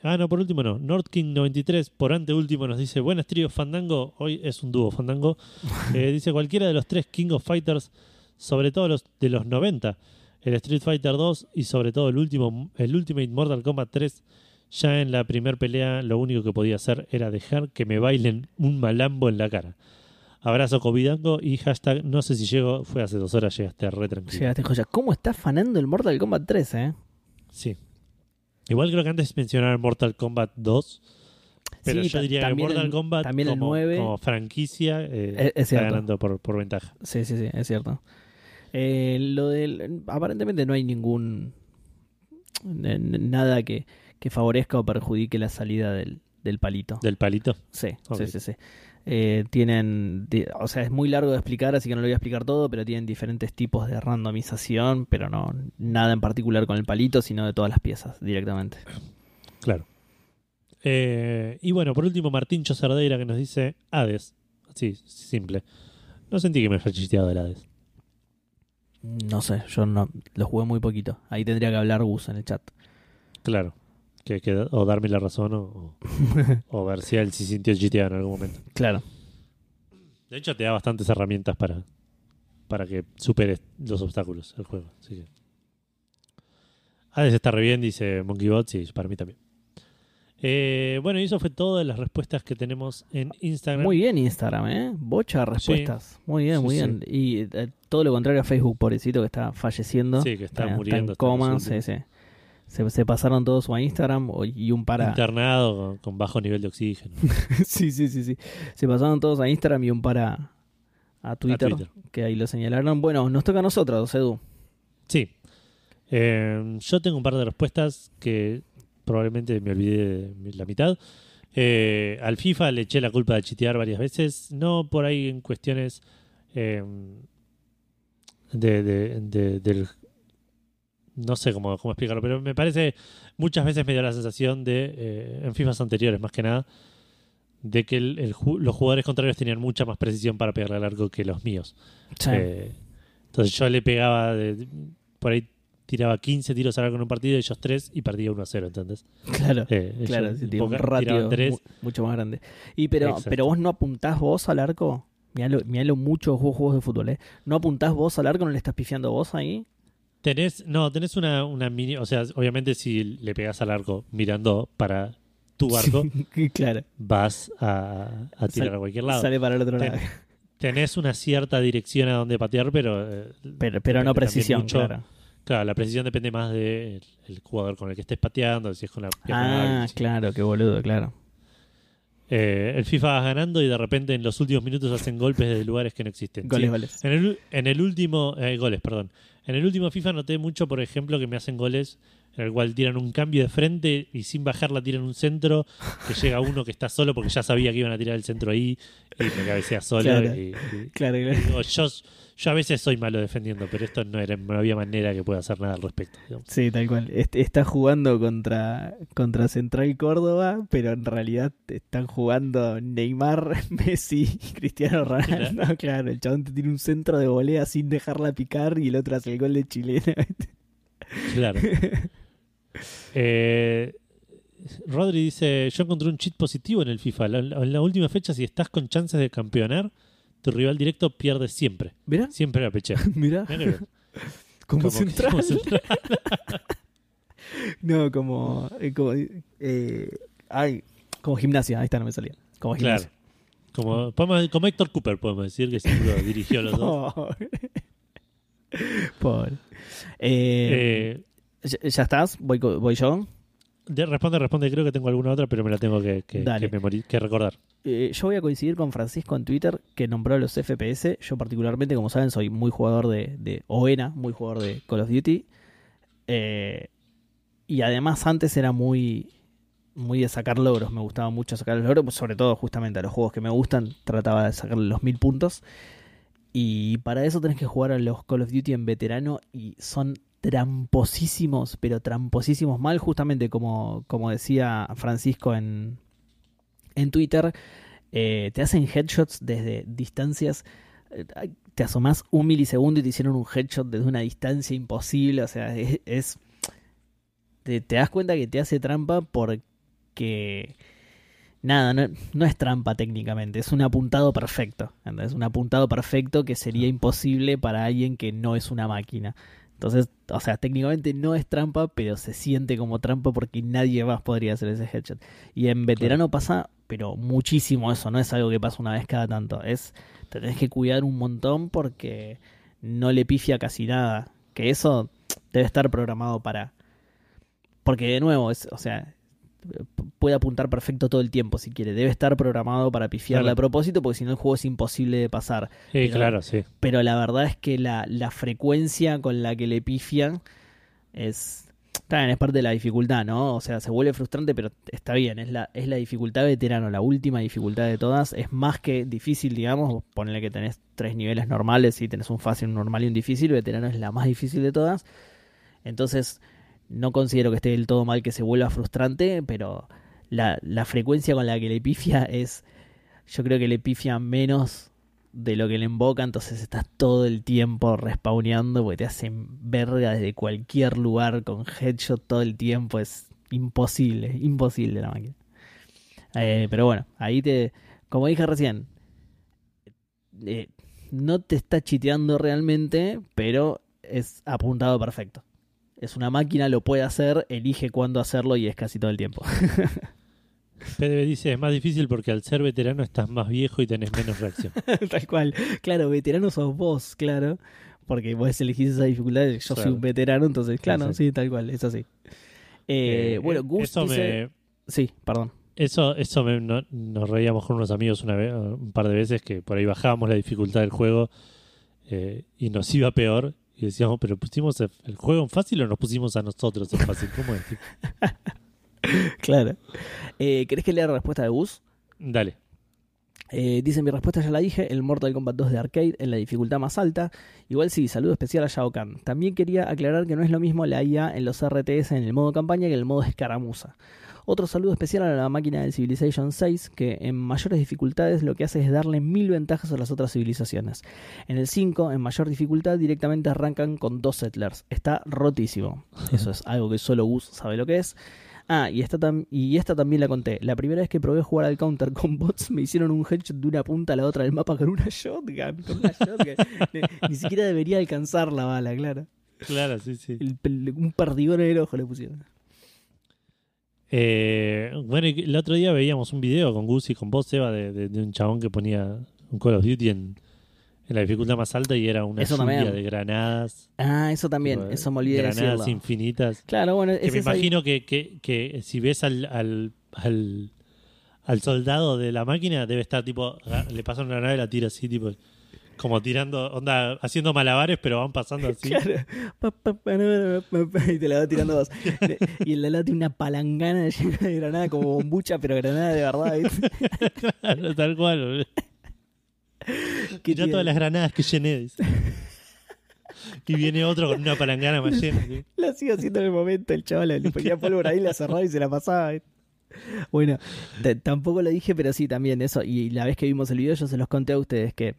ah, no, por último no, NordKing93, por anteúltimo, nos dice: Buenas tríos Fandango. Hoy es un dúo Fandango. Eh, dice: Cualquiera de los tres King of Fighters, sobre todo los de los 90, el Street Fighter 2 y sobre todo el último, el Ultimate Mortal Kombat 3. Ya en la primer pelea, lo único que podía hacer era dejar que me bailen un malambo en la cara. Abrazo Covidango y hashtag no sé si llego, fue hace dos horas, llegaste re tranquilo. Llegaste joya. ¿Cómo está fanando el Mortal Kombat 3, eh? Sí. Igual creo que antes mencionaron Mortal Kombat 2, pero Sí, yo diría que Mortal el- kombat también el como, 9. como franquicia eh, Es- es está ganando por, por ventaja. Sí, sí, sí, es cierto. Eh, lo del. Aparentemente no hay ningún. Nada que, que favorezca o perjudique la salida del, del palito. Del palito. Sí, sí, sí, sí. Eh, tienen, o sea, es muy largo de explicar, así que no lo voy a explicar todo, pero tienen diferentes tipos de randomización, pero no nada en particular con el palito, sino de todas las piezas directamente. Claro. Eh, y bueno, por último, Martín Cerdeira que nos dice Hades. Sí, simple. No sentí que me haya chisteado del Hades. No sé, yo no lo jugué muy poquito. Ahí tendría que hablar Gus en el chat. Claro. Que, que- o darme la razón o, ver si él sí sintió chiteado en algún momento. Claro. De hecho, te da bastantes herramientas para, para que superes los obstáculos el juego. Así que. Hades está re bien, dice MonkeyBot, sí, para mí también. Eh, bueno, y eso fue todas las respuestas que tenemos en Instagram. Muy bien Instagram, ¿eh? Bocha de respuestas. Muy bien, Sí, muy sí. bien. Y eh, todo lo contrario a Facebook, pobrecito, que está falleciendo. Sí, que está en muriendo. está en coma, sí, sí. Se, se pasaron todos a Instagram y un para... Internado con, con bajo nivel de oxígeno. sí, sí, sí, sí. Se pasaron todos a Instagram y un para a Twitter, A Twitter. que ahí lo señalaron. Bueno, nos toca a nosotros, Edu. Sí. Eh, yo tengo un par de respuestas que probablemente me olvidé de la mitad. Eh, al FIFA le eché la culpa de chitear varias veces. No por ahí en cuestiones eh, de, de- de- del... No sé cómo, cómo explicarlo, pero me parece muchas veces me dio la sensación de, eh, en FIFAs anteriores más que nada, de que el- el ju- los jugadores contrarios tenían mucha más precisión para pegarle al arco que los míos. Sí. Eh, entonces yo le pegaba, de- por ahí tiraba 15 tiros al arco en un partido, ellos 3 y perdía 1 a 0, ¿entendés? claro. Eh, Claro, sí, tiene un ratio mu- mucho más grande. Y pero, Exacto. pero vos no apuntás vos al arco. Mirá lo, mirá lo mucho juegos, juegos de fútbol, ¿eh? ¿No apuntás vos al arco? ¿No le estás pifiando vos ahí? Tenés, no, tenés una, una mini, o sea, obviamente si le pegas al arco mirando para tu arco, claro. vas a, a tirar Sal- a cualquier lado. Sale para el otro Ten- lado. Tenés una cierta dirección a donde patear, pero... eh, Pero, pero no precisión, mucho- claro. Claro, la precisión depende más del el jugador con el que estés pateando, si es con la Ah, claro, qué boludo, claro. Eh, el FIFA va ganando y de repente en los últimos minutos hacen golpes de lugares que no existen. Goles, Sí, goles. En el, en el último, eh, goles, perdón. En el último FIFA noté mucho, por ejemplo, que me hacen goles en el cual tiran un cambio de frente y sin bajarla tiran un centro, que llega uno que está solo porque ya sabía que iban a tirar el centro ahí y me cabecea solo. Claro. y- y- Claro, y claro. digo, yo, yo a veces soy malo defendiendo, pero esto no, era, no había manera que pueda hacer nada al respecto. digamos. Sí, tal cual. Est- Está jugando contra, contra Central Córdoba, pero en realidad están jugando Neymar, Messi y Cristiano Ronaldo. Claro, el chabón te tiene un centro de volea sin dejarla picar y el otro hace el gol de chilena. Claro. Eh, Rodri dice: Yo encontré un cheat positivo en el FIFA. La- la- en la última fecha, si estás con chances de campeonar, tu rival directo pierde siempre. Mirá, Siempre la peche. mirá. Mirá. Como, Como central. como central. No, como. eh, como eh, ay, como gimnasia. Ahí está, no me salía. Como Claro. gimnasia. Como, podemos- como Héctor Cooper, podemos decir, que seguro dirigió los dos. Pobre. Pobre. Eh, Eh, ¿ya, estás? ¿Voy, yo? de- responde, responde. Creo que tengo alguna otra, pero me la tengo que, que, Dale. que memori- que recordar. Eh, yo voy a coincidir con Francisco en Twitter que nombró los FPS. Yo particularmente, como saben, soy muy jugador de, de o era muy jugador de Call of Duty. Eh, y además antes era muy, muy de sacar logros. Me gustaba mucho sacar los logros, pues, sobre todo justamente a los juegos que me gustan. Trataba de sacarle los mil puntos. Y para eso tenés que jugar a los Call of Duty en veterano y son tramposísimos, pero tramposísimos mal, justamente como, como decía Francisco en, en Twitter, eh, te hacen headshots desde distancias. eh, Te asomás un milisegundo y te hicieron un headshot desde una distancia imposible. O sea, es. es- te, te das cuenta que te hace trampa porque. Nada, no, no es trampa técnicamente, es un apuntado perfecto. Es un apuntado perfecto que sería imposible para alguien que no es una máquina. Entonces, o sea, técnicamente no es trampa, pero se siente como trampa porque nadie más podría hacer ese headshot. Y en veterano pasa, pero muchísimo eso, no es algo que pasa una vez cada tanto. Es, te tenés que cuidar un montón porque no le pifia casi nada. Que eso debe estar programado para. Porque de nuevo, es, o sea, puede apuntar perfecto todo el tiempo si quiere. Debe estar programado para pifiarle Claro. a propósito, porque si no el juego es imposible de pasar Pero- claro, sí. pero la verdad es que la, la frecuencia con la que le pifian es. También es parte de la dificultad, ¿no? O sea, se vuelve frustrante, pero está bien. Es la, es la dificultad veterano, la última dificultad de todas. Es más que difícil, digamos. Ponle que tenés tres niveles normales y tenés un fácil, un normal y un difícil. Veterano es la más difícil de todas. Entonces, no considero que esté del todo mal que se vuelva frustrante, pero la, la frecuencia con la que le pifia es. Yo creo que le pifia menos de lo que le invoca, entonces estás todo el tiempo respawneando porque te hacen verga desde cualquier lugar con headshot todo el tiempo. Es imposible, imposible la máquina. Eh, pero bueno, ahí te. Como dije recién, eh, no te está chiteando realmente, pero es apuntado perfecto. Es una máquina, lo puede hacer, elige cuándo hacerlo y es casi todo el tiempo. PDB dice, es más difícil porque al ser veterano estás más viejo y tenés menos reacción. Tal cual. Claro, veterano sos vos, claro. Porque vos elegís esa dificultad. Yo soy un veterano, entonces, claro, Sí, sí, tal cual, es así. Eh, Eh, bueno, Gus eso dice- me, Sí, perdón. Eso, eso me- no- nos reíamos con unos amigos una vez, un par de veces que por ahí bajábamos la dificultad del juego eh, y nos iba peor y decíamos, pero pusimos el, juego en fácil o nos pusimos a nosotros en fácil. ¿Cómo es? Claro. Eh, ¿Querés que lea la respuesta de Gus? Dale. Eh, dice, mi respuesta ya la dije, el Mortal Kombat 2 de arcade en la dificultad más alta. Igual sí, saludo especial a Shao Kahn. También quería aclarar que no es lo mismo la IA en los RTS en el modo campaña que en el modo escaramuza. Otro saludo especial a la máquina del Civilization 6, que en mayores dificultades lo que hace es darle mil ventajas a las otras civilizaciones. En el 5, en mayor dificultad, directamente arrancan con dos settlers. Está rotísimo. Eso es algo que solo Gus sabe lo que es. Ah, y esta, y esta también la conté. La primera vez que probé jugar al counter con bots, me hicieron un headshot de una punta a la otra del mapa con una shotgun. Con una shotgun. ni, ni siquiera debería alcanzar la bala, claro. Claro, sí, sí. El un perdigón en el ojo le pusieron. Eh, bueno, el otro día veíamos un video con Gus y con vos, Eva, de, de- de un chabón que ponía un Call of Duty en, en la dificultad más alta y era una Eso lluvia también. de granadas. Ah, eso también, tipo, eso me olvidé de Granadas decirlo. infinitas. Claro, bueno, Que me imagino que, que, que si ves al, al, al, al soldado de la máquina, debe estar tipo, le pasan una granada y la tira así, tipo, como tirando, onda, haciendo malabares, pero van pasando así. Claro. Y te la va tirando vos. y el lado tiene una palangana llena de granada como bombucha, pero granada de verdad. Claro, tal cual. boludo. Que tiene- todas las granadas que llené. dice. y viene otro con una palangana más llena. ¿sí? La sigo haciendo en el momento, el chaval le ponía pólvora ahí, la cerraba y se la pasaba. ¿viste? Bueno, tampoco lo dije, pero sí también eso. Y la vez que vimos el video, yo se los conté a ustedes que,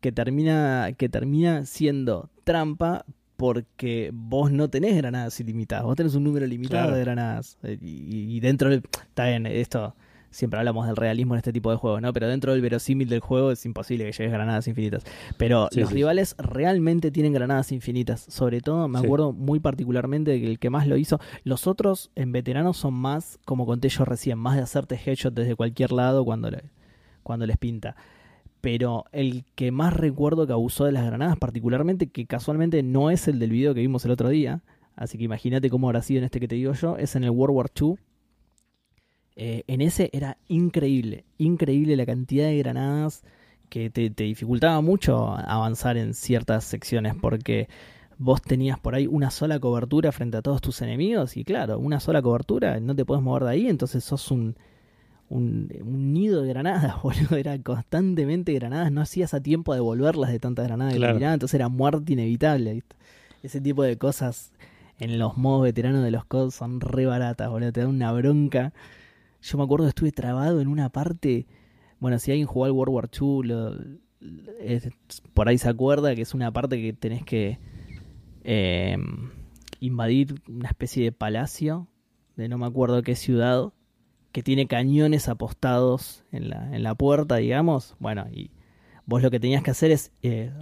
que termina, que termina siendo trampa porque vos no tenés granadas ilimitadas, vos tenés un número limitado Claro. de granadas. Eh, Y, y dentro del... Está bien, esto... Siempre hablamos del realismo en este tipo de juegos, ¿no? Pero dentro del verosímil del juego es imposible que lleves granadas infinitas. Pero Sí, los sí. rivales realmente tienen granadas infinitas. Sobre todo, me Sí. acuerdo muy particularmente de que el que más lo hizo. Los otros en veteranos son más, como conté yo recién, más de hacerte headshot desde cualquier lado cuando, le- cuando les pinta. Pero el que más recuerdo que abusó de las granadas, particularmente, que casualmente no es el del video que vimos el otro día, así que imagínate cómo habrá sido en este que te digo yo, es en el World War II. Eh, en ese era increíble, increíble la cantidad de granadas que te, te dificultaba mucho avanzar en ciertas secciones porque vos tenías por ahí una sola cobertura frente a todos tus enemigos y claro, una sola cobertura, no te puedes mover de ahí, entonces sos un, un, un nido de granadas, boludo, era constantemente granadas, no hacías a tiempo de devolverlas de tantas granadas que Claro. tiraban, entonces era muerte inevitable, ¿viste? Ese tipo de cosas en los modos veteranos de los COD son re baratas, boludo, te da una bronca. Yo me acuerdo que estuve trabado en una parte, bueno, si alguien jugó al World War II, lo- por ahí se acuerda que es una parte que tenés que eh, invadir una especie de palacio de no me acuerdo qué ciudad que tiene cañones apostados en la, en la puerta, digamos. Bueno, y vos lo que tenías que hacer es eh,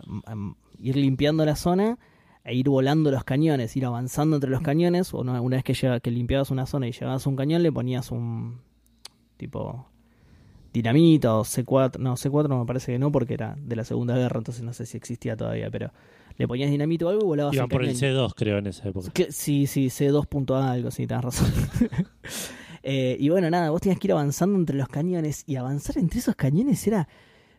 ir limpiando la zona e ir volando los cañones, ir avanzando entre los cañones. O una, vez que, que limpiabas una zona y llegabas a un cañón, le ponías un tipo dinamita o C4. No, C4 me parece que no, porque era de la Segunda Guerra, entonces no sé si existía todavía, pero le ponías dinamita o algo y volabas Iban por el cañón. C2, creo, en esa época. Que- sí, sí, C2 punto algo, sí, tenés razón. Eh, y bueno, nada, vos tenías que ir avanzando entre los cañones y avanzar entre esos cañones era...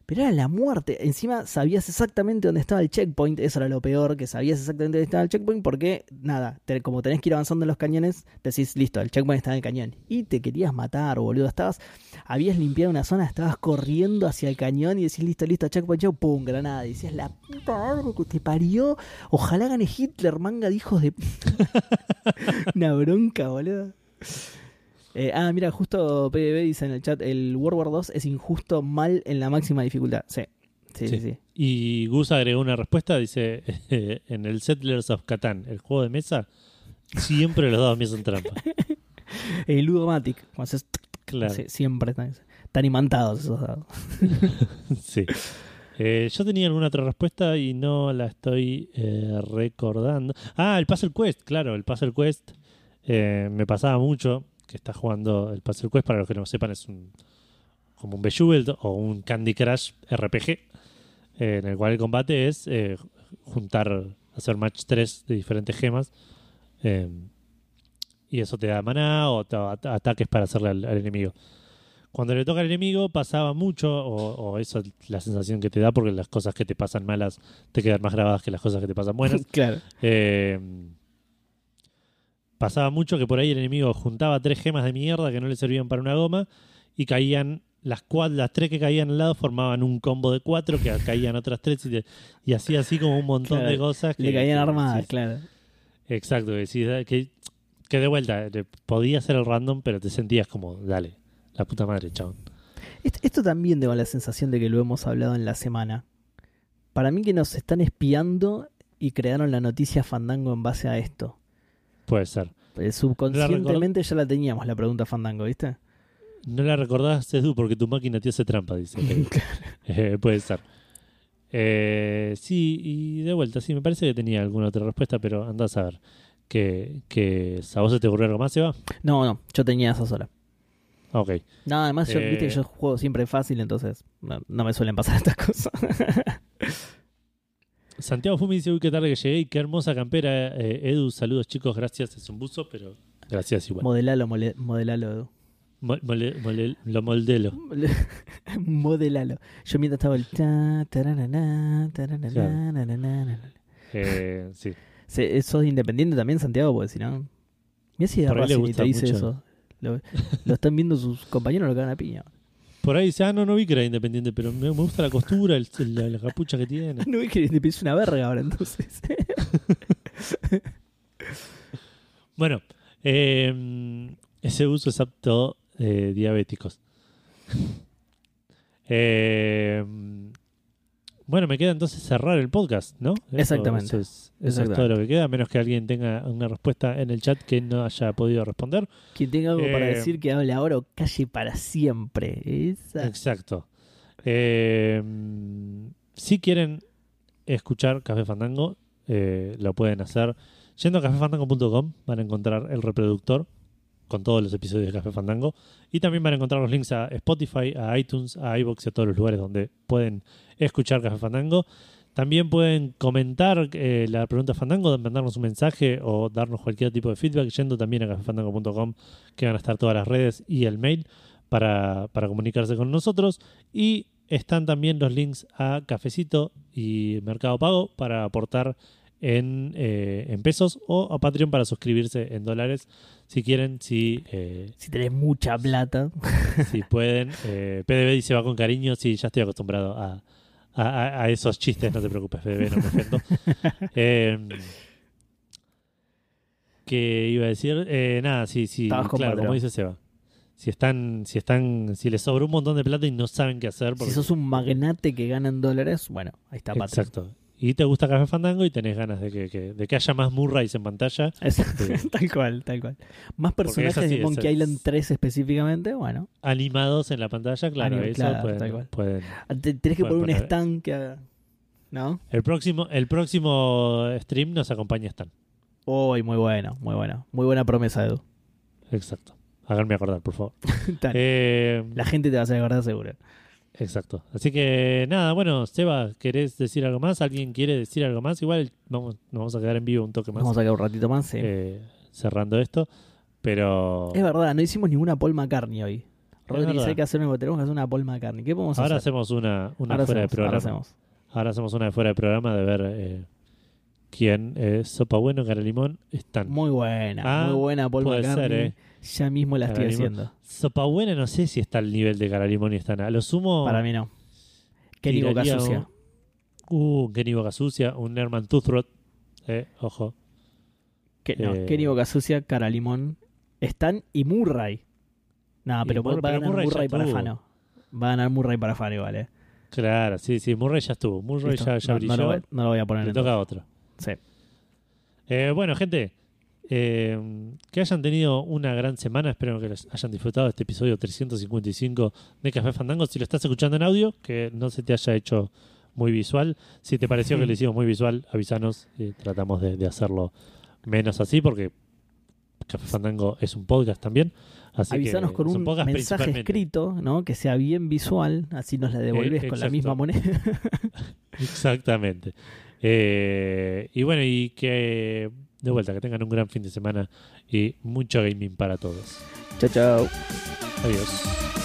Pero era la muerte. Encima sabías exactamente dónde estaba el checkpoint. Eso era lo peor, que sabías exactamente dónde estaba el checkpoint porque, nada, como tenés que ir avanzando en los cañones, decís, listo, el checkpoint está en el cañón. Y te querías matar, boludo. Estabas, habías limpiado una zona, estabas corriendo hacia el cañón y decís, listo, listo, checkpoint, chau, pum, granada. Y decías, la puta que te parió. Ojalá gane Hitler, manga de hijos de... Una bronca, boludo. Eh, ah, mira, justo PDB dice en el chat, el World War 2 es injusto mal en la máxima dificultad. Sí, sí, sí. Y Gus agregó una respuesta, dice, en el Settlers of Catan, el juego de mesa, siempre los dados me hacen trampa. El Ludomatic, cuando haces Claro, sí, siempre están, están imantados esos dados. sí. Eh, yo tenía alguna otra respuesta y no la estoy eh, recordando. Ah, el Puzzle Quest, claro, el Puzzle Quest me pasaba mucho que está jugando el Puzzle Quest, para los que no sepan, es un como un Bejeweled o un Candy Crush RPG, eh, en el cual el combate es eh, juntar, hacer match 3 de diferentes gemas. eh, y eso te da maná o te da at- ataques para hacerle al, al enemigo. Cuando le toca al enemigo pasaba mucho, o, o eso es la sensación que te da, porque las cosas que te pasan malas te quedan más grabadas que las cosas que te pasan buenas. claro. Eh, pasaba mucho que por ahí el enemigo juntaba tres gemas de mierda que no le servían para una goma y caían las cua- las tres que caían al lado formaban un combo de cuatro que caían otras tres y, te- y hacía así como un montón Claro, de cosas que, Le caían que armadas, claro. exacto que, decís, "Ah, que, que de vuelta te- podía ser el random pero te sentías como dale la puta madre chabón Esto, esto también tengo la sensación de que lo hemos hablado en la semana. Para mí que nos están espiando y crearon la noticia Fandango en base a esto. Puede ser Eh, subconscientemente ya la teníamos la pregunta Fandango, ¿viste? no la recordás Edu porque tu máquina te hace trampa dice Eh, puede ser. Eh, sí, y de vuelta, sí, me parece que tenía alguna otra respuesta, pero anda a saber. Que, que ¿A vos se te ocurrió algo más, Eva? No, no, yo tenía esa sola. Ok. No, además yo, Eh. viste que yo juego siempre fácil, entonces no, no me suelen pasar estas cosas. Santiago Fumi dice, uy, qué tarde que llegué y qué hermosa campera. Eh, Edu, saludos chicos, gracias. Es un buzo, pero gracias igual. modelalo, mole- modelalo. Mo- mole- mole- lo moldelo. modelalo. Yo mientras estaba el... ta, Claro. nananana. Eh, sí. ¿Sos independiente también, Santiago? Porque si no... Mira si le Racing y te dice mucho. eso. Lo, lo están viendo sus compañeros, lo cagan a piña. Por ahí dice, ah, no, no vi que era independiente, pero me, me gusta la costura, el- la, la capucha que tiene. No vi que te pides una verga ahora, entonces. Bueno, eh, ese uso es apto eh, diabéticos. Eh, bueno, me queda entonces cerrar el podcast, ¿no? Eso- Exactamente. Eso, es, eso es Exactamente. todo lo que queda, a menos que alguien tenga una respuesta en el chat que no haya podido responder. Quien tenga algo para Eh, decir que hable ahora o calle para siempre. Esa. Exacto. Eh, si quieren escuchar Café Fandango, eh, lo pueden hacer yendo a cafefandango.com. Van a encontrar el reproductor con todos los episodios de Café Fandango. Y también van a encontrar los links a Spotify, a iTunes, a iBox y a todos los lugares donde pueden escuchar Café Fandango. También pueden comentar eh, la pregunta Fandango, mandarnos un mensaje o darnos cualquier tipo de feedback yendo también a cafefandango.com, que van a estar todas las redes y el mail para, para comunicarse con nosotros. Y están también los links a Cafecito y Mercado Pago para aportar en, eh, en pesos o a Patreon para suscribirse en dólares si quieren, si, eh, Si tenés mucha plata. si pueden. Eh, PDB dice va con cariño, sí, ya estoy acostumbrado a, a- esos chistes, no te preocupes, PDB, no me ofendo. Eh, ¿Qué iba a decir? Eh, nada, sí, sí, Estabas claro, como dice Seba. Si están, si están, si les sobra un montón de plata y no saben qué hacer, porque Si sos un magnate que gana en dólares, bueno, ahí está Patreon. Exacto. Y te gusta Café Fandango y tenés ganas de que, que- de que haya más Murrays en pantalla. Sí. tal cual, tal cual. Más personajes así, de Monkey es- Island 3 específicamente, bueno. Animados en la pantalla, claro, Anim- eso claro, pueden- tal cual. pueden, Tenés que poner un stand que haga. ¿No? El próximo, el próximo stream nos acompaña Stan. Uy, muy bueno, muy bueno. Muy buena promesa, Edu. Exacto. Háganme acordar, por favor. Eh, La gente te va a hacer acordar seguro. Exacto. Así que nada, bueno, Seba, ¿querés decir algo más? ¿Alguien quiere decir algo más? Igual vamos, nos vamos a quedar en vivo un toque más Vamos a quedar un ratito más, sí. eh, cerrando esto. Pero Es verdad, no hicimos ninguna Paul McCartney hoy. Rodri, hay que hacer una, tenemos que hacer una Paul McCartney. ¿Qué podemos ahora hacer? hacemos una, una Ahora fuera hacemos, de programa. ahora hacemos. Ahora hacemos una de fuera de programa de ver eh, quién es Sopa Bueno, Cara Limón, están. Muy buena, Ah, muy buena Paul puede McCartney. ser, eh. Ya mismo la estoy Limón. haciendo. Sopa Buena no sé si está al nivel de Cara Limón y están. A lo sumo. Para mí no. Kenny Boca Sucia. Uh, Kenny Boca Sucia, un Nerman Toothrot. Eh, ojo. Que- no, eh, Kenny Boca Sucia, Cara Limón, Stan y Murray. Y pero Murray- va a ganar Murray Murray, para. Fano. Va a ganar Murray para Fano, vale. Claro, sí, sí. Murray ya estuvo. Murray Listo. ya, ya no, brilló. no lo, voy, no lo voy a poner Le toca otro. Sí. Eh, bueno, gente, eh, que hayan tenido una gran semana. Espero que les hayan disfrutado de este episodio 355 de Café Fandango. Si lo estás escuchando en audio, que no se te haya hecho muy visual. Si te pareció que lo hicimos muy visual, avísanos tratamos de, de hacerlo menos así, porque Café Fandango es un podcast también. Así Avisanos que con un mensaje escrito, ¿no? Que sea bien visual, así nos la devolvés Eh, con la misma moneda. Exactamente. Eh, y bueno, y que de vuelta, que tengan un gran fin de semana y mucho gaming para todos. chao, chao. Adiós.